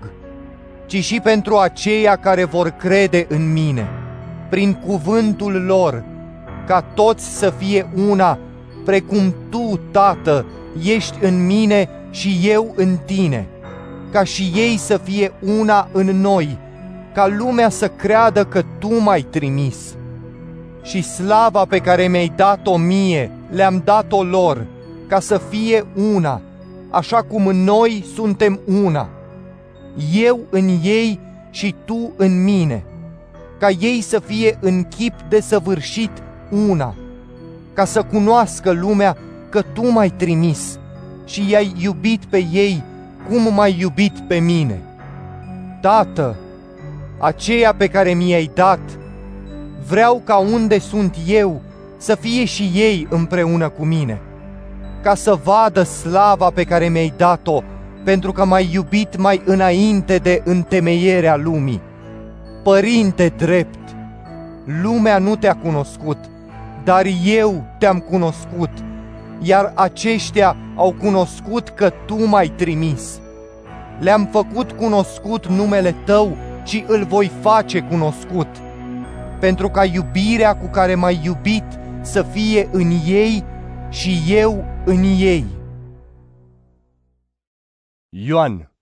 ci și pentru aceia care vor crede în mine, prin cuvântul lor, ca toți să fie una, precum Tu, Tată, ești în mine și eu în Tine, ca și ei să fie una în noi, ca lumea să creadă că Tu m-ai trimis. Și slava pe care mi-ai dat-o mie, le-am dat-o lor, ca să fie una, așa cum noi suntem una. Eu în ei și tu în mine, ca ei să fie în chip de săvârșit una, ca să cunoască lumea că tu m-ai trimis și i-ai iubit pe ei cum m-ai iubit pe mine. Tată, aceea pe care mi-ai dat, vreau ca unde sunt eu să fie și ei împreună cu mine ca să vadă slava pe care mi-ai dat-o, pentru că m-ai iubit mai înainte de întemeierea lumii. Părinte drept, lumea nu te-a cunoscut, dar eu te-am cunoscut, iar aceștia au cunoscut că tu m-ai trimis. Le-am făcut cunoscut numele tău și îl voi face cunoscut, pentru ca iubirea cu care m-ai iubit să fie în ei și eu în ei. Ioan,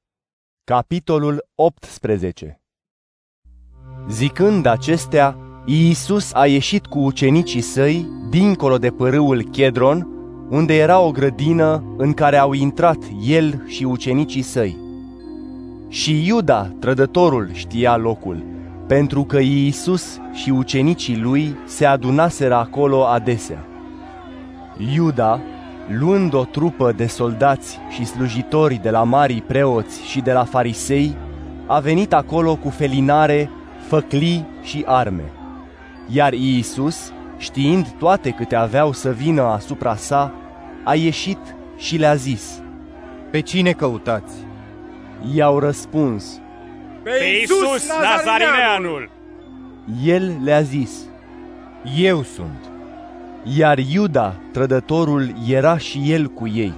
capitolul 18 Zicând acestea, Iisus a ieșit cu ucenicii săi dincolo de părâul Chedron, unde era o grădină în care au intrat el și ucenicii săi. Și Iuda, trădătorul, știa locul, pentru că Iisus și ucenicii lui se adunaseră acolo adesea. Iuda, luând o trupă de soldați și slujitori de la marii preoți și de la farisei, a venit acolo cu felinare, făclii și arme. Iar Iisus, știind toate câte aveau să vină asupra sa, a ieșit și le-a zis, Pe cine căutați? I-au răspuns, Pe Iisus Nazarineanul! El le-a zis, Eu sunt. Iar Iuda, trădătorul, era și el cu ei.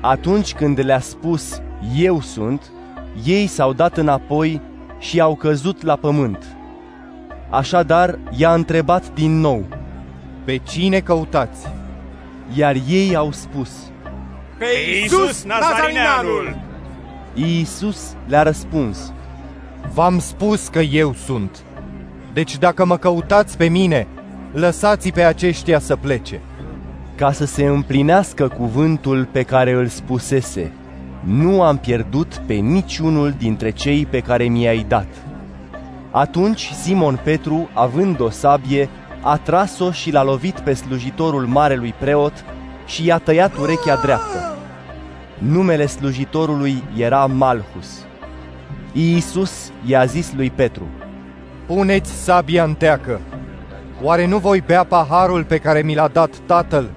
Atunci când le-a spus, Eu sunt, ei s-au dat înapoi și au căzut la pământ. Așadar, i-a întrebat din nou, Pe cine căutați? Iar ei au spus, Pe Iisus Nazarineanul! Iisus le-a răspuns, V-am spus că eu sunt. Deci dacă mă căutați pe mine, lăsați pe aceștia să plece. Ca să se împlinească cuvântul pe care îl spusese, nu am pierdut pe niciunul dintre cei pe care mi-ai dat. Atunci Simon Petru, având o sabie, a tras-o și l-a lovit pe slujitorul marelui preot și i-a tăiat urechea dreaptă. Numele slujitorului era Malhus. Iisus i-a zis lui Petru, Puneți sabia în teacă. Oare nu voi bea paharul pe care mi l-a dat tatăl?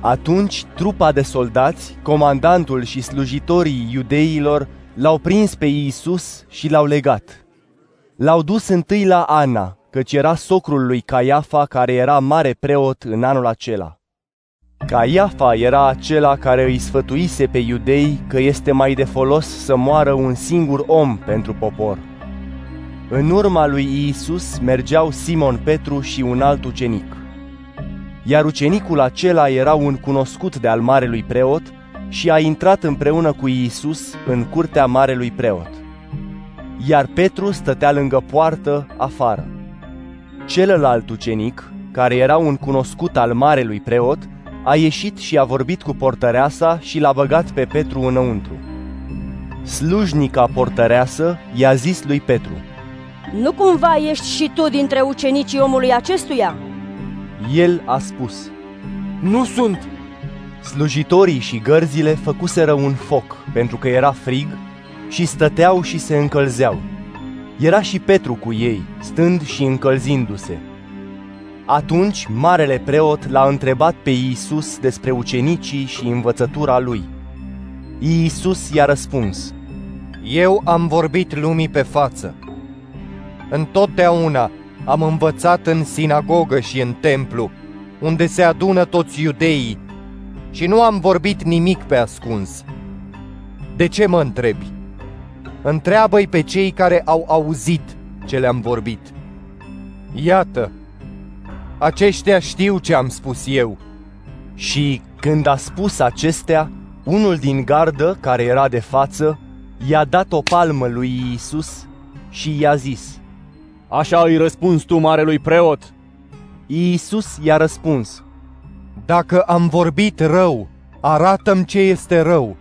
Atunci trupa de soldați, comandantul și slujitorii iudeilor l-au prins pe Iisus și l-au legat. L-au dus întâi la Ana, căci era socrul lui Caiafa, care era mare preot în anul acela. Caiafa era acela care îi sfătuise pe iudei că este mai de folos să moară un singur om pentru popor. În urma lui Iisus mergeau Simon Petru și un alt ucenic. Iar ucenicul acela era un cunoscut de al marelui preot și a intrat împreună cu Iisus în curtea marelui preot. Iar Petru stătea lângă poartă afară. Celălalt ucenic, care era un cunoscut al marelui preot, a ieșit și a vorbit cu portăreasa și l-a băgat pe Petru înăuntru. Slujnica portăreasă i-a zis lui Petru, Nu cumva ești și tu dintre ucenicii omului acestuia? El a spus, Nu sunt! Slujitorii și gărzile făcuseră un foc, pentru că era frig, și stăteau și se încălzeau. Era și Petru cu ei, stând și încălzindu-se. Atunci, marele preot l-a întrebat pe Iisus despre ucenicii și învățătura lui. Iisus i-a răspuns, Eu am vorbit lumii pe față. Întotdeauna am învățat în sinagogă și în templu, unde se adună toți iudeii, și nu am vorbit nimic pe ascuns. De ce mă întrebi? Întreabă-i pe cei care au auzit ce le-am vorbit. Iată, aceștia știu ce am spus eu. Și când a spus acestea, unul din gardă, care era de față, i-a dat o palmă lui Iisus și i-a zis, Așa îi răspuns tu, marelui preot? Iisus i-a răspuns, Dacă am vorbit rău, arată-mi ce este rău,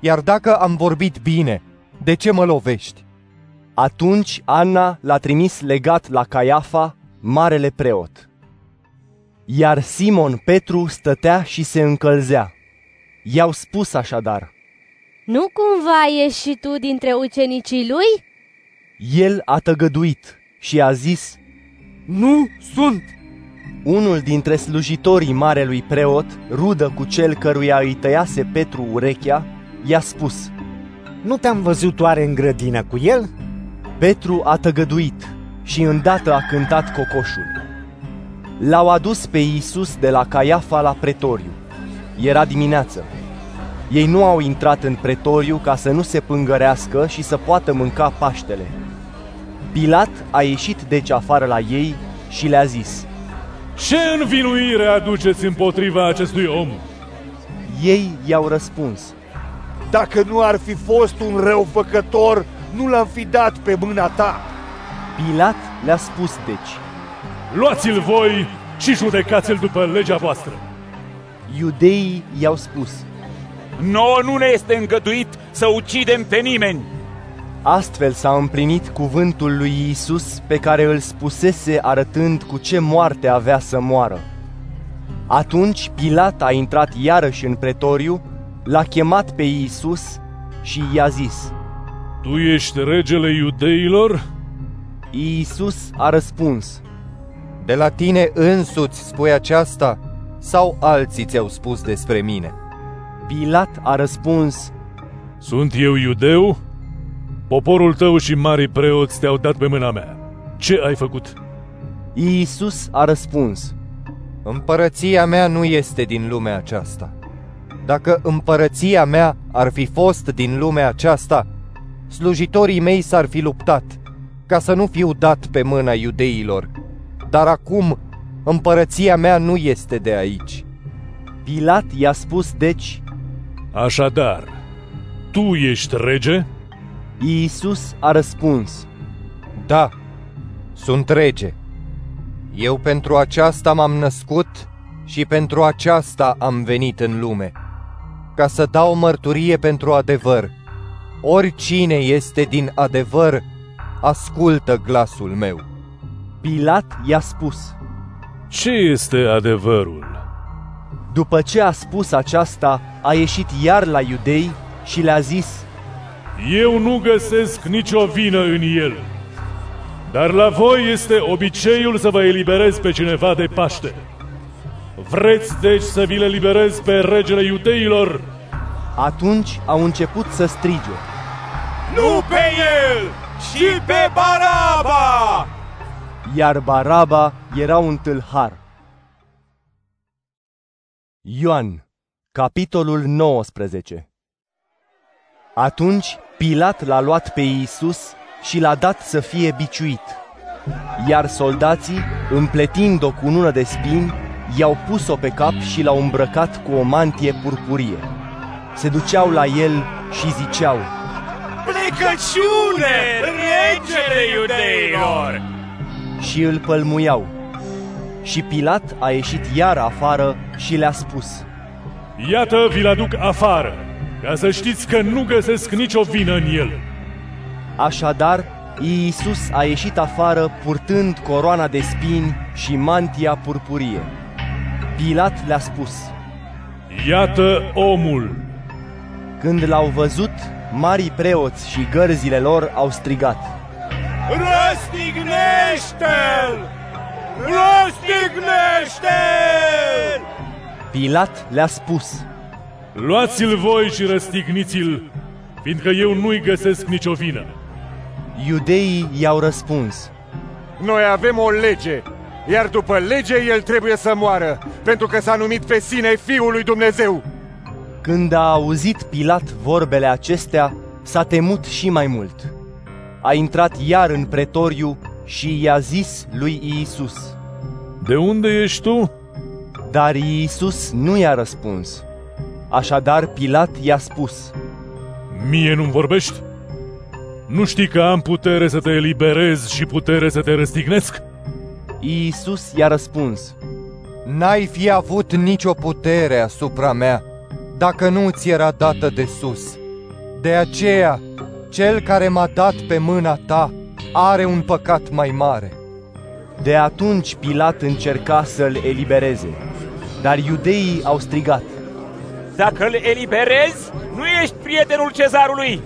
iar dacă am vorbit bine, de ce mă lovești? Atunci Ana l-a trimis legat la Caiafa, marele preot. Iar Simon Petru stătea și se încălzea. I-au spus așadar, Nu cumva ești și tu dintre ucenicii lui? El a tăgăduit și a zis, Nu sunt! Unul dintre slujitorii marelui preot, rudă cu cel căruia îi tăiase Petru urechea, i-a spus, Nu te-am văzut oare în grădină cu el? Petru a tăgăduit și îndată a cântat cocoșul. L-au adus pe Iisus de la Caiafa la pretoriu. Era dimineață. Ei nu au intrat în pretoriu ca să nu se pângărească și să poată mânca Paștele. Pilat a ieșit deci afară la ei și le-a zis, Ce învinuire aduceți împotriva acestui om? Ei i-au răspuns. Dacă nu ar fi fost un răufăcător, nu l-am fi dat pe mâna ta. Pilat le-a spus deci. Luați-l voi și judecați-l după legea voastră. Iudeii i-au spus. Nouă nu ne este îngăduit să ucidem pe nimeni. Astfel s-a împlinit cuvântul lui Isus pe care îl spusese arătând cu ce moarte avea să moară. Atunci Pilat a intrat iarăși în pretoriu, l-a chemat pe Iisus și i-a zis, Tu ești regele iudeilor? Iisus a răspuns, De la tine însuți spui aceasta sau alții ți-au spus despre mine? Pilat a răspuns, Sunt eu iudeu? Poporul tău și marii preoți te-au dat pe mâna mea. Ce ai făcut? Iisus a răspuns, Împărăția mea nu este din lumea aceasta. Dacă împărăția mea ar fi fost din lumea aceasta, slujitorii mei s-ar fi luptat, ca să nu fiu dat pe mâna iudeilor. Dar acum împărăția mea nu este de aici. Pilat i-a spus deci, Așadar, tu ești rege? Iisus a răspuns, Da, sunt rege. Eu pentru aceasta m-am născut și pentru aceasta am venit în lume, ca să dau mărturie pentru adevăr. Oricine este din adevăr, ascultă glasul meu. Pilat i-a spus, Ce este adevărul? După ce a spus aceasta, a ieșit iar la iudei și le-a zis, Eu nu găsesc nicio vină în el. Dar la voi este obiceiul să vă eliberez pe cineva de Paște. Vreți deci să vi le liberez pe regele iudeilor? Atunci au început să strige. Nu pe el, și pe Baraba! Iar Baraba era un tâlhar. Ioan, capitolul 19 Atunci Pilat l-a luat pe Iisus și l-a dat să fie biciuit. Iar soldații, împletind o cunună de spini, i-au pus-o pe cap și l-au îmbrăcat cu o mantie purpurie. Se duceau la el și ziceau, Plecăciune, regele iudeilor! Și îl pălmuiau. Și Pilat a ieșit iar afară și le-a spus, Iată, vi-l aduc afară, ca să știți că nu găsesc nicio vină în el. Așadar, Iisus a ieșit afară purtând coroana de spini și mantia purpurie. Pilat le-a spus, Iată omul! Când l-au văzut, marii preoți și gărzile lor au strigat, Răstignește-l! Răstignește-l! Pilat le-a spus, Luați-l voi și răstigniți-l, fiindcă eu nu-i găsesc nicio vină. Iudeii i-au răspuns, Noi avem o lege, iar după lege el trebuie să moară, pentru că s-a numit pe sine Fiul lui Dumnezeu. Când a auzit Pilat vorbele acestea, s-a temut și mai mult. A intrat iar în pretoriu și i-a zis lui Iisus, De unde ești tu? Dar Iisus nu i-a răspuns. Așadar Pilat i-a spus, Mie nu-mi vorbești? Nu știi că am putere să te eliberez și putere să te răstignesc? Iisus i-a răspuns, N-ai fi avut nicio putere asupra mea, dacă nu ți era dată de sus. De aceea, cel care m-a dat pe mâna ta are un păcat mai mare. De atunci Pilat încerca să-l elibereze, dar iudeii au strigat, Dacă îl eliberezi, nu ești prietenul cezarului.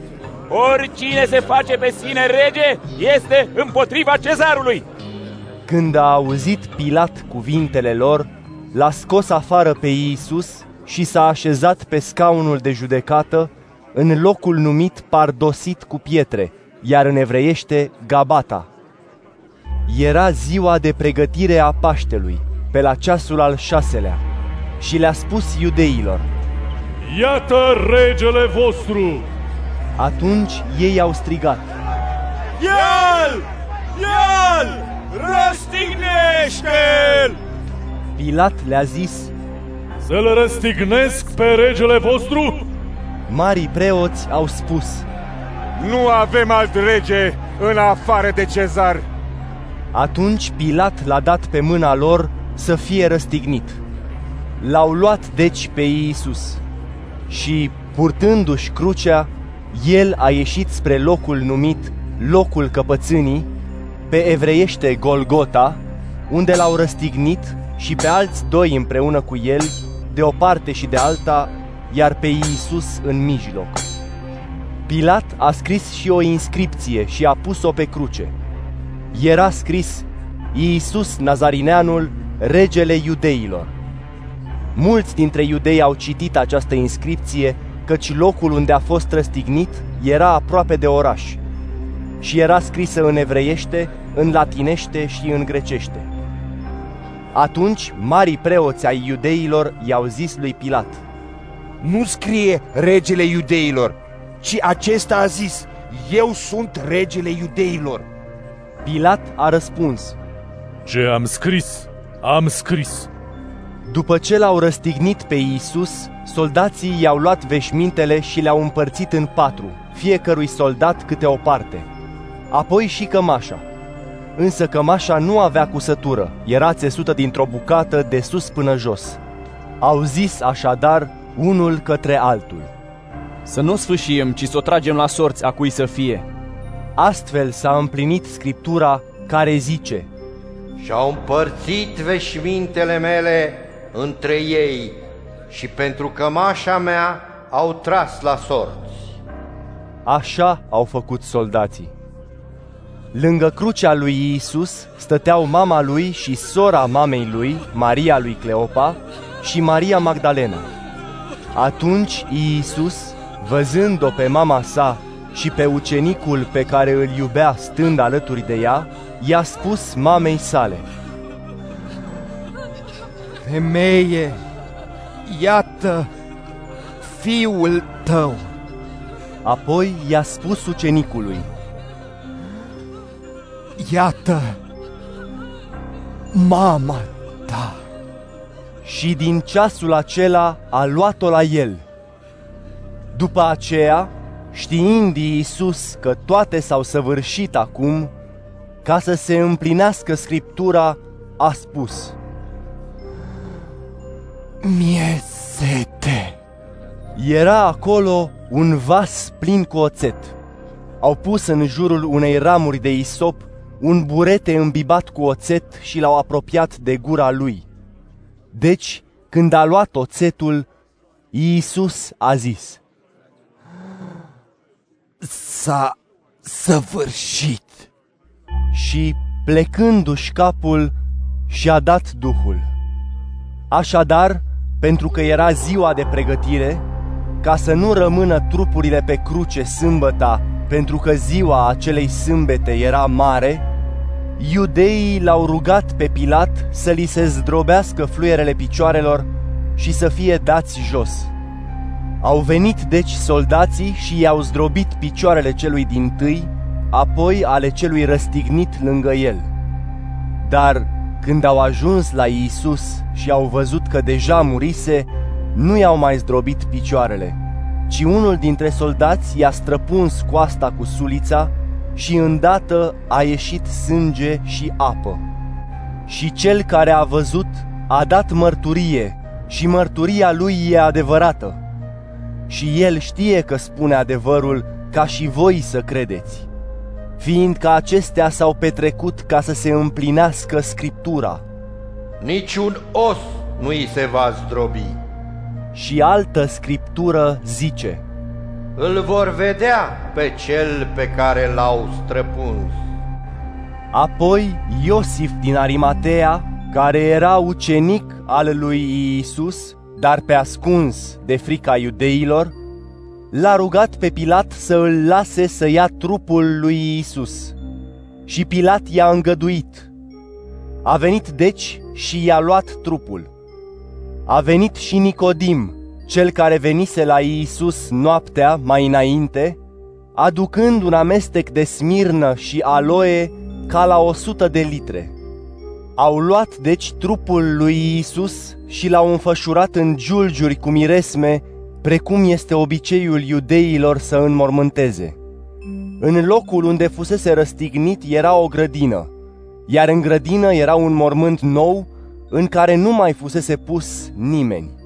Oricine se face pe sine rege este împotriva cezarului. Când a auzit Pilat cuvintele lor, l-a scos afară pe Iisus și s-a așezat pe scaunul de judecată în locul numit pardosit cu pietre, iar în evreiește Gabata. Era ziua de pregătire a Paștelui, pe la ceasul al șaselea, și le-a spus iudeilor, Iată regele vostru! Atunci ei au strigat, El! El! Răstignește-l! Pilat le-a zis, Să-l răstignesc pe regele vostru? Marii preoți au spus, Nu avem alt rege în afară de cezar. Atunci Pilat l-a dat pe mâna lor să fie răstignit. L-au luat deci pe Iisus și, purtându-și crucea, el a ieșit spre locul numit locul căpățânii, pe evreiește Golgota, unde l-au răstignit și pe alți doi împreună cu el, de o parte și de alta, iar pe Iisus în mijloc. Pilat a scris și o inscripție și a pus-o pe cruce. Era scris Iisus Nazarineanul, regele iudeilor. Mulți dintre iudei au citit această inscripție, căci locul unde a fost răstignit era aproape de oraș și era scrisă în evreiește, în latinește și în grecește. Atunci, marii preoți ai iudeilor i-au zis lui Pilat, Nu scrie regele iudeilor, ci acesta a zis, eu sunt regele iudeilor. Pilat a răspuns, Ce am scris, am scris. După ce l-au răstignit pe Iisus, soldații i-au luat veșmintele și le-au împărțit în patru, fiecărui soldat câte o parte. Apoi și cămașa. Însă cămașa nu avea cusătură, era țesută dintr-o bucată de sus până jos. Au zis așadar unul către altul. Să nu sfâșiem, ci să o tragem la sorți a cui să fie. Astfel s-a împlinit scriptura care zice Și-au împărțit veșmintele mele între ei și pentru cămașa mea au tras la sorți. Așa au făcut soldații. Lângă crucea lui Iisus stăteau mama lui și sora mamei lui, Maria lui Cleopa și Maria Magdalena. Atunci Iisus, văzând-o pe mama sa și pe ucenicul pe care îl iubea stând alături de ea, i-a spus mamei sale, Femeie, iată fiul tău. Apoi i-a spus ucenicului, Iată mama ta. Și din ceasul acela a luat-o la el. După aceea, știind Iisus că toate s-au săvârșit acum, ca să se împlinească Scriptura, a spus, Mie sete. Era acolo un vas plin cu oțet. Au pus în jurul unei ramuri de isop un burete îmbibat cu oțet și l-au apropiat de gura lui. Deci, când a luat oțetul, Iisus a zis, S-a săvârșit. Și, plecându-și capul, și-a dat Duhul. Așadar, pentru că era ziua de pregătire, ca să nu rămână trupurile pe cruce sâmbăta, pentru că ziua acelei sâmbete era mare, iudeii l-au rugat pe Pilat să li se zdrobească fluierele picioarelor și să fie dați jos. Au venit deci soldații și i-au zdrobit picioarele celui din tâi, apoi ale celui răstignit lângă el. Dar când au ajuns la Iisus și au văzut că deja murise, nu i-au mai zdrobit picioarele, ci unul dintre soldați i-a străpuns coasta cu sulița și îndată a ieșit sânge și apă. Și cel care a văzut a dat mărturie și mărturia lui e adevărată. Și el știe că spune adevărul ca și voi să credeți fiindcă acestea s-au petrecut ca să se împlinească Scriptura. Niciun os nu îi se va zdrobi. Și altă Scriptură zice, Îl vor vedea pe cel pe care l-au străpuns. Apoi Iosif din Arimatea, care era ucenic al lui Iisus, dar pe ascuns de frica iudeilor, l-a rugat pe Pilat să îl lase să ia trupul lui Isus. Și Pilat i-a îngăduit. A venit deci și i-a luat trupul. A venit și Nicodim, cel care venise la Iisus noaptea mai înainte, aducând un amestec de smirnă și aloe ca la o sută de litre. Au luat deci trupul lui Isus și l-au înfășurat în giulgiuri cu miresme, precum este obiceiul iudeilor să înmormânteze. În locul unde fusese răstignit era o grădină, iar în grădină era un mormânt nou în care nu mai fusese pus nimeni.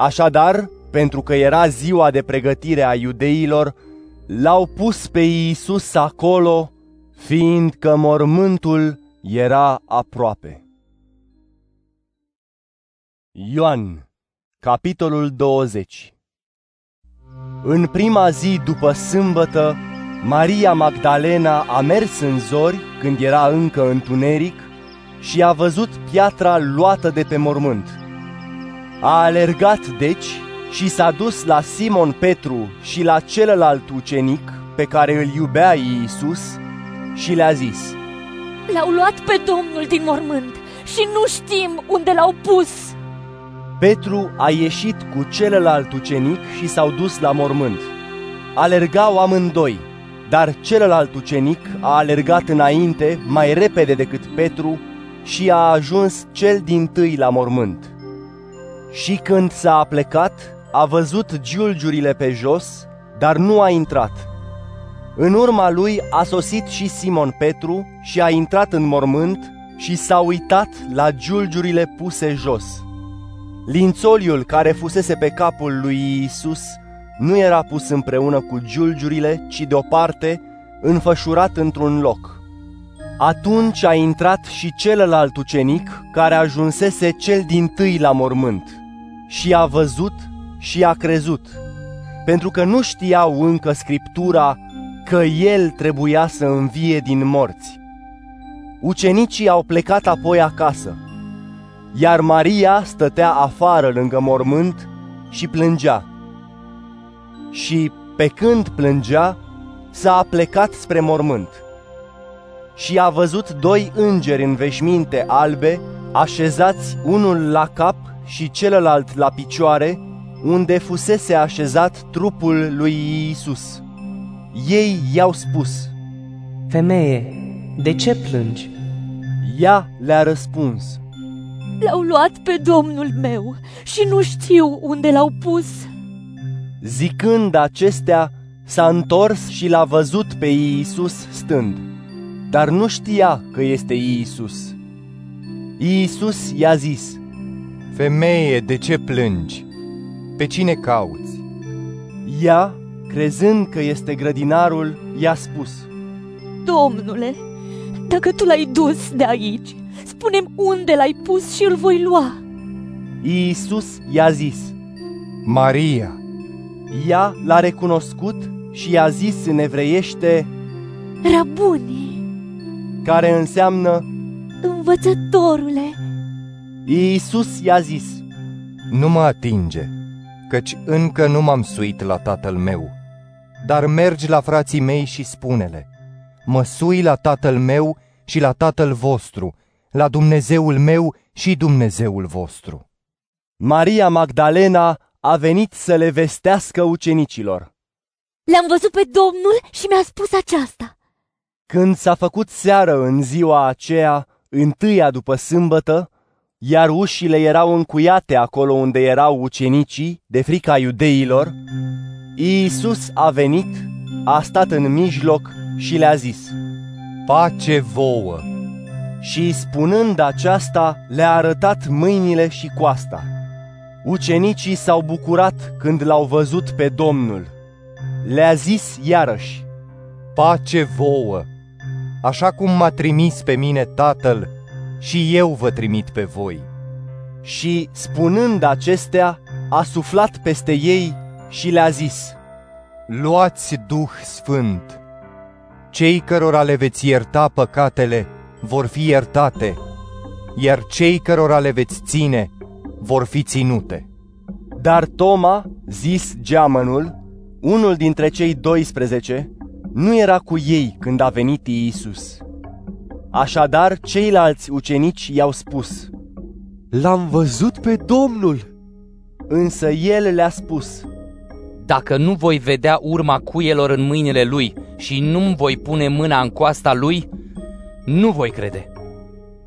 Așadar, pentru că era ziua de pregătire a iudeilor, l-au pus pe Iisus acolo, fiindcă mormântul era aproape. Ioan, capitolul 20 În prima zi după sâmbătă, Maria Magdalena a mers în zori, când era încă întuneric, și a văzut piatra luată de pe mormânt. A alergat, deci, și s-a dus la Simon Petru și la celălalt ucenic pe care îl iubea Iisus și le-a zis L-au luat pe Domnul din mormânt și nu știm unde l-au pus. Petru a ieșit cu celălalt ucenic și s-au dus la mormânt. Alergau amândoi, dar celălalt ucenic a alergat înainte mai repede decât Petru și a ajuns cel din tâi la mormânt. Și când s-a plecat, a văzut giulgiurile pe jos, dar nu a intrat. În urma lui a sosit și Simon Petru și a intrat în mormânt și s-a uitat la giulgiurile puse jos. Lințoliul care fusese pe capul lui Isus nu era pus împreună cu giulgiurile, ci deoparte, înfășurat într-un loc. Atunci a intrat și celălalt ucenic care ajunsese cel din tâi la mormânt și a văzut și a crezut, pentru că nu știau încă Scriptura că el trebuia să învie din morți. Ucenicii au plecat apoi acasă, iar Maria stătea afară lângă mormânt și plângea. Și pe când plângea, s-a plecat spre mormânt și a văzut doi îngeri în veșminte albe, așezați unul la cap și celălalt la picioare, unde fusese așezat trupul lui Iisus. Ei i-au spus, Femeie, de ce plângi? Ea le-a răspuns, L-au luat pe domnul meu și nu știu unde l-au pus. Zicând acestea, s-a întors și l-a văzut pe Iisus stând, dar nu știa că este Iisus. Iisus i-a zis, Femeie, de ce plângi? Pe cine cauți? Ea, crezând că este grădinarul, i-a spus, Domnule, dacă tu l-ai dus de aici, spunem unde l-ai pus și îl voi lua. Iisus i-a zis, Maria. Ea l-a recunoscut și i-a zis în evreiește, Rabuni, care înseamnă învățătorule. Iisus i-a zis, Nu mă atinge, căci încă nu m-am suit la tatăl meu, dar mergi la frații mei și spune-le, mă sui la tatăl meu și la tatăl vostru, la Dumnezeul meu și Dumnezeul vostru. Maria Magdalena a venit să le vestească ucenicilor. Le-am văzut pe Domnul și mi-a spus aceasta. Când s-a făcut seară în ziua aceea, întâia după sâmbătă, iar ușile erau încuiate acolo unde erau ucenicii, de frica iudeilor, Iisus a venit, a stat în mijloc și le-a zis, Pace vouă! Și spunând aceasta, le-a arătat mâinile și coasta. Ucenicii s-au bucurat când l-au văzut pe Domnul. Le-a zis iarăși, Pace vouă! Așa cum m-a trimis pe mine Tatăl, și eu vă trimit pe voi. Și, spunând acestea, a suflat peste ei și le-a zis, Luați Duh Sfânt! Cei cărora le veți ierta păcatele vor fi iertate, iar cei cărora le veți ține vor fi ținute. Dar Toma, zis geamănul, unul dintre cei 12, nu era cu ei când a venit Iisus. Așadar, ceilalți ucenici i-au spus, L-am văzut pe Domnul! Însă el le-a spus, Dacă nu voi vedea urma cuielor în mâinile lui și nu-mi voi pune mâna în coasta lui, nu voi crede.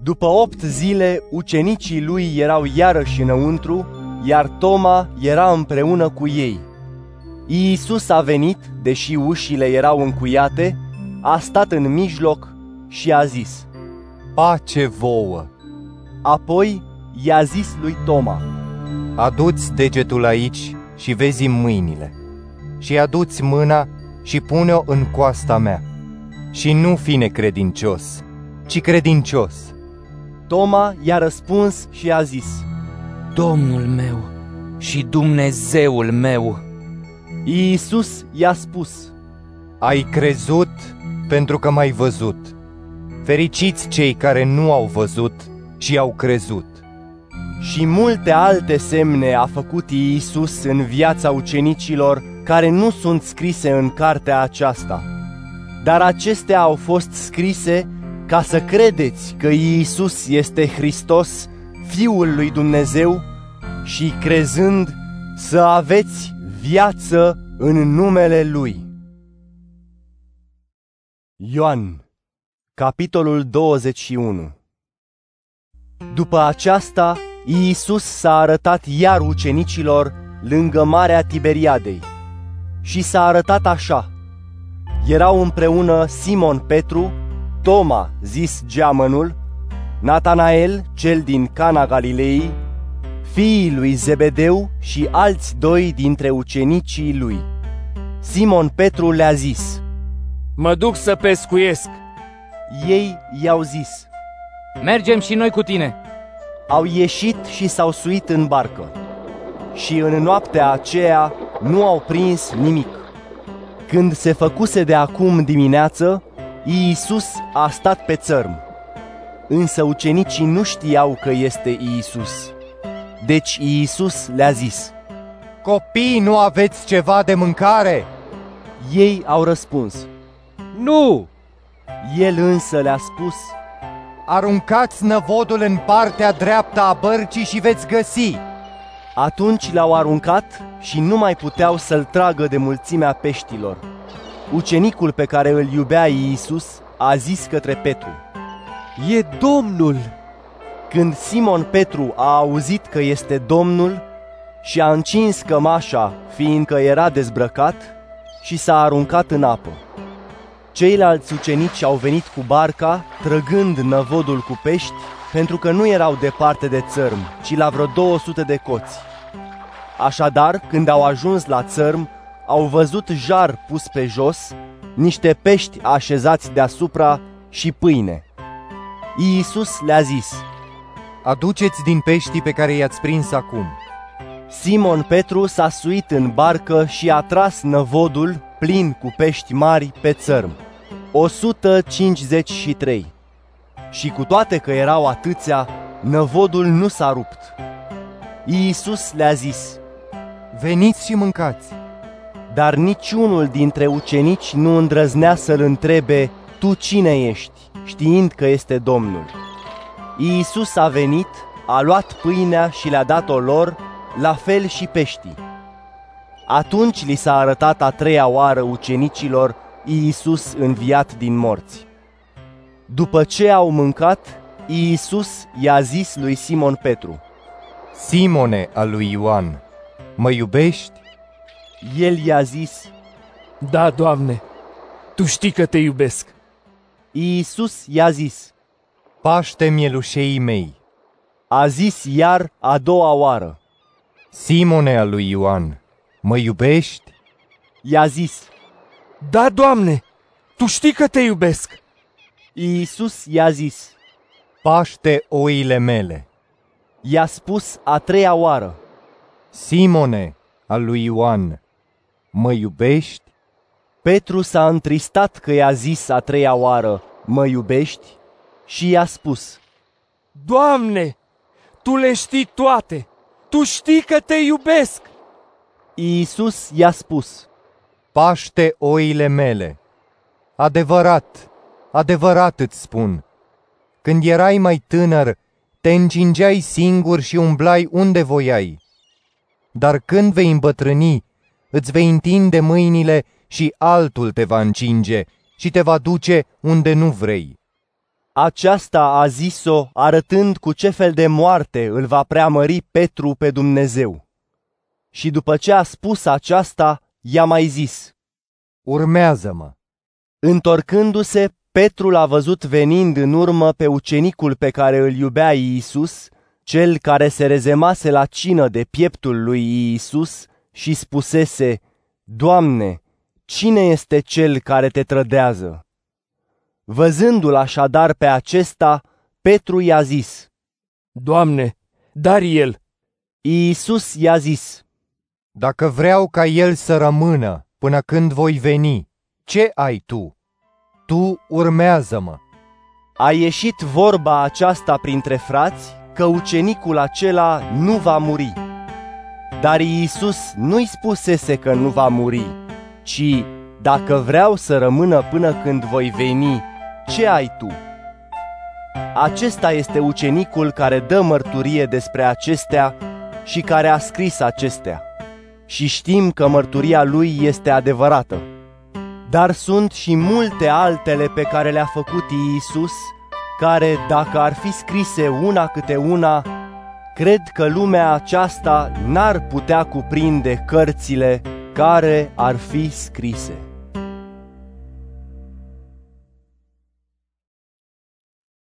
După opt zile, ucenicii lui erau iarăși înăuntru, iar Toma era împreună cu ei. Iisus a venit, deși ușile erau încuiate, a stat în mijloc și a zis, Pace vouă! Apoi i-a zis lui Toma, Aduți degetul aici și vezi mâinile, și aduți mâna și pune-o în coasta mea, și nu fi necredincios, ci credincios. Toma i-a răspuns și a zis, Domnul meu și Dumnezeul meu. Iisus i-a spus, Ai crezut pentru că m-ai văzut. Fericiți cei care nu au văzut și au crezut. Și multe alte semne a făcut Iisus în viața ucenicilor care nu sunt scrise în cartea aceasta. Dar acestea au fost scrise ca să credeți că Iisus este Hristos, Fiul lui Dumnezeu, și crezând să aveți viață în numele Lui. Ioan, capitolul 21 După aceasta, Iisus s-a arătat iar ucenicilor lângă Marea Tiberiadei și s-a arătat așa. Erau împreună Simon Petru, Toma, zis geamănul, Natanael, cel din Cana Galilei, fiii lui Zebedeu și alți doi dintre ucenicii lui. Simon Petru le-a zis, Mă duc să pescuiesc. Ei i-au zis, Mergem și noi cu tine. Au ieșit și s-au suit în barcă. Și în noaptea aceea nu au prins nimic. Când se făcuse de acum dimineață, Iisus a stat pe țărm. Însă ucenicii nu știau că este Iisus. Deci Iisus le-a zis, Copii, nu aveți ceva de mâncare? Ei au răspuns, Nu! El însă le-a spus, Aruncați năvodul în partea dreaptă a bărcii și veți găsi. Atunci l-au aruncat și nu mai puteau să-l tragă de mulțimea peștilor. Ucenicul pe care îl iubea Iisus a zis către Petru, E Domnul! Când Simon Petru a auzit că este Domnul și a încins cămașa, fiindcă era dezbrăcat, și s-a aruncat în apă. Ceilalți ucenici au venit cu barca, trăgând năvodul cu pești, pentru că nu erau departe de țărm, ci la vreo 200 de coți. Așadar, când au ajuns la țărm, au văzut jar pus pe jos, niște pești așezați deasupra și pâine. Iisus le-a zis, Aduceți din peștii pe care i-ați prins acum. Simon Petru s-a suit în barcă și a tras năvodul plin cu pești mari pe țărm. 153. Și cu toate că erau atâția, năvodul nu s-a rupt. Iisus le-a zis, Veniți și mâncați. Dar niciunul dintre ucenici nu îndrăznea să-l întrebe, Tu cine ești, știind că este Domnul. Iisus a venit, a luat pâinea și le-a dat-o lor, la fel și peștii. Atunci li s-a arătat a treia oară ucenicilor Iisus înviat din morți. După ce au mâncat, Iisus i-a zis lui Simon Petru, Simone al lui Ioan, mă iubești? El i-a zis, Da, Doamne, Tu știi că te iubesc. Iisus i-a zis, Paște mielușei mei. A zis iar a doua oară, Simone al lui Ioan, mă iubești? I-a zis, Da, Doamne, Tu știi că te iubesc. Iisus i-a zis, Paște oile mele. I-a spus a treia oară, Simone al lui Ioan, mă iubești? Petru s-a întristat că i-a zis a treia oară, mă iubești? Și i-a spus, Doamne, Tu le știi toate, Tu știi că te iubesc. Iisus i-a spus, Paște oile mele. Adevărat, adevărat îți spun, când erai mai tânăr, te încingeai singur și umblai unde voiai. Dar când vei îmbătrâni, îți vei întinde mâinile și altul te va încinge și te va duce unde nu vrei. Aceasta a zis-o arătând cu ce fel de moarte îl va preamări Petru pe Dumnezeu. Și după ce a spus aceasta, i-a mai zis, Urmează-mă! Întorcându-se, Petru l-a văzut venind în urmă pe ucenicul pe care îl iubea Iisus, cel care se rezemase la cină de pieptul lui Iisus și spusese, Doamne, cine este cel care te trădează? Văzându-l așadar pe acesta, Petru i-a zis, Doamne, dar el! Iisus i-a zis, Dacă vreau ca el să rămână până când voi veni, ce ai tu? Tu urmează-mă. A ieșit vorba aceasta printre frați că ucenicul acela nu va muri. Dar Iisus nu-i spusese că nu va muri, ci dacă vreau să rămână până când voi veni, ce ai tu? Acesta este ucenicul care dă mărturie despre acestea și care a scris acestea. Și știm că mărturia lui este adevărată. Dar sunt și multe altele pe care le-a făcut Iisus, care, dacă ar fi scrise una câte una, cred că lumea aceasta n-ar putea cuprinde cărțile care ar fi scrise.